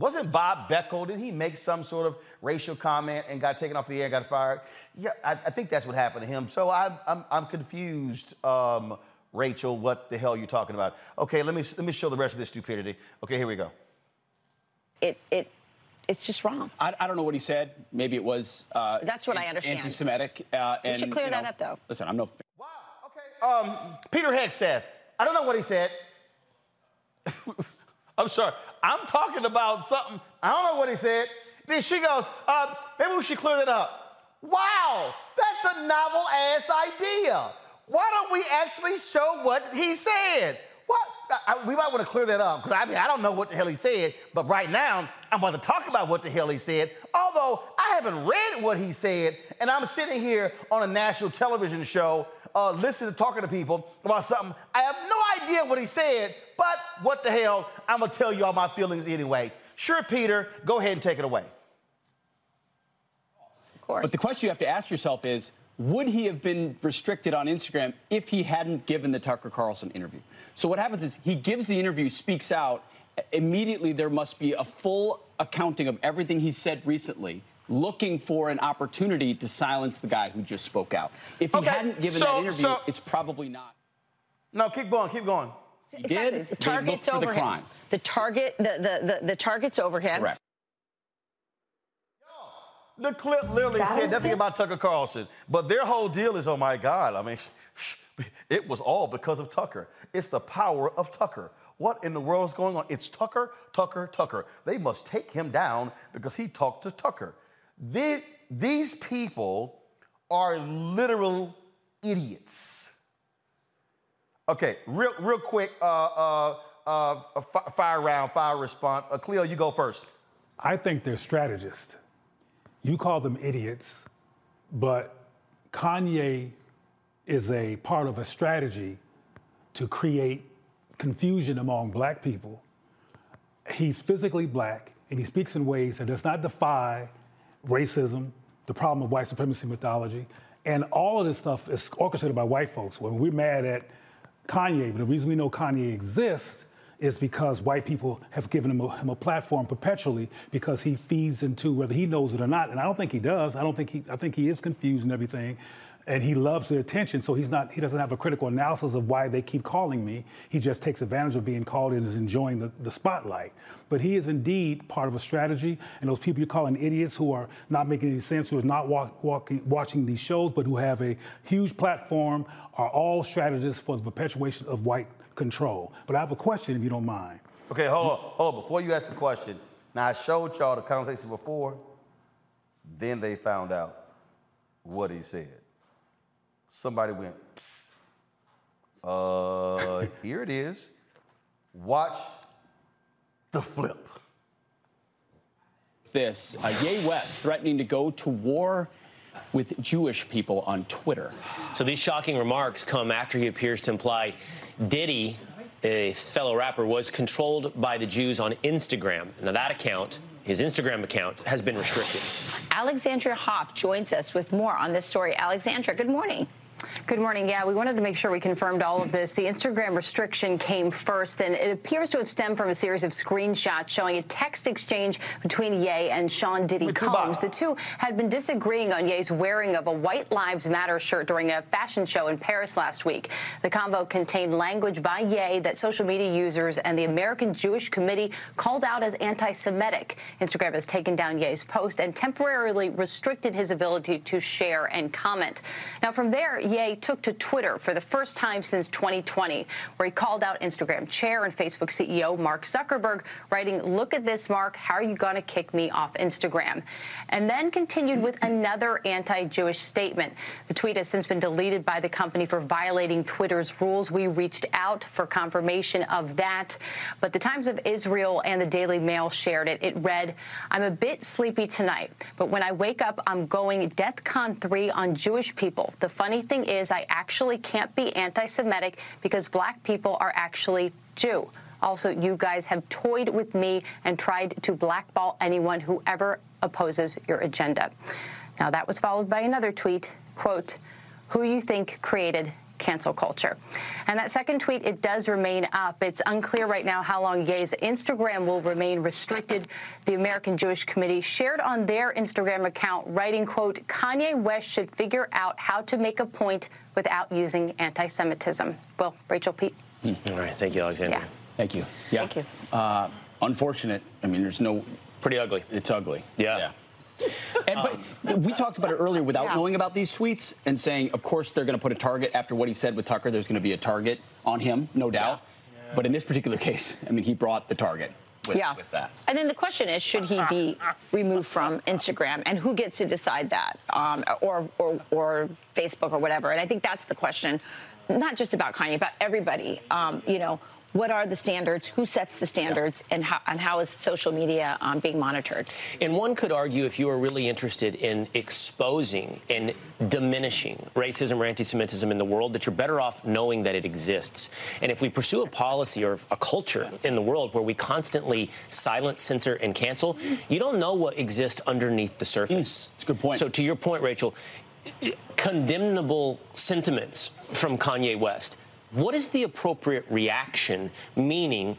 [SPEAKER 2] Wasn't Bob Beckel, did he make some sort of racial comment and got taken off the air and got fired? Yeah, I, I think that's what happened to him. So I, I'm, I'm confused, um, Rachel, what the hell are you talking about? Okay, let me, let me show the rest of this stupidity. Okay, here we go.
[SPEAKER 58] it, it, it's just wrong.
[SPEAKER 52] I, I don't know what he said. Maybe it was. Uh,
[SPEAKER 58] That's what I understand.
[SPEAKER 52] Anti-Semitic. Uh,
[SPEAKER 58] You
[SPEAKER 52] and,
[SPEAKER 58] should clear
[SPEAKER 52] you
[SPEAKER 58] that up, though.
[SPEAKER 52] Listen, I'm no. F- wow. Okay.
[SPEAKER 2] Um, Peter Hegseth. I don't know what he said. I'm sorry. I'm talking about something. I don't know what he said. Then she goes, uh, maybe we should clear that up. Wow, that's a novel ass idea. Why don't we actually show what he said? What? I, we might want to clear that up because I mean I don't know what the hell he said, but right now I'm about to talk about what the hell he said. Although I haven't read what he said, and I'm sitting here on a national television show, uh, listening, to talking to people about something. I have no idea what he said, but what the hell? I'm gonna tell you all my feelings anyway. Sure, Peter, go ahead and take it away.
[SPEAKER 52] Of course. But the question you have to ask yourself is would he have been restricted on Instagram if he hadn't given the Tucker Carlson interview? So what happens is he gives the interview, speaks out. Immediately, there must be a full accounting of everything he said recently, looking for an opportunity to silence the guy who just spoke out. If he
[SPEAKER 2] Okay,
[SPEAKER 52] hadn't given
[SPEAKER 2] so-
[SPEAKER 52] that interview,
[SPEAKER 2] so-
[SPEAKER 52] it's probably not.
[SPEAKER 2] No, keep going, keep going.
[SPEAKER 52] He
[SPEAKER 58] Exactly.
[SPEAKER 52] did.
[SPEAKER 58] The target's
[SPEAKER 52] looked for the
[SPEAKER 58] over him.
[SPEAKER 52] crime.
[SPEAKER 58] The target, the, the, the, the target's over him.
[SPEAKER 52] Correct.
[SPEAKER 2] The clip literally
[SPEAKER 58] That
[SPEAKER 2] said nothing
[SPEAKER 58] it?
[SPEAKER 2] about Tucker Carlson, but their whole deal is, oh my God, I mean, it was all because of Tucker. It's the power of Tucker. What in the world is going on? It's Tucker, Tucker, Tucker. They must take him down because he talked to Tucker. The- these people are literal idiots. Okay, real, real quick, uh, uh, uh, fire round, fire response. Uh, Cleo, you go first.
[SPEAKER 39] I think they're strategists. You call them idiots, but Kanye is a part of a strategy to create confusion among black people. He's physically black and he speaks in ways that does not defy racism, the problem of white supremacy mythology, and all of this stuff is orchestrated by white folks. When we're mad at Kanye, but the reason we know Kanye exists is because white people have given him a, him a platform perpetually because he feeds into whether he knows it or not. And I don't think he does. I don't think he. I think he is confused and everything, and he loves the attention. So he's not. He doesn't have a critical analysis of why they keep calling me. He just takes advantage of being called and is enjoying the, the spotlight. But he is indeed part of a strategy. And those people you're calling idiots who are not making any sense, who are not walk, walking, watching these shows, but who have a huge platform, are all strategists for the perpetuation of white control. But I have a question, if you don't mind.
[SPEAKER 2] Okay, hold on, hold on. Before you ask the question, now I showed y'all the conversation before. Then they found out what he said. Somebody went, Psst. uh, here it is. Watch the flip.
[SPEAKER 52] This uh, Ye West threatening to go to war with Jewish people on Twitter.
[SPEAKER 55] So these shocking remarks come after he appears to imply Diddy, a fellow rapper, was controlled by the Jews on Instagram. Now that account, his Instagram account, has been restricted.
[SPEAKER 58] Alexandria Hoff joins us with more on this story. Alexandra, good morning.
[SPEAKER 59] Good morning. Yeah, we wanted to make sure we confirmed all of this. The Instagram restriction came first, and it appears to have stemmed from a series of screenshots showing a text exchange between Ye and Sean Diddy Combs. The two had been disagreeing on Ye's wearing of a White Lives Matter shirt during a fashion show in Paris last week. The convo contained language by Ye that social media users and the American Jewish Committee called out as anti-Semitic. Instagram has taken down Ye's post and temporarily restricted his ability to share and comment. Now, from there, Ye took to Twitter for the first time since 2020, where he called out Instagram chair and Facebook CEO Mark Zuckerberg, writing, Look at this, Mark. How are you going to kick me off Instagram? And then continued with another anti Jewish statement. The tweet has since been deleted by the company for violating Twitter's rules. We reached out for confirmation of that. But the Times of Israel and the Daily Mail shared it. It read, I'm a bit sleepy tonight, but when I wake up, I'm going DEFCON 3 on Jewish people. The funny thing is, I actually can't be anti Semitic because black people are actually Jew. Also, you guys have toyed with me and tried to blackball anyone who ever opposes your agenda. Now, that was followed by another tweet, quote, who you think created cancel culture. And that second tweet, it does remain up. It's unclear right now how long Ye's Instagram will remain restricted. The American Jewish Committee shared on their Instagram account, writing, quote, Kanye West should figure out how to make a point without using anti-Semitism. Well, Rachel Pete.
[SPEAKER 55] All right, thank you, Alexander.
[SPEAKER 59] Yeah.
[SPEAKER 52] Thank you. Yeah.
[SPEAKER 59] Thank you.
[SPEAKER 52] Uh, unfortunate. I mean, there's no.
[SPEAKER 55] Pretty ugly.
[SPEAKER 52] It's ugly.
[SPEAKER 55] Yeah.
[SPEAKER 52] And, but we talked about it earlier without
[SPEAKER 59] Yeah.
[SPEAKER 52] knowing about these tweets and saying, of course, they're going to put a target after what he said with Tucker. There's going to be a target on him, no doubt. But in this particular case, I mean, he brought the target. With,
[SPEAKER 58] yeah.
[SPEAKER 52] with that.
[SPEAKER 58] And then the question is, should he be removed from Instagram, and who gets to decide that, um, or, or or Facebook or whatever? And I think that's the question, not just about Kanye, about everybody. Um, you know, what are the standards? Who sets the standards? And how, and how is social media um, being monitored?
[SPEAKER 55] And one could argue if you are really interested in exposing and diminishing racism or anti Semitism in the world, that you're better off knowing that it exists. And if we pursue a policy or a culture in the world where we constantly silence, censor, and cancel, you don't know what exists underneath the surface.
[SPEAKER 52] That's a good point.
[SPEAKER 55] So, to your point, Rachel, condemnable sentiments from Kanye West. What is the appropriate reaction? Meaning,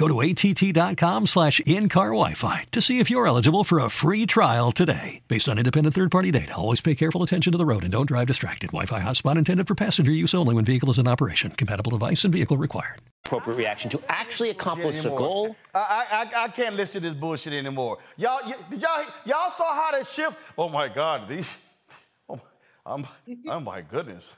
[SPEAKER 54] Go to att.com slash in-car Wi-Fi to see if you're eligible for a free trial today. Based on independent third-party data, always pay careful attention to the road and don't drive distracted. Wi-Fi hotspot intended for passenger use only when vehicle is in operation. Compatible device and vehicle required.
[SPEAKER 55] Appropriate reaction to actually accomplish a goal.
[SPEAKER 2] I, I, I can't listen to this bullshit anymore. Y'all, y- did y'all, y'all saw how that shift? Oh my God, these, oh, I'm, oh my goodness.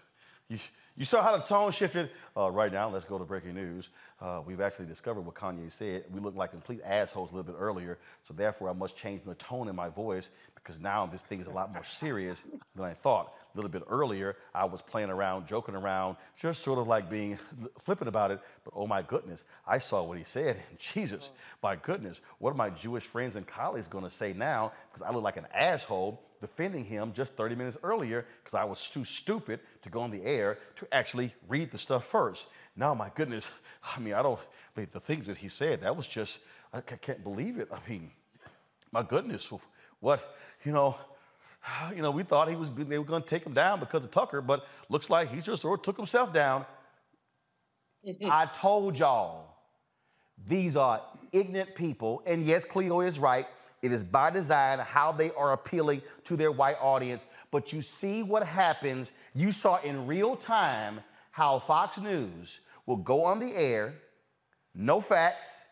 [SPEAKER 2] You, you saw how the tone shifted. Uh, right now, let's go to breaking news. Uh, we've actually discovered what Kanye said. We looked like complete assholes a little bit earlier, so therefore I must change the tone in my voice because now this thing is a lot more serious than I thought. A little bit earlier, I was playing around, joking around, just sort of like being flippant about it. But oh my goodness, I saw what he said. Jesus, my goodness, what are my Jewish friends and colleagues going to say now? Because I look like an asshole defending him just 30 minutes earlier because I was too stupid to go on the air to actually read the stuff first. Now, my goodness, I mean, I don't, I mean, the things that he said, that was just, I can't believe it. I mean, my goodness, what, you know, you know, we thought he was, they were going to take him down because of Tucker, but looks like he just sort of took himself down. I told y'all, these are ignorant people, and yes, Cleo is right. It is by design how they are appealing to their white audience. But you see what happens. You saw in real time how Fox News will go on the air, no facts,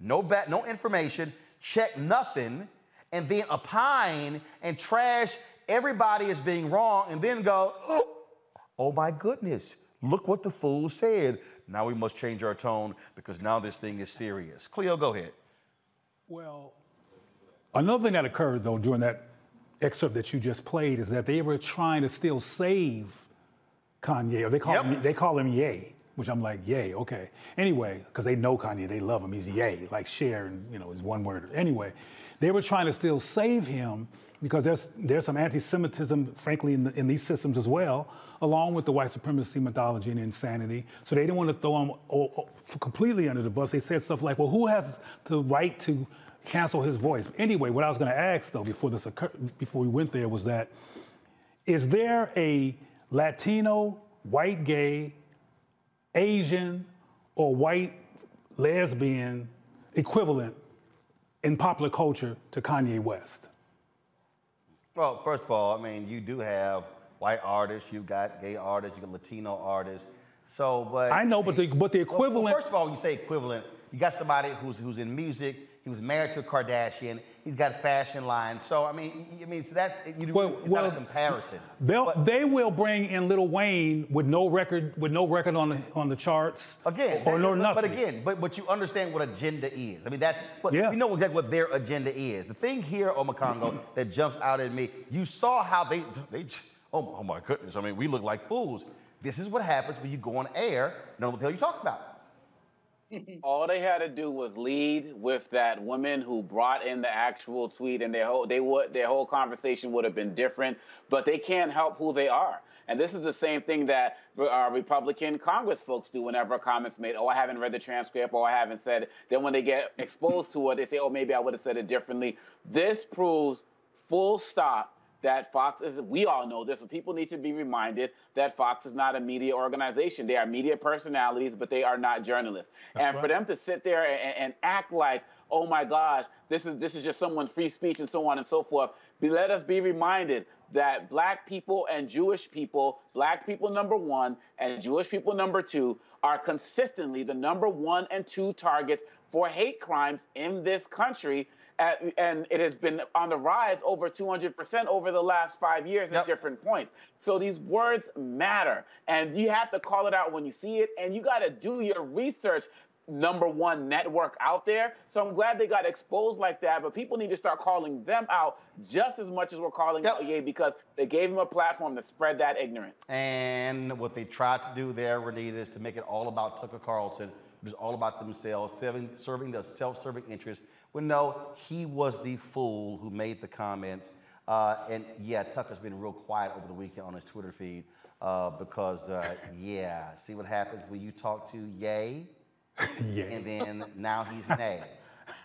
[SPEAKER 2] no ba- no information, check nothing, and then opine and trash everybody as being wrong, and then go, oh my goodness, look what the fool said. Now we must change our tone because now this thing is serious. Cleo, go ahead.
[SPEAKER 39] Well, another thing that occurred though during that excerpt that you just played is that they were trying to still save Kanye, or they call him they call him Ye, which I'm like, Yay, okay. Anyway, because they know Kanye, they love him. He's Ye, like share, and you know, is one word. Anyway, they were trying to still save him because there's there's some anti-Semitism, frankly, in, the, in these systems as well, along with the white supremacy mythology and insanity. So they didn't want to throw him o- o- completely under the bus. They said stuff like, "Well, who has the right to cancel his voice?" Anyway, what I was going to ask though before this occurred, before we went there was that is there a Latino, white gay, Asian, or white lesbian equivalent in popular culture to Kanye West?
[SPEAKER 2] Well, first of all, I mean, you do have white artists, you've got gay artists, you got Latino artists. So, but
[SPEAKER 39] I know, but the but the
[SPEAKER 2] Well,
[SPEAKER 39] equivalent.
[SPEAKER 2] first of all, you say equivalent, you got somebody who's who's in music. He was married to a Kardashian. He's got a fashion line. So I mean, I mean, so that's you,
[SPEAKER 39] Well,
[SPEAKER 2] it's
[SPEAKER 39] well,
[SPEAKER 2] not a comparison.
[SPEAKER 39] They'll, they will bring in Lil Wayne with no record with no record on the on the charts
[SPEAKER 2] Again,
[SPEAKER 39] or no
[SPEAKER 2] but,
[SPEAKER 39] nothing.
[SPEAKER 2] but again, but but you understand what agenda is. I mean, that's what
[SPEAKER 39] Yeah.
[SPEAKER 2] you know exactly what their agenda is. The thing here, Omekongo, that jumps out at me. You saw how they they. Oh, oh my goodness! I mean, we look like fools. This is what happens when you go on air. Know what the hell you talk about.
[SPEAKER 18] All they had to do was lead with that woman who brought in the actual tweet, and their whole they would their whole conversation would have been different. But they can't help who they are, and this is the same thing that uh, Republican Congress folks do whenever a comment's made. Oh, I haven't read the transcript, or I haven't said. It. Then when they get exposed to it, they say, oh, maybe I would have said it differently. This proves full stop that Fox is, we all know this, but people need to be reminded that Fox is not a media organization. They are media personalities, but they are not journalists. and for them to sit there and, and act like, oh my gosh, this is this is just someone's free speech and so on and so forth, be, let us be reminded that black people and Jewish people, black people number one and Jewish people number two, are consistently the number one and two targets for hate crimes in this country at, and it has been on the rise over 200% over the last five years at different points. So these words matter, and you have to call it out when you see it, and you got to do your research. Number one network out there. So I'm glad they got exposed like that, but people need to start calling them out just as much as we're calling out Ye because they gave them a platform to spread that ignorance.
[SPEAKER 2] And what they tried to do there, Renitta, is to make it all about Tucker Carlson, which is all about themselves, serving, serving their self-serving interests. When no, he was the fool who made the comments. Uh, and yeah, Tucker's been real quiet over the weekend on his Twitter feed uh, because, uh, yeah, see what happens when you talk to Yay, and then now he's Nay.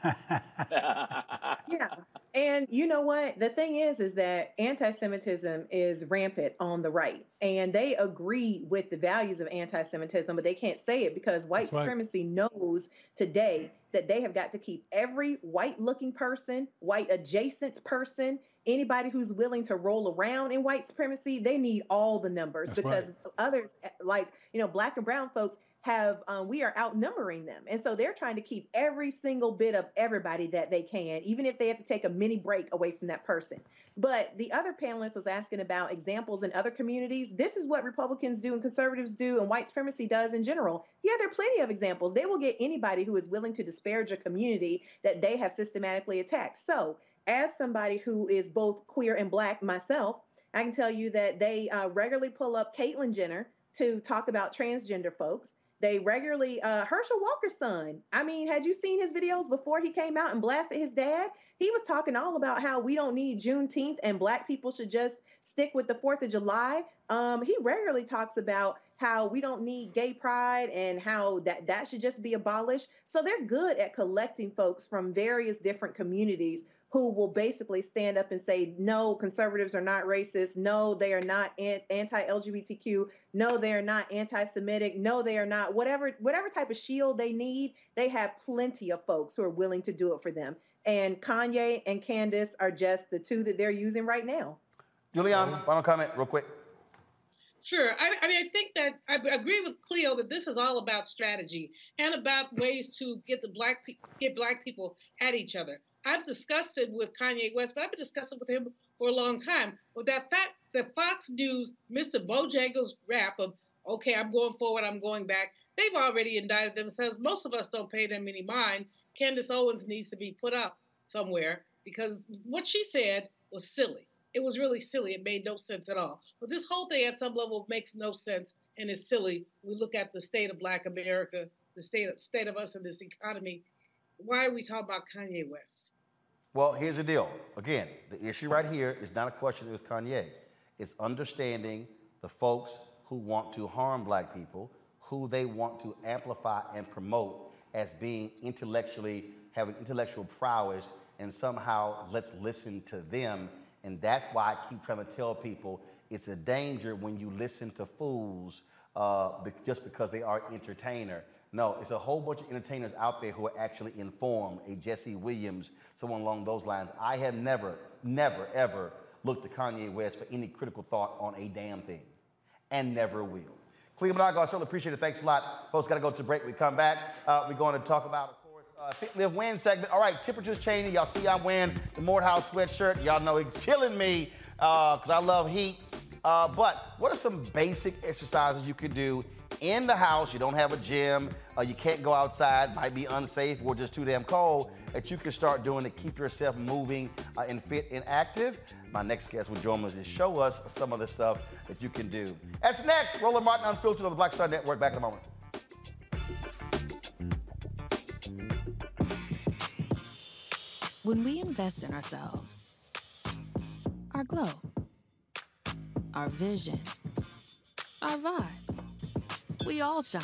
[SPEAKER 17] yeah. And you know what? The thing is, is that anti Semitism is rampant on the right. And they agree with the values of anti Semitism, but they can't say it because white
[SPEAKER 60] That's right.
[SPEAKER 17] supremacy knows today that they have got to keep every white looking person, white adjacent person, anybody who's willing to roll around in white supremacy, they need all the numbers
[SPEAKER 60] That's
[SPEAKER 17] because others, eh, like, you know, black and brown folks, have um, we are outnumbering them. And so they're trying to keep every single bit of everybody that they can even if they have to take a mini break away from that person. But the other panelist was asking about examples in other communities. This is what republicans do and conservatives do and white supremacy does in general. Yeah there are plenty of examples. They will get anybody who is willing to disparage a community that they have systematically attacked. So as somebody who is both queer and black myself i can tell you that they uh, regularly pull up caitlyn jenner to talk about transgender folks they regularly, uh, Herschel Walker's son. I mean, had you seen his videos before he came out and blasted his dad? He was talking all about how we don't need Juneteenth and black people should just stick with the 4th of July. Um, he regularly talks about how we don't need gay pride and how that, that should just be abolished. So they're good at collecting folks from various different communities who will basically stand up and say, no, conservatives are not racist. No, they are not anti LGBTQ. No, they are not anti Semitic. No, they are not whatever, whatever type of shield they need. They have plenty of folks who are willing to do it for them. And Kanye and Candace are just the two that they're using right now.
[SPEAKER 2] Julianne, um, final comment, real quick.
[SPEAKER 19] Sure. I, I, mean, I think that I agree with Cleo that this is all about strategy and about ways to get the black pe- get black people at each other. I've discussed it with Kanye West, but I've been discussing with him for a long time. With that fact that Fox News, Mr. Bojangles rap of "Okay, I'm going forward, I'm going back," they've already indicted themselves. Most of us don't pay them any mind. Candace Owens needs to be put up somewhere because what she said was silly. It was really silly. It made no sense at all. But this whole thing, at some level, makes no sense and is silly. We look at the state of Black America, the state of, state of us in this economy. Why are we talking about Kanye West?
[SPEAKER 2] Well, here's the deal. Again, the issue right here is not a question with Kanye. It's understanding the folks who want to harm black people, who they want to amplify and promote as being intellectually, having intellectual prowess, and somehow let's listen to them and that's why I keep trying to tell people it's a danger when you listen to fools uh, just because they are entertainer. No, it's a whole bunch of entertainers out there who are actually informed. A Jesse Williams, someone along those lines. I have never, never, ever looked to Kanye West for any critical thought on a damn thing, and never will. Cleo Manago, I certainly appreciate it. Thanks a lot. Folks, got to go to break. We come back. Uh, we're going to talk about of course, uh, Fit Live Win segment. All right, temperatures changing. Y'all see I'm wearing the Morehouse sweatshirt. Y'all know it's killing me because uh, I love heat. Uh, but what are some basic exercises you can do in the house? You don't have a gym, uh, you can't go outside, might be unsafe or just too damn cold, that you can start doing to keep yourself moving uh, and fit and active. My next guest will join us to show us some of the stuff that you can do. That's next. Roland Martin Unfiltered on the Black Star Network. Back in a moment.
[SPEAKER 61] When we invest in ourselves, our glow, our vision, our vibe, we all shine.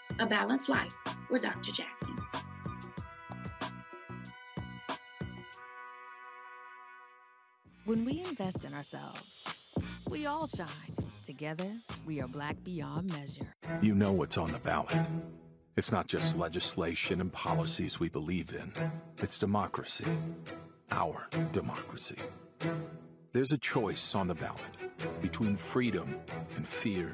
[SPEAKER 62] A Balanced Life with Dr. Jacquie.
[SPEAKER 61] When we invest in ourselves, we all shine. Together, we are black beyond measure.
[SPEAKER 9] You know what's on the ballot. It's not just legislation and policies we believe in, it's democracy. Our democracy. There's a choice on the ballot between freedom and fear,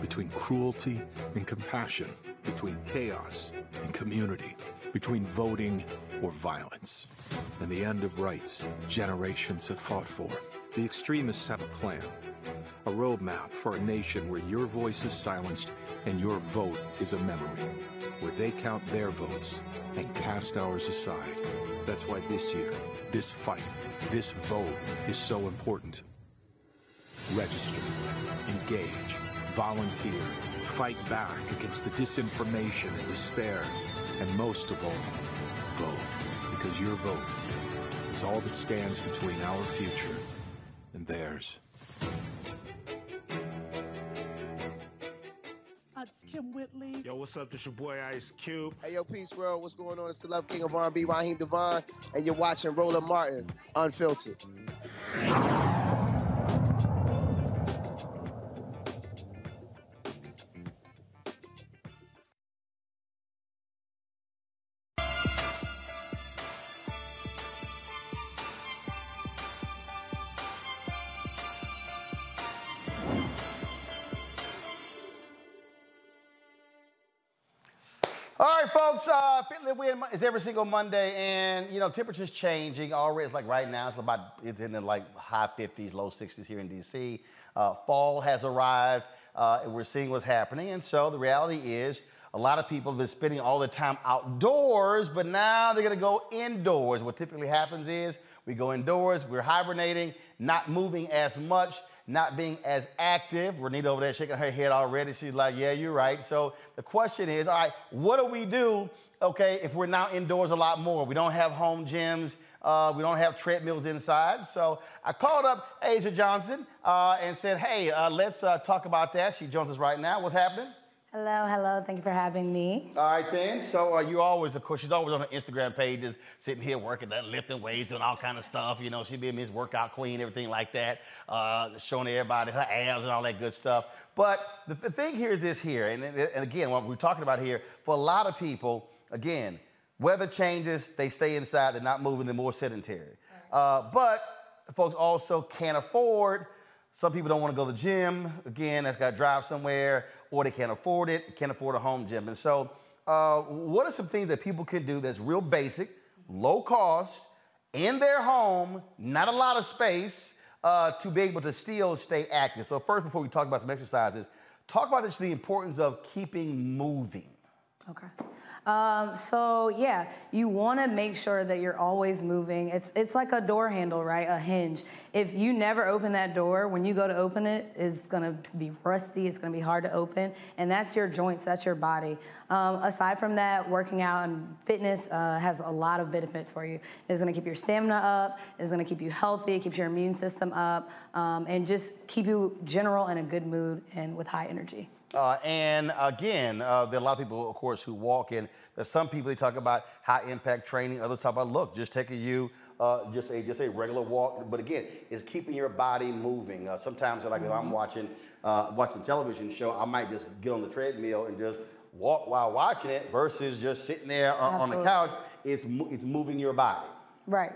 [SPEAKER 9] between cruelty and compassion, between chaos and community, between voting or violence and the end of rights generations have fought for. The extremists have a plan, a roadmap for a nation where your voice is silenced and your vote is a memory, where they count their votes and cast ours aside. That's why this year, this fight, this vote is so important. Register, engage, volunteer, fight back against the disinformation and despair, and most of all, vote, because your vote is all that stands between our future and theirs.
[SPEAKER 63] It's Kym Whitley.
[SPEAKER 64] Yo, what's up? This your boy Ice Cube.
[SPEAKER 63] Hey, yo, Peace World. What's going on? It's the Love King of R&B, Raheem DeVaughn, and you're watching Roland Martin, Unfiltered.
[SPEAKER 2] Fit Live Win every single Monday, and you know temperatures changing. Already, it's like right now, it's about it's in the like high 50s, low 60s here in DC. Uh, fall has arrived, uh, and we're seeing what's happening. And so the reality is, a lot of people have been spending all the time outdoors, but now they're to go indoors. What typically happens is we go indoors, we're hibernating, not moving as much, not being as active. Renitta over there shaking her head already. She's like, yeah, you're right. So the question is, all right, what do we do, okay, if we're now indoors a lot more? We don't have home gyms. Uh, we don't have treadmills inside. So I called up Asia Johnson uh, and said, hey, uh, let's uh, talk about that. She joins us right now. What's happening?
[SPEAKER 65] Hello, hello. Thank you for having me.
[SPEAKER 2] All right, then. So uh, you always, of course, she's always on her Instagram page, just sitting here working, lifting weights, doing all kind of stuff. You know, she be Miss Workout Queen, everything like that, uh, showing everybody her abs and all that good stuff. But the, the thing here is this here, and, and again, what we're talking about here, for a lot of people, again, weather changes, they stay inside, they're not moving, they're more sedentary. Uh, but folks also can't afford some people don't want to go to the gym. Again, that's got to drive somewhere, or they can't afford it, can't afford a home gym. And so, uh, what are some things that people can do that's real basic, low cost, in their home, not a lot of space, uh, to be able to still stay active? So, first, before we talk about some exercises, talk about this, the importance of keeping moving.
[SPEAKER 65] Okay. Um, so yeah, you want to make sure that you're always moving. It's it's like a door handle, right? A hinge. If you never open that door, when you go to open it, it's gonna be rusty. It's gonna be hard to open, and that's your joints. That's your body. Um, aside from that, working out and fitness uh, has a lot of benefits for you. It's gonna keep your stamina up. It's gonna keep you healthy. It keeps your immune system up, um, and just keep you general in a good mood and with high energy.
[SPEAKER 2] Uh, and again, uh, there are a lot of people, of course, who walk in. There's some people they talk about high impact training. Others talk about look, just taking you uh, just a just a regular walk. But again, it's keeping your body moving. Uh, sometimes, like mm-hmm. if I'm mm-hmm. watching uh, watching television show, I might just get on the treadmill and just walk while watching it versus just sitting there on the couch. It's it's moving your body.
[SPEAKER 65] Right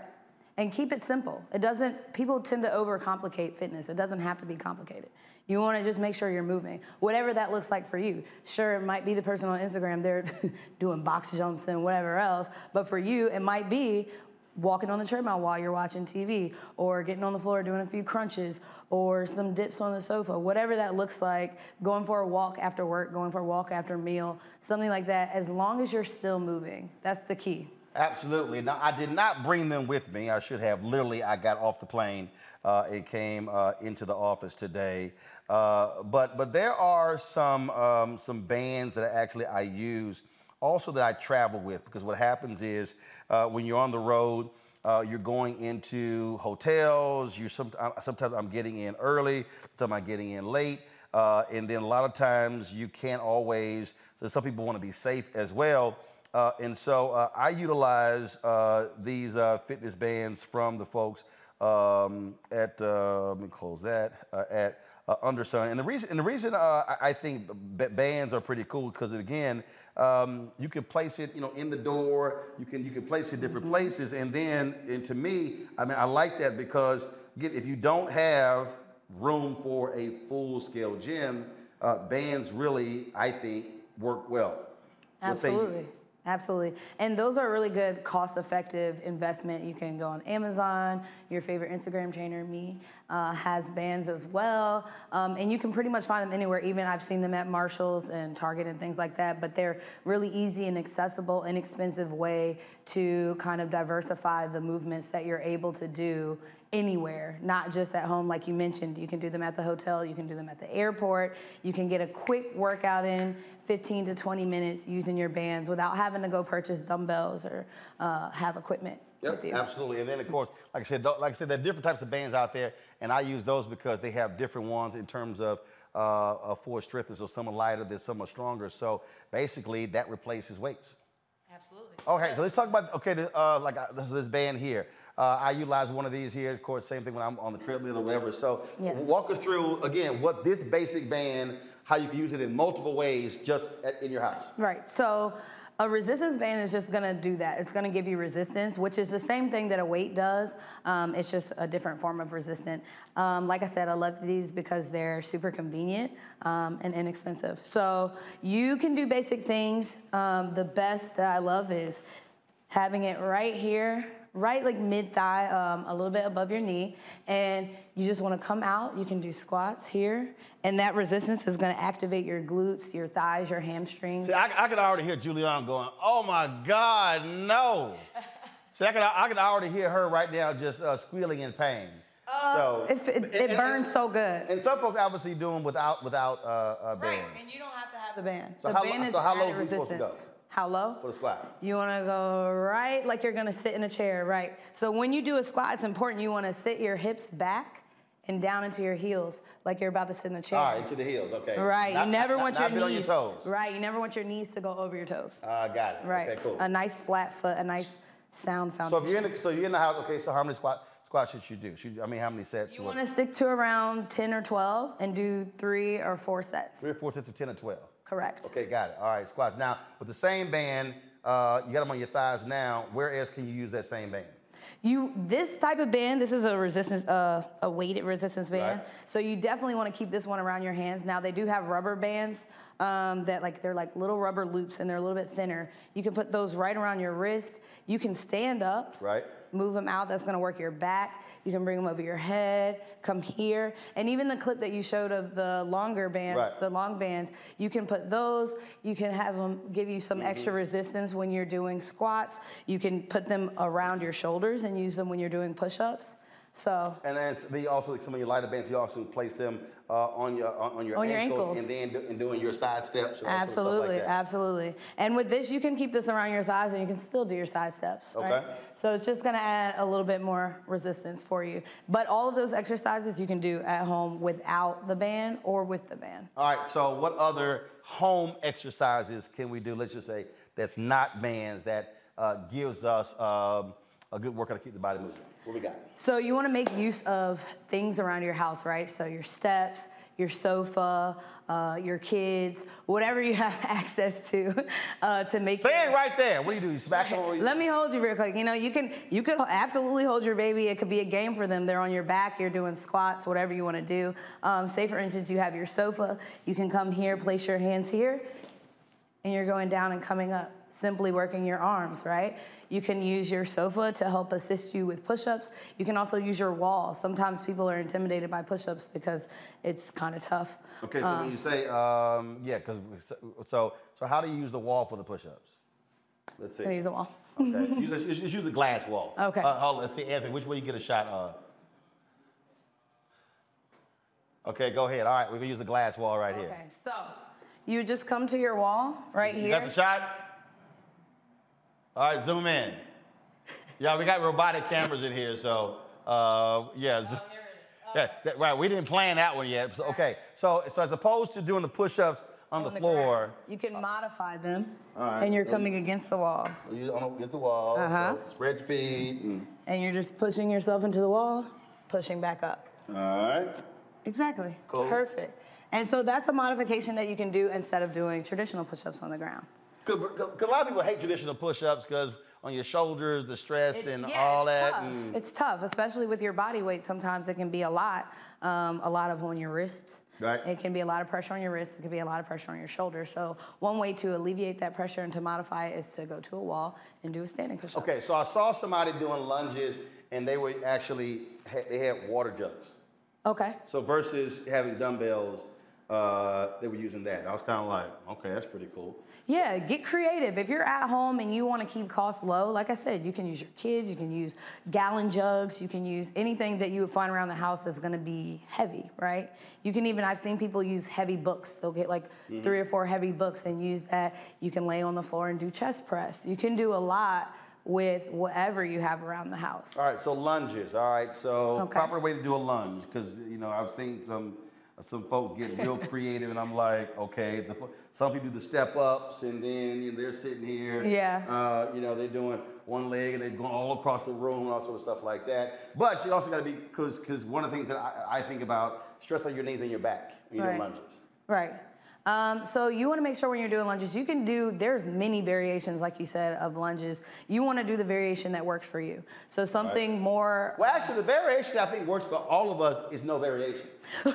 [SPEAKER 65] and keep it simple. It doesn't, people tend to overcomplicate fitness. It doesn't have to be complicated. You want to just make sure you're moving, whatever that looks like for you. Sure, it might be the person on Instagram, they're doing box jumps and whatever else, but for you, it might be walking on the treadmill while you're watching TV, or getting on the floor doing a few crunches, or some dips on the sofa, whatever that looks like, going for a walk after work, going for a walk after a meal, something like that, as long as you're still moving. That's the key.
[SPEAKER 2] Absolutely. Now, I did not bring them with me. I should have. Literally, I got off the plane uh, and came uh, into the office today. Uh, but but there are some um, some bands that actually I use, also that I travel with, because what happens is uh, when you're on the road. Uh, you're going into hotels. You some, sometimes I'm getting in early, sometimes I'm getting in late, uh, and then a lot of times you can't always. So some people want to be safe as well. Uh, and so uh, I utilize uh, these uh, fitness bands from the folks um, at, uh, let me close that, uh, Undersun. And the reason, and the reason I think bands are pretty cool because again, um, you can place it, you know, in the door. You can you can place it different mm-hmm. places, and then, and to me, I mean, I like that because again, if you don't have room for a full-scale gym, bands really, I think, work well.
[SPEAKER 65] Absolutely. Absolutely. And those are really good cost effective investment. You can go on Amazon, your favorite Instagram trainer, me, uh, has bands as well. Um, and you can pretty much find them anywhere. Even I've seen them at Marshall's and Target and things like that. But they're really easy and accessible, inexpensive way to kind of diversify the movements that you're able to do anywhere, not just at home, like you mentioned. You can do them at the hotel, you can do them at the airport. You can get a quick workout in 15 to 20 minutes using your bands without having to go purchase dumbbells or uh, have equipment.
[SPEAKER 2] Yep, absolutely. And then, of course, like I said, like I said, there are different types of bands out there, and I use those because they have different ones in terms of uh, uh, force strength. So some are lighter, than some are stronger. So basically, that replaces weights.
[SPEAKER 65] Absolutely.
[SPEAKER 2] Okay, so let's talk about okay, uh, like uh, this, this band here. Uh, I utilize one of these here. Of course, same thing when I'm on the treadmill or whatever. So yes. walk us through again what this basic band, how you can use it in multiple ways just at, in your house.
[SPEAKER 65] Right. So a resistance band is just gonna do that. It's gonna give you resistance, which is the same thing that a weight does. Um, it's just a different form of resistance. Um, like I said, I love these because they're super convenient um, and inexpensive. So you can do basic things. Um, the best that I love is having it right here right like mid thigh, um, a little bit above your knee, and you just want to come out. You can do squats here, and that resistance is going to activate your glutes, your thighs, your hamstrings.
[SPEAKER 2] See, I, I could already hear Julianne going, "Oh my God, no!" See, I could I could already hear her right now just uh, squealing in pain. so
[SPEAKER 65] If it, it burns so good.
[SPEAKER 2] And some folks obviously do them without without uh, uh, bands.
[SPEAKER 65] And you don't have to have the band.
[SPEAKER 2] So
[SPEAKER 65] the
[SPEAKER 2] how
[SPEAKER 65] band
[SPEAKER 2] lo-
[SPEAKER 65] is
[SPEAKER 2] so how low
[SPEAKER 65] added
[SPEAKER 2] are we supposed to
[SPEAKER 65] resistance.
[SPEAKER 2] go?
[SPEAKER 65] How low?
[SPEAKER 2] For the squat.
[SPEAKER 65] You want to go right like you're going to sit in a chair, right? So when you do a squat, it's important you want to sit your hips back and down into your heels like you're about to sit in a chair.
[SPEAKER 2] All right, into the heels. Okay.
[SPEAKER 65] Right.
[SPEAKER 2] Not-
[SPEAKER 65] you never
[SPEAKER 2] not-
[SPEAKER 65] want
[SPEAKER 2] not
[SPEAKER 65] your knees.
[SPEAKER 2] on your toes.
[SPEAKER 65] Right. You never want your knees to go over your toes.
[SPEAKER 2] Uh, got it.
[SPEAKER 65] Right.
[SPEAKER 2] Okay, cool.
[SPEAKER 65] A nice flat foot, a nice sound
[SPEAKER 2] So
[SPEAKER 65] foundation.
[SPEAKER 2] if you're in the, so you're in the house. Okay. So how many squat squats should you do? Should, I mean, how many sets?
[SPEAKER 65] you want to stick to around 10 or 12 and do three or four sets.
[SPEAKER 2] Three or four sets of ten or twelve.
[SPEAKER 65] Correct.
[SPEAKER 2] Okay, got it. All right, squats. Now with the same band, uh, you got them on your thighs now. Where else can you use that same band?
[SPEAKER 65] You this type of band, this is a resistance, uh, a weighted resistance band.
[SPEAKER 2] Right.
[SPEAKER 65] So you definitely want to keep this one around your hands. Now they do have rubber bands um, that like they're like little rubber loops and they're a little bit thinner. You can put those right around your wrist. You can stand up.
[SPEAKER 2] Right.
[SPEAKER 65] Move them out. That's gonna work your back. You can bring them over your head. Come here, and even the clip that you showed of the longer bands,
[SPEAKER 2] Right.
[SPEAKER 65] the long bands, you can put those. You can have them give you some extra
[SPEAKER 2] Mm-hmm.
[SPEAKER 65] resistance when you're doing squats. You can put them around your shoulders and use them when you're doing push-ups. So
[SPEAKER 2] And then they also like some of your lighter bands. You also place them uh, on your on, on your
[SPEAKER 65] On your
[SPEAKER 2] ankles,
[SPEAKER 65] ankles.
[SPEAKER 2] and then do, and doing your side steps. and all sorts of stuff
[SPEAKER 65] absolutely,
[SPEAKER 2] like
[SPEAKER 65] absolutely. And with this, you can keep this around your thighs, and you can still do your side steps. Right?
[SPEAKER 2] Okay.
[SPEAKER 65] So it's just gonna add a little bit more resistance for you. But all of those exercises you can do at home without the band or with the band.
[SPEAKER 2] All right. So what other home exercises can we do? Let's just say that's not bands that uh, gives us um, a good workout to keep the body moving. What we got?
[SPEAKER 65] So you want to make use of things around your house, right? So your steps, your sofa, uh, your kids, whatever you have access to, uh, to make.
[SPEAKER 2] Stand right there. What do you do? You smack them?
[SPEAKER 65] Let me hold you real quick. You know, you can you could absolutely hold your baby. It could be a game for them. They're on your back. You're doing squats, whatever you want to do. Um, say, for instance, you have your sofa. You can come here, place your hands here, and you're going down and coming up. Simply working your arms, right? You can use your sofa to help assist you with push-ups. You can also use your wall. Sometimes people are intimidated by push-ups because it's kind of tough.
[SPEAKER 2] Okay, so
[SPEAKER 65] Um,
[SPEAKER 2] when you say, um, yeah, because so so how do you use the wall for the push-ups? Let's see.
[SPEAKER 65] I use the wall?
[SPEAKER 2] Okay, use, a- use, use the glass wall.
[SPEAKER 65] Okay.
[SPEAKER 2] Uh, hold let's see, Anthony, which way you get a shot of? Okay, go ahead. All right, we're gonna use the glass wall right here.
[SPEAKER 65] Okay, so you just come to your wall right
[SPEAKER 2] You
[SPEAKER 65] here.
[SPEAKER 2] got the shot? All right, zoom in. Yeah, we got robotic cameras in here, so uh, yeah. zo- yeah, that- right. We didn't plan that one yet. So, okay, so so as opposed to doing the push-ups on, the,
[SPEAKER 65] the
[SPEAKER 2] floor,
[SPEAKER 65] ground. You can modify them,
[SPEAKER 2] right,
[SPEAKER 65] and you're
[SPEAKER 2] so-
[SPEAKER 65] coming against the wall,
[SPEAKER 2] you on against the wall.
[SPEAKER 65] Uh-huh.
[SPEAKER 2] So spread your feet. And,
[SPEAKER 65] and you're just pushing yourself into the wall, pushing back up.
[SPEAKER 2] all right.
[SPEAKER 65] Exactly.
[SPEAKER 2] Cool.
[SPEAKER 65] Perfect. And so that's a modification that you can do instead of doing traditional push-ups on the ground.
[SPEAKER 2] Because a lot of people hate traditional push-ups because on your shoulders, the stress and all
[SPEAKER 65] it's
[SPEAKER 2] that.
[SPEAKER 65] Tough.
[SPEAKER 2] and-
[SPEAKER 65] It's tough, especially with your body weight. Sometimes it can be a lot, um, a lot of on your wrist.
[SPEAKER 2] Right.
[SPEAKER 65] It can be a lot of pressure on your wrist. It can be a lot of pressure on your shoulder. So one way to alleviate that pressure and to modify it is to go to a wall and do a standing push-up.
[SPEAKER 2] Okay, so I saw somebody doing lunges and they were actually they had water jugs.
[SPEAKER 65] Okay.
[SPEAKER 2] So versus having dumbbells, uh, they were using that. I was kind of like, okay, that's pretty cool.
[SPEAKER 65] Yeah, get creative. If you're at home and you want to keep costs low, like I said, you can use your kids, you can use gallon jugs, you can use anything that you would find around the house that's going to be heavy, right? You can even, I've seen people use heavy books. They'll get like
[SPEAKER 2] Mhm.
[SPEAKER 65] three or four heavy books and use that. You can lay on the floor and do chest press. You can do a lot with whatever you have around the house.
[SPEAKER 2] All right, so lunges. All right, so
[SPEAKER 65] Okay.
[SPEAKER 2] proper way to do a lunge because you know I've seen some some folks get real creative, and I'm like, okay, the, some people do the step ups, and then you know, they're sitting here.
[SPEAKER 65] Yeah.
[SPEAKER 2] Uh, you know, they're doing one leg and they're going all across the room and all sort of stuff like that. But you also got to be because because one of the things that I, I think about stress on your knees and your back when you're doing
[SPEAKER 65] Right.
[SPEAKER 2] lunges.
[SPEAKER 65] Right. Um, so you want to make sure when you're doing lunges, you can do. There's many variations, like you said, of lunges. You want to do the variation that works for you. So something more.
[SPEAKER 2] Well, actually, the variation I think works for all of us is no variation.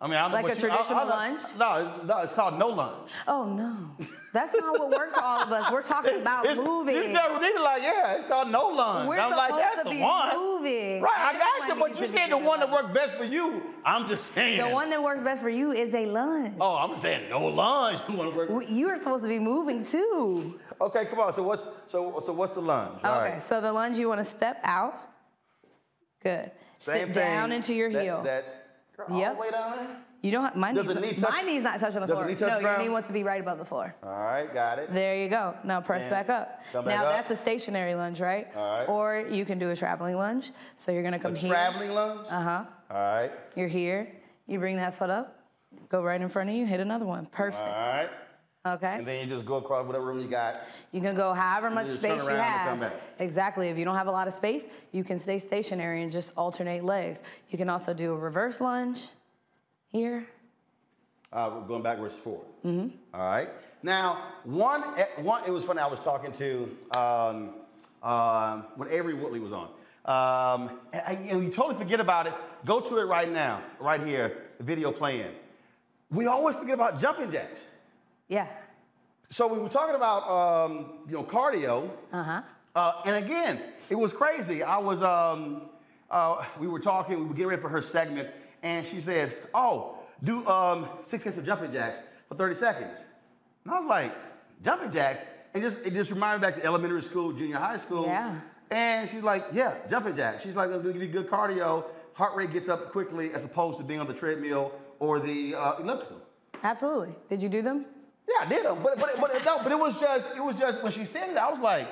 [SPEAKER 2] I mean, I don't know
[SPEAKER 65] Like a
[SPEAKER 2] you- I- I
[SPEAKER 65] traditional
[SPEAKER 2] don't
[SPEAKER 65] lunge?
[SPEAKER 2] No, it's, no, it's called no lunge.
[SPEAKER 65] Oh no, that's not what works for all of us. We're talking about
[SPEAKER 2] It's-
[SPEAKER 65] moving.
[SPEAKER 2] You tell Renitta like, yeah, it's called no lunge.
[SPEAKER 65] We're
[SPEAKER 2] I'm like,
[SPEAKER 65] supposed
[SPEAKER 2] that's
[SPEAKER 65] to
[SPEAKER 2] the
[SPEAKER 65] be
[SPEAKER 2] one.
[SPEAKER 65] moving.
[SPEAKER 2] Right, I got you, but you said the one that works best for you. I'm just saying.
[SPEAKER 65] The one that works best for you is a lunge.
[SPEAKER 2] Oh, I'm saying no lunge. The one that works-
[SPEAKER 65] W- You are supposed to be moving too.
[SPEAKER 2] Okay, come on. So what's so so what's the lunge?
[SPEAKER 65] Okay,
[SPEAKER 2] right.
[SPEAKER 65] so the lunge you want to step out. Good.
[SPEAKER 2] Same
[SPEAKER 65] Sit
[SPEAKER 2] thing.
[SPEAKER 65] down into your
[SPEAKER 2] That-
[SPEAKER 65] heel.
[SPEAKER 2] That, girl, all
[SPEAKER 65] Yep.
[SPEAKER 2] the way down there?
[SPEAKER 65] You don't have, my
[SPEAKER 2] Does
[SPEAKER 65] knee's,
[SPEAKER 2] knee touch-
[SPEAKER 65] my knee's not touching the
[SPEAKER 2] Does
[SPEAKER 65] floor.
[SPEAKER 2] knee touch
[SPEAKER 65] no, your knee wants to be right above the floor.
[SPEAKER 2] All right, got it.
[SPEAKER 65] There you go. Now press
[SPEAKER 2] And
[SPEAKER 65] back up.
[SPEAKER 2] back
[SPEAKER 65] now
[SPEAKER 2] up.
[SPEAKER 65] that's a stationary lunge, right?
[SPEAKER 2] All right.
[SPEAKER 65] Or you can do a traveling lunge. So you're gonna come
[SPEAKER 2] A
[SPEAKER 65] here.
[SPEAKER 2] traveling lunge?
[SPEAKER 65] Uh huh.
[SPEAKER 2] All right.
[SPEAKER 65] You're here. You bring that foot up. Go right in front of you. Hit another one. Perfect.
[SPEAKER 2] All right.
[SPEAKER 65] Okay.
[SPEAKER 2] And then you just go across whatever room you got.
[SPEAKER 65] You can go however much
[SPEAKER 2] turn
[SPEAKER 65] space you have. Exactly. If you don't have a lot of space, you can stay stationary and just alternate legs. You can also do a reverse lunge here.
[SPEAKER 2] Uh, we're going backwards forward.
[SPEAKER 65] Mm-hmm.
[SPEAKER 2] All right. Now, one, eh, one. It was funny. I was talking to um, um, when Avery Woodley was on, um, and, I- and you totally forget about it. Go to it right now, right here. The video playing. We always forget about jumping jacks.
[SPEAKER 65] Yeah.
[SPEAKER 2] So we were talking about um, you know cardio.
[SPEAKER 65] Uh-huh.
[SPEAKER 2] Uh, and again, it was crazy. I was, um, uh, we were talking, we were getting ready for her segment, and she said, "Oh, do um, six sets of jumping jacks for 30 seconds." And I was like, "Jumping jacks?" And just it just reminded me back to elementary school, junior high school.
[SPEAKER 65] Yeah.
[SPEAKER 2] And she's like, "Yeah, jumping jacks." She's like, "It'll give you good cardio. Heart rate gets up quickly as opposed to being on the treadmill or the uh, elliptical."
[SPEAKER 65] Absolutely. Did you do them?
[SPEAKER 2] Yeah, I did them, but but but no, but it was just it was just when she said it, I was like,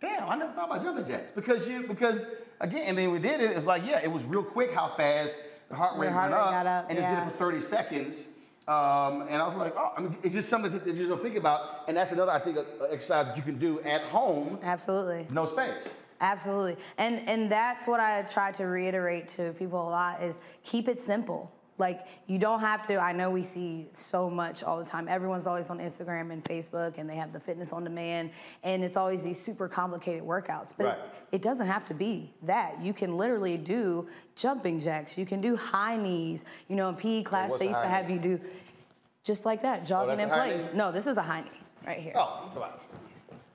[SPEAKER 2] damn, I never thought about jumping jacks because you because again, and then we did it. It was like yeah, it was real quick how fast the heart rate
[SPEAKER 65] heart
[SPEAKER 2] went
[SPEAKER 65] rate
[SPEAKER 2] up,
[SPEAKER 65] up,
[SPEAKER 2] and it
[SPEAKER 65] yeah.
[SPEAKER 2] did it for 30 seconds. Um, and I was like, oh, I mean, it's just something that you just don't think about, and that's another I think exercise that you can do at home.
[SPEAKER 65] Absolutely.
[SPEAKER 2] No space.
[SPEAKER 65] Absolutely. And and that's what I try to reiterate to people a lot is keep it simple. Like you don't have to. I know we see so much all the time. Everyone's always on Instagram and Facebook, and they have the fitness on demand, and it's always these super complicated workouts. But
[SPEAKER 2] Right.
[SPEAKER 65] it, it doesn't have to be that. You can literally do jumping jacks. You can do high knees. You know, in PE class they used to have you do just like that, jogging oh,
[SPEAKER 2] that's
[SPEAKER 65] in place.
[SPEAKER 2] knee?
[SPEAKER 65] No, this is a high knee right here.
[SPEAKER 2] Oh, come on.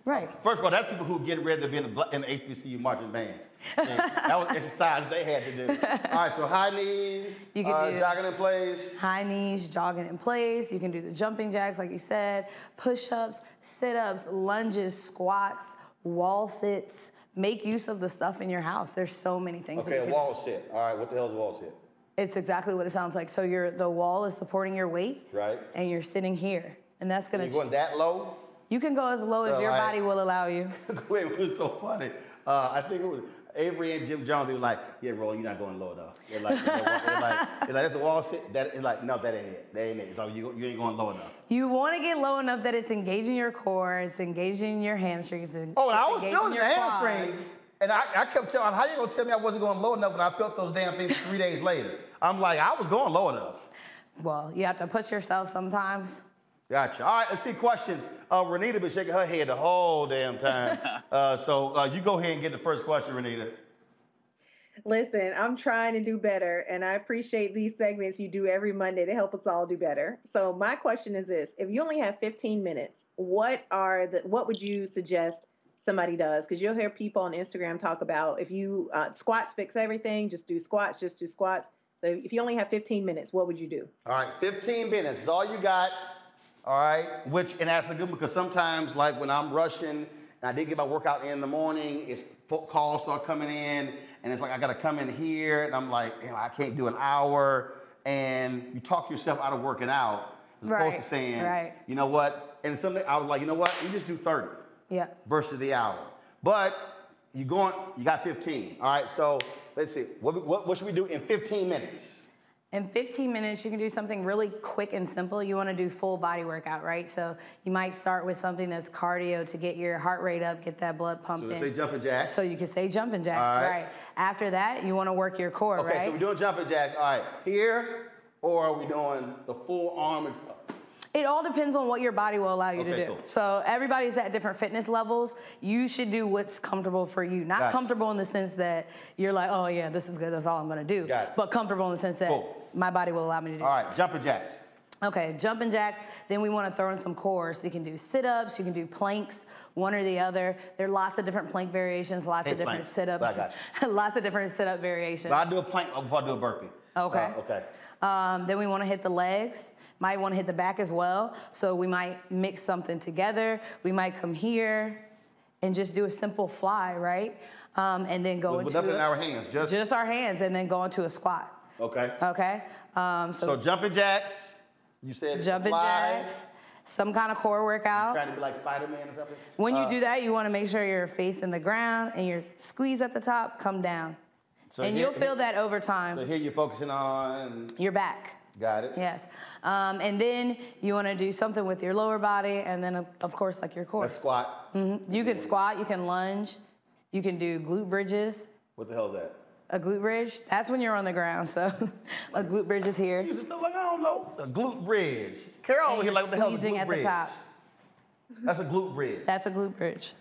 [SPEAKER 65] Right.
[SPEAKER 2] First of all, that's people who get ready to be in the, in the HBCU marching band. And that was exercise they had to do. All right, so high knees,
[SPEAKER 65] You can
[SPEAKER 2] uh,
[SPEAKER 65] do-
[SPEAKER 2] jogging in place.
[SPEAKER 65] High knees, jogging in place. You can do the jumping jacks, like you said, push ups, sit ups, lunges, squats, wall sits. Make use of the stuff in your house. There's so many things that
[SPEAKER 2] Okay,
[SPEAKER 65] you
[SPEAKER 2] a
[SPEAKER 65] can
[SPEAKER 2] wall sit. All right, what the hell is a wall sit?
[SPEAKER 65] It's exactly what it sounds like. So you're, the wall is supporting your weight,
[SPEAKER 2] Right?
[SPEAKER 65] and you're sitting here. And that's gonna.
[SPEAKER 2] you going that low?
[SPEAKER 65] You can go as low as your
[SPEAKER 2] like-
[SPEAKER 65] body will allow you.
[SPEAKER 2] Wait, it was so funny. Uh, I think it was Avery and Jim Jones. They were like, "Yeah, Roland, you're not going low enough." They're like, they're like, they're like, they're like, "That's a wall sit." That is like, no, that ain't it. That ain't it. So you, you ain't going low enough.
[SPEAKER 65] You want to get low enough that it's engaging your core, it's engaging your hamstrings, and
[SPEAKER 2] Oh, and I was feeling the
[SPEAKER 65] your
[SPEAKER 2] hamstrings,
[SPEAKER 65] quads.
[SPEAKER 2] and I, I kept telling, "How you gonna tell me I wasn't going low enough?" when I felt those damn things three days later. I'm like, I was going low enough.
[SPEAKER 65] Well, you have to push yourself sometimes.
[SPEAKER 2] Gotcha. All right, let's see questions. Uh, Renitta been shaking her head the whole damn time. uh, so uh, you go ahead and get the first question, Renitta.
[SPEAKER 17] Listen, I'm trying to do better, and I appreciate these segments you do every Monday to help us all do better. So my question is this: If you only have 15 minutes, what are the what would you suggest somebody does? Because you'll hear people on Instagram talk about if you uh, squats fix everything, just do squats, just do squats. So if you only have 15 minutes, what would you do?
[SPEAKER 2] All right, 15 minutes is all you got. All right, which and that's a good one because sometimes, like when I'm rushing and I didn't get my workout in the morning, it's calls start coming in, and it's like I gotta come in here, and I'm like, I can't do an hour, and you talk yourself out of working out as opposed
[SPEAKER 65] Right,
[SPEAKER 2] to saying,
[SPEAKER 65] right.
[SPEAKER 2] you know what? And something I was like, you know what? You just do 30
[SPEAKER 65] Yeah.
[SPEAKER 2] versus the hour, but you going, you got 15. All right, so let's see, what, what, what should we do in 15 minutes?
[SPEAKER 65] In 15 minutes, you can do something really quick and simple. You want to do full body workout, right? So you might start with something that's cardio to get your heart rate up, get that blood pumping.
[SPEAKER 2] So
[SPEAKER 65] pumping.
[SPEAKER 2] let's say jumping jacks.
[SPEAKER 65] So you can say jumping jacks,
[SPEAKER 2] right.
[SPEAKER 65] right. After that, you want to work your core,
[SPEAKER 2] Okay,
[SPEAKER 65] right?
[SPEAKER 2] so we're doing jumping jacks. All right, here, or are we doing the full arm and stuff?
[SPEAKER 65] It all depends on what your body will allow you to do.
[SPEAKER 2] cool.
[SPEAKER 65] So everybody's at different fitness levels. You should do what's comfortable for you. Not
[SPEAKER 2] Gotcha.
[SPEAKER 65] comfortable in the sense that you're like, oh yeah, this is good. That's all I'm gonna do. But comfortable in the sense that
[SPEAKER 2] Cool.
[SPEAKER 65] my body will allow me to do.
[SPEAKER 2] All right,
[SPEAKER 65] this.
[SPEAKER 2] jumping jacks.
[SPEAKER 65] Okay, jumping jacks. Then we want to throw in some core. So you can do sit-ups, you can do planks, one or the other. There are lots of different plank variations, lots
[SPEAKER 2] Hate
[SPEAKER 65] of different
[SPEAKER 2] planks,
[SPEAKER 65] sit-up,
[SPEAKER 2] but I got
[SPEAKER 65] lots of different sit-up variations.
[SPEAKER 2] But I do a plank before I do a burpee.
[SPEAKER 65] Okay.
[SPEAKER 2] Uh, okay.
[SPEAKER 65] Um, then we want to hit the legs. Might want to hit the back as well. So we might mix something together. We might come here and just do a simple fly, right? Um, and then go into
[SPEAKER 2] nothing in
[SPEAKER 65] a-
[SPEAKER 2] our hands, just-
[SPEAKER 65] just our hands, and then go into a squat.
[SPEAKER 2] Okay.
[SPEAKER 65] Okay. Um, so,
[SPEAKER 2] So jumping jacks, you said
[SPEAKER 65] jumping jacks, some kind of core workout.
[SPEAKER 2] Trying to be like Spider-Man or something.
[SPEAKER 65] When you
[SPEAKER 2] Uh,
[SPEAKER 65] do that, you want to make sure you're facing the ground and your squeeze at the top, come down.
[SPEAKER 2] So
[SPEAKER 65] and
[SPEAKER 2] here-
[SPEAKER 65] you'll feel that over time.
[SPEAKER 2] So here you're focusing on.
[SPEAKER 65] Your back.
[SPEAKER 2] Got it.
[SPEAKER 65] Yes. Um, and then you want to do something with your lower body, and then, of- course, like your core.
[SPEAKER 2] A squat.
[SPEAKER 65] hmm You can squat, you can lunge, you can do glute bridges.
[SPEAKER 2] What the hell is that?
[SPEAKER 65] A glute bridge, that's when you're on the ground. So a glute bridge is here.
[SPEAKER 2] You just look like, I don't know, a glute bridge. Carol over here like, what the hell is a glute
[SPEAKER 65] at
[SPEAKER 2] bridge?
[SPEAKER 65] the top.
[SPEAKER 2] That's a glute bridge.
[SPEAKER 65] That's a glute bridge.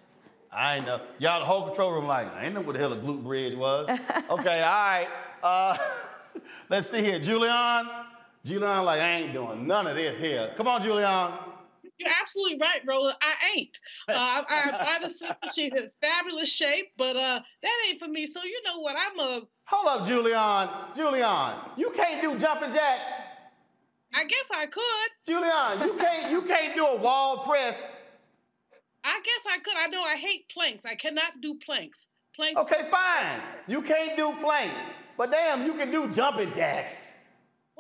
[SPEAKER 2] I ain't know. Y'all, the whole control room, like, I ain't know what the hell a glute bridge was. okay, all right. Uh, let's see here. Julianne. Julianne, like, I ain't doing none of this here. Come on, Julianne.
[SPEAKER 19] You're absolutely right, Roland. I ain't. Uh, I, I, I just she's in fabulous shape, but uh, that ain't for me. So you know what? I'm a.
[SPEAKER 2] Hold up, Julianne. Julianne, you can't do jumping jacks.
[SPEAKER 19] I guess I could.
[SPEAKER 2] Julianne, you can't you can't do a wall press.
[SPEAKER 19] I guess I could. I know I hate planks. I cannot do planks. Planks.
[SPEAKER 2] Okay, fine. You can't do planks. But damn, you can do jumping jacks.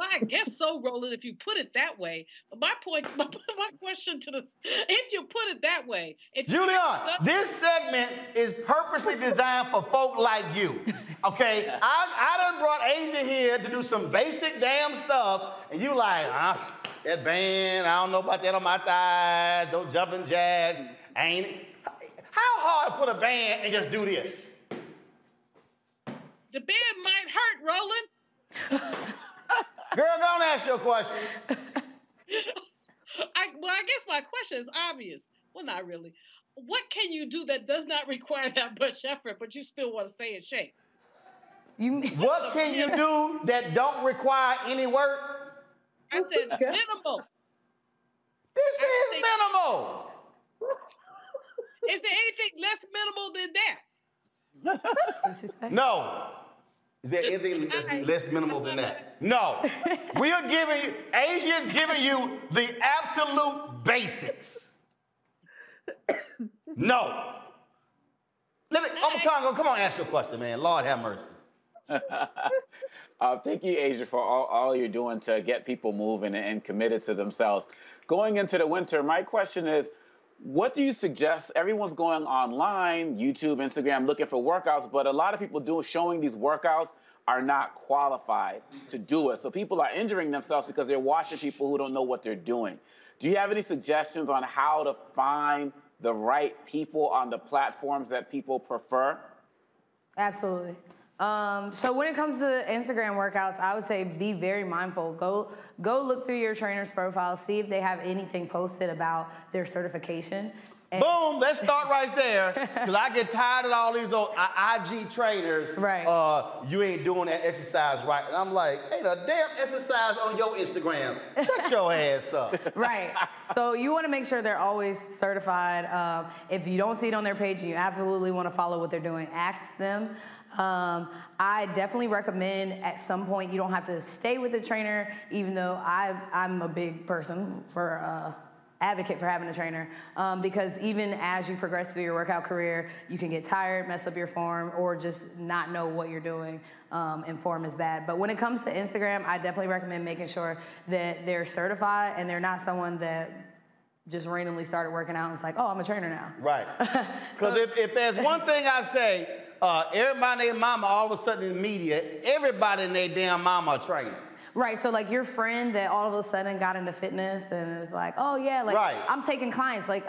[SPEAKER 19] Well, I guess so, Roland, if you put it that way. But my point, my, my question to this, if you put it that way, if you-
[SPEAKER 2] Julianne, this segment is purposely designed for folk like you. Okay? I, I done brought Asia here to do some basic damn stuff, and you like, ah, that band, I don't know about that on my thighs, those jumping jacks, ain't it? How hard to put a band and just do this?
[SPEAKER 19] the band might hurt, Roland.
[SPEAKER 2] Girl, don't ask your question.
[SPEAKER 19] I, well, I guess my question is obvious. Well, not really. What can you do that does not require that much effort, but you still want to stay in shape?
[SPEAKER 65] You
[SPEAKER 2] What can you do that don't require any work?
[SPEAKER 19] I said minimal.
[SPEAKER 2] This is minimal.
[SPEAKER 19] Is there anything less minimal than that?
[SPEAKER 2] No. Is there anything that's less minimal than that? No. we are giving you, Asia is giving you the absolute basics. No. Let me, Omekongo, come on, ask your question, man. Lord have mercy.
[SPEAKER 18] Uh, thank you, Asia, for all, all you're doing to get people moving and, and committed to themselves. Going into the winter, my question is what do you suggest? Everyone's going online, YouTube, Instagram, looking for workouts, but a lot of people doing showing these workouts are not qualified to do it. So people are injuring themselves because they're watching people who don't know what they're doing. Do you have any suggestions on how to find the right people on the platforms that people prefer?
[SPEAKER 65] Absolutely. Um, so when it comes to Instagram workouts, I would say be very mindful. Go go look through your trainer's profile, see if they have anything posted about their certification. And-
[SPEAKER 2] Boom, let's start right there. Because I get tired of all these old IG trainers.
[SPEAKER 65] Right.
[SPEAKER 2] Uh, you ain't doing that exercise right. And I'm like, hey, the damn exercise on your Instagram. Shut your ass up.
[SPEAKER 65] right. So you want to make sure they're always certified. Um, if you don't see it on their page, you absolutely want to follow what they're doing. Ask them. Um, I definitely recommend at some point you don't have to stay with the trainer, even though I, I'm a big person for. Uh, advocate for having a trainer um, because even as you progress through your workout career, you can get tired, mess up your form, or just not know what you're doing, um, and form is bad. But when it comes to Instagram, I definitely recommend making sure that they're certified and they're not someone that just randomly started working out and it's like, oh, I'm a trainer now.
[SPEAKER 2] Right. Because if, if there's one thing I say, uh, everybody and their mama all of a sudden in the media, everybody and their damn mama a trainer.
[SPEAKER 65] Right, so like your friend that all of a sudden got into fitness and is like, oh yeah, like
[SPEAKER 2] Right.
[SPEAKER 65] I'm taking clients. Like,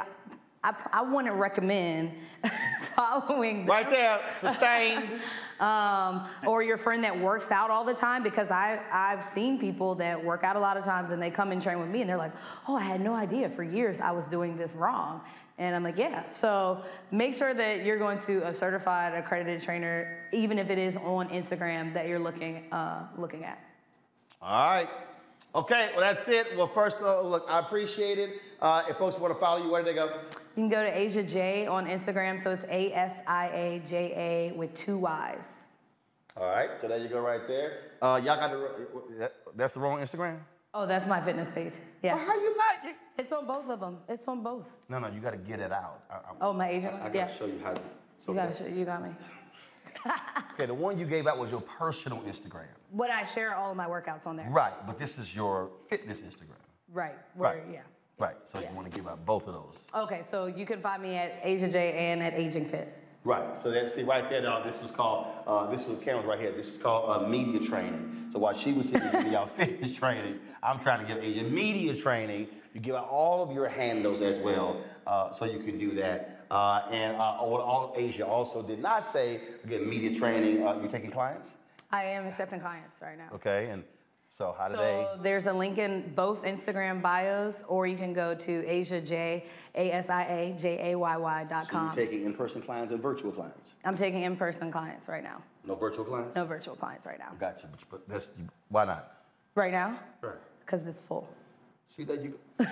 [SPEAKER 65] I, I wouldn't recommend following.
[SPEAKER 2] Right there, sustained.
[SPEAKER 65] um, or your friend that works out all the time because I I've seen people that work out a lot of times and they come and train with me and they're like, oh, I had no idea for years I was doing this wrong. And I'm like, yeah. So make sure that you're going to a certified, accredited trainer, even if it is on Instagram that you're looking uh, looking at.
[SPEAKER 2] All right. Okay, well, that's it. Well, first, uh, look, I appreciate it. Uh, if folks want to follow you, where do they go?
[SPEAKER 65] You can go to Asia J on Instagram. So it's A S I A J A with two Y's.
[SPEAKER 2] All right, so there you go right there. Uh, y'all got the, that's the wrong Instagram?
[SPEAKER 65] Oh, that's my fitness page. Yeah.
[SPEAKER 2] Well, how you not?
[SPEAKER 65] It's on both of them. It's on both.
[SPEAKER 2] No, no, you got to get it out. I, I,
[SPEAKER 65] Oh, my agent
[SPEAKER 2] I, I got to
[SPEAKER 65] Yeah.
[SPEAKER 2] show you how. To, so
[SPEAKER 65] you got to show. You got me.
[SPEAKER 2] Okay, the one you gave out was your personal Instagram.
[SPEAKER 65] What I share all of my workouts on there.
[SPEAKER 2] Right, but this is your fitness Instagram.
[SPEAKER 65] Right. Where,
[SPEAKER 2] Right.
[SPEAKER 65] Yeah.
[SPEAKER 2] Right, so you want to give out both of those.
[SPEAKER 65] Okay, so you can find me at Asia J and at Aging Fit.
[SPEAKER 2] Right. So that see right there, now this was called uh, this was cameras right here. This is called uh, media training. So while she was sitting giving y'all fitness training, I'm trying to give Asia media training. You give out all of your handles as well, uh, so you can do that. Uh, and uh, what all Asia also did not say again, media training. Uh, you're taking clients,
[SPEAKER 65] I am accepting clients right now.
[SPEAKER 2] okay? And so how do they?
[SPEAKER 65] So there's a link in both Instagram bios, or you can go to Asia J A S I A J A Y Y dot
[SPEAKER 2] So you're
[SPEAKER 65] com.
[SPEAKER 2] taking in-person clients and virtual clients.
[SPEAKER 65] I'm taking in-person clients right now.
[SPEAKER 2] No virtual clients.
[SPEAKER 65] No virtual clients right now.
[SPEAKER 2] Gotcha, but, but that's why not?
[SPEAKER 65] Right now?
[SPEAKER 2] Right.
[SPEAKER 65] Because it's full.
[SPEAKER 2] See that you.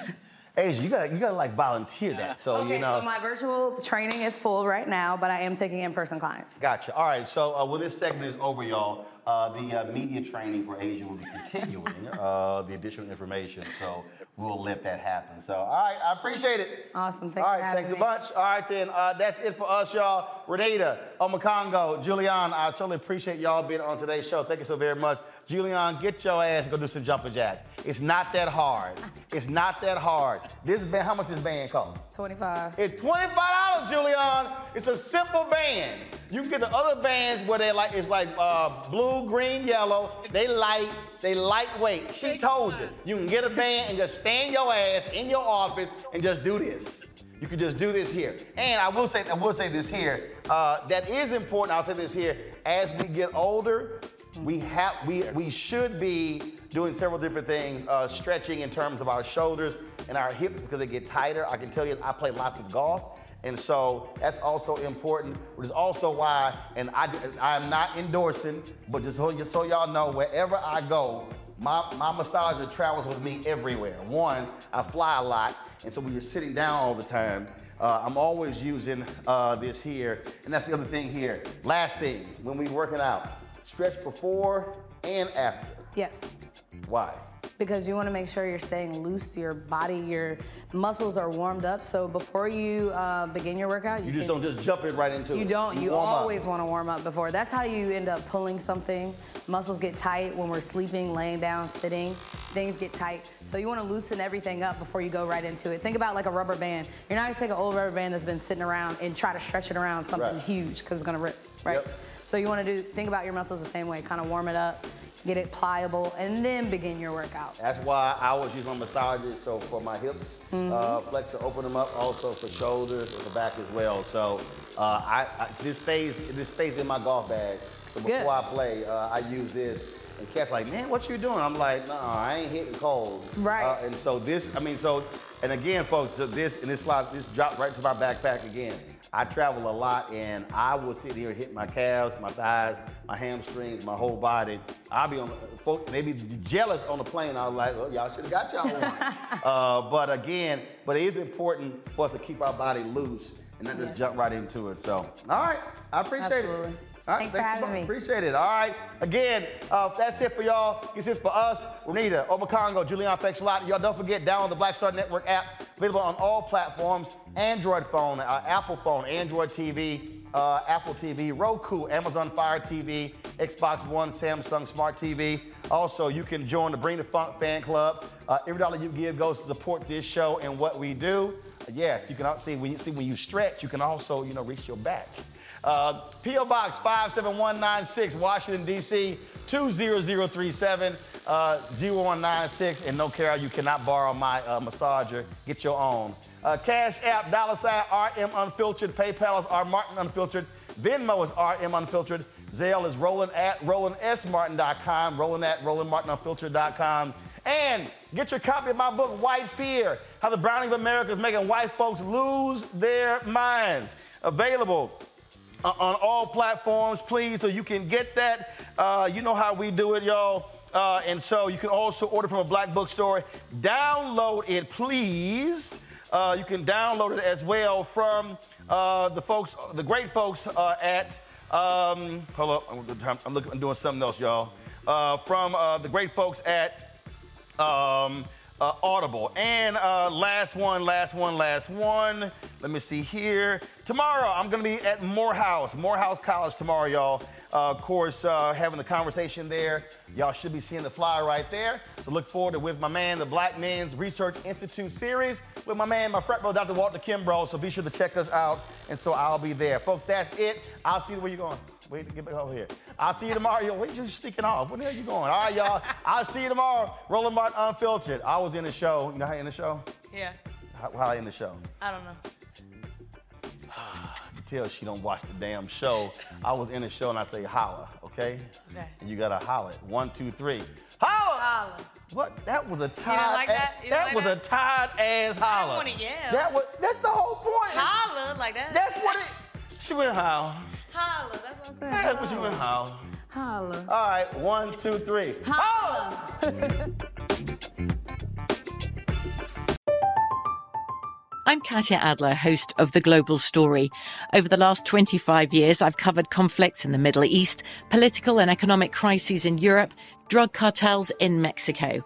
[SPEAKER 2] Asia, you gotta you gotta like volunteer that. So
[SPEAKER 65] okay,
[SPEAKER 2] you know.
[SPEAKER 65] so my virtual training is full right now, but I am taking in-person clients.
[SPEAKER 2] Gotcha. All right. So uh, when this segment is over, y'all, uh, the uh, media training for Asia will be continuing uh, the additional information. So we'll let that happen. So all right, I appreciate it.
[SPEAKER 65] Awesome. Thanks
[SPEAKER 2] All
[SPEAKER 65] for
[SPEAKER 2] thanks
[SPEAKER 65] me.
[SPEAKER 2] a bunch. All right, then uh, that's it for us, y'all. Renitta, Omekongo, Julianne, I certainly appreciate y'all being on today's show. Thank you so very much. Julianne, get your ass and go do some jumping jacks. It's not that hard. It's not that hard. This band, how much this band cost?
[SPEAKER 65] 25.
[SPEAKER 2] It's $25, Julianne. It's a simple band. You can get the other bands where they like it's like uh, blue, green, yellow. They light, they lightweight. She told you. You can get a band and just stand your ass in your office and just do this. You can just do this here. And I will say, I will say this here. Uh, that is important. I'll say this here. As we get older, we have we we should be doing several different things, uh, stretching in terms of our shoulders and our hips because they get tighter. I can tell you, I play lots of golf. And so that's also important, which is also why, and I, I'm not endorsing, but just so, so y'all know, wherever I go, my, my massager travels with me everywhere. One, I fly a lot, and so when you're sitting down all the time, uh, I'm always using uh, this here. And that's the other thing here. Last thing, when we're working out, stretch before and after.
[SPEAKER 65] Yes.
[SPEAKER 2] Why?
[SPEAKER 65] because you want to make sure you're staying loose your body your muscles are warmed up so before you uh, begin your workout
[SPEAKER 2] You just
[SPEAKER 65] can-
[SPEAKER 2] don't just jump it right into it.
[SPEAKER 65] you don't you
[SPEAKER 2] warm up.
[SPEAKER 65] always want to warm up before that's how you end up pulling something muscles get tight when we're sleeping laying down sitting things get tight so you want to loosen everything up before you go right into it think about like a rubber band you're not going to take an old rubber band that's been sitting around and try to stretch it around something
[SPEAKER 2] Right.
[SPEAKER 65] huge because it's going to rip right
[SPEAKER 2] Yep.
[SPEAKER 65] So you want to do think about your muscles the same way kind of warm it up get it pliable and then begin your workout
[SPEAKER 2] That's why I always use my massager. So for my hips,
[SPEAKER 65] Mm-hmm.
[SPEAKER 2] uh, flexor, open them up. Also for shoulders and the back as well. So uh, I, I this stays this stays in my golf bag. So before
[SPEAKER 65] Good.
[SPEAKER 2] I play, uh, I use this. And Cat's like, man, what you doing? I'm like, no, I ain't hitting cold.
[SPEAKER 65] Right.
[SPEAKER 2] Uh, and so this, I mean, so, and again, folks, so this and this slide, this dropped right to my backpack again. I travel a lot, and I will sit here and hit my calves, my thighs, my hamstrings, my whole body. I'll be on, folks, they be jealous on the plane. I was like, well, y'all should have got y'all one. uh, but again, but it is important for us to keep our body loose and not just jump right into it. So, all right, I appreciate
[SPEAKER 65] Absolutely.
[SPEAKER 2] it. All right,
[SPEAKER 65] Thanks for having me.
[SPEAKER 2] Appreciate it. All right. Again, uh, that's it for y'all. This is for us. Renitta, Omekongo, Julianne, thanks a lot. Y'all don't forget, download the Black Star Network app. Available on all platforms. Android phone, uh, Apple phone, Android TV, uh, Apple TV, Roku, Amazon Fire TV, Xbox One, Samsung Smart TV. Also, you can join the Bring the Funk fan club. Uh, every dollar you give goes to support this show and what we do. Yes, you can see when you see when you stretch, you can also you know reach your back. Uh, P.O. Box 57196, Washington, D.C. 20037, uh, 0196. And no care, you cannot borrow my uh, massager. Get your own. Uh, Cash App, dollar sign RM Unfiltered. PayPal is R Martin Unfiltered. Venmo is RM Unfiltered. Zelle is rolling at RolandSMartin.com, rolling at RolandMartinUnfiltered.com. And get your copy of my book, White Fear How the Browning of America is Making White Folks Lose Their Minds. Available uh, on all platforms, please, so you can get that. Uh, you know how we do it, y'all. Uh, and so you can also order from a black bookstore. Download it, please. Uh, you can download it as well from uh, the folks, the great folks uh, at. Um, hold up, I'm, looking, I'm doing something else, y'all. From the great folks at um, uh, Audible. And uh, last one, last one, last one. Let me see here. Tomorrow, I'm going to be at Morehouse, Morehouse College tomorrow, y'all. Uh, of course, uh, having the conversation there. Y'all should be seeing the flyer right there. So look forward to with my man, the Black Men's Research Institute series, with my man, my frat bro, Dr. Walter Kimbrough. So be sure to check us out. And so I'll be there. Folks, that's it. I'll see you where you're going. Wait to get back over here. I'll see you tomorrow. Yo, wait, you sneaking off. Where the hell you going? All right, y'all. I'll see you tomorrow. Roland Martin Unfiltered. I was in the show. You know how you in the show?
[SPEAKER 65] Yeah.
[SPEAKER 2] How, how I in the show?
[SPEAKER 65] I don't know.
[SPEAKER 2] You tell she don't watch the damn show. I was in the show and I say holla, okay?
[SPEAKER 65] Okay.
[SPEAKER 2] And you gotta holla. it. One, two, three. Holla!
[SPEAKER 65] Holla.
[SPEAKER 2] What? That was a tired.
[SPEAKER 65] like
[SPEAKER 2] ass-
[SPEAKER 65] that? You didn't like
[SPEAKER 2] was
[SPEAKER 65] that?
[SPEAKER 2] a tired ass holla.
[SPEAKER 65] wanna yell.
[SPEAKER 2] That was. That's the whole point.
[SPEAKER 65] Holla like that.
[SPEAKER 2] That's what it. She went howl.
[SPEAKER 65] Holla. That's what I'm saying.
[SPEAKER 2] That's what she went howl.
[SPEAKER 65] Holla.
[SPEAKER 2] All right. One, two, three.
[SPEAKER 65] Holla.
[SPEAKER 66] I'm Katya Adler, host of The Global Story. Over the last 25 years, I've covered conflicts in the Middle East, political and economic crises in Europe, drug cartels in Mexico.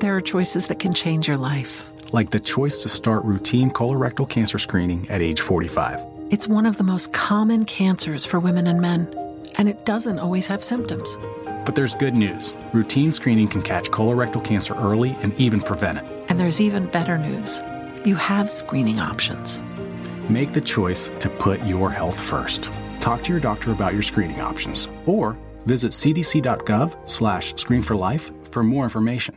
[SPEAKER 67] There are choices that can change your life.
[SPEAKER 68] like the choice to start routine colorectal cancer screening at age 45.
[SPEAKER 67] It's one of the most common cancers for women and men, and it doesn't always have symptoms.
[SPEAKER 68] But there's good news. Routine screening can catch colorectal cancer early and even prevent it.
[SPEAKER 67] And there's even better news you have screening options.
[SPEAKER 68] Make the choice to put your health first. Talk to your doctor about your screening options or visit cdc.gov slash screen for life for more information.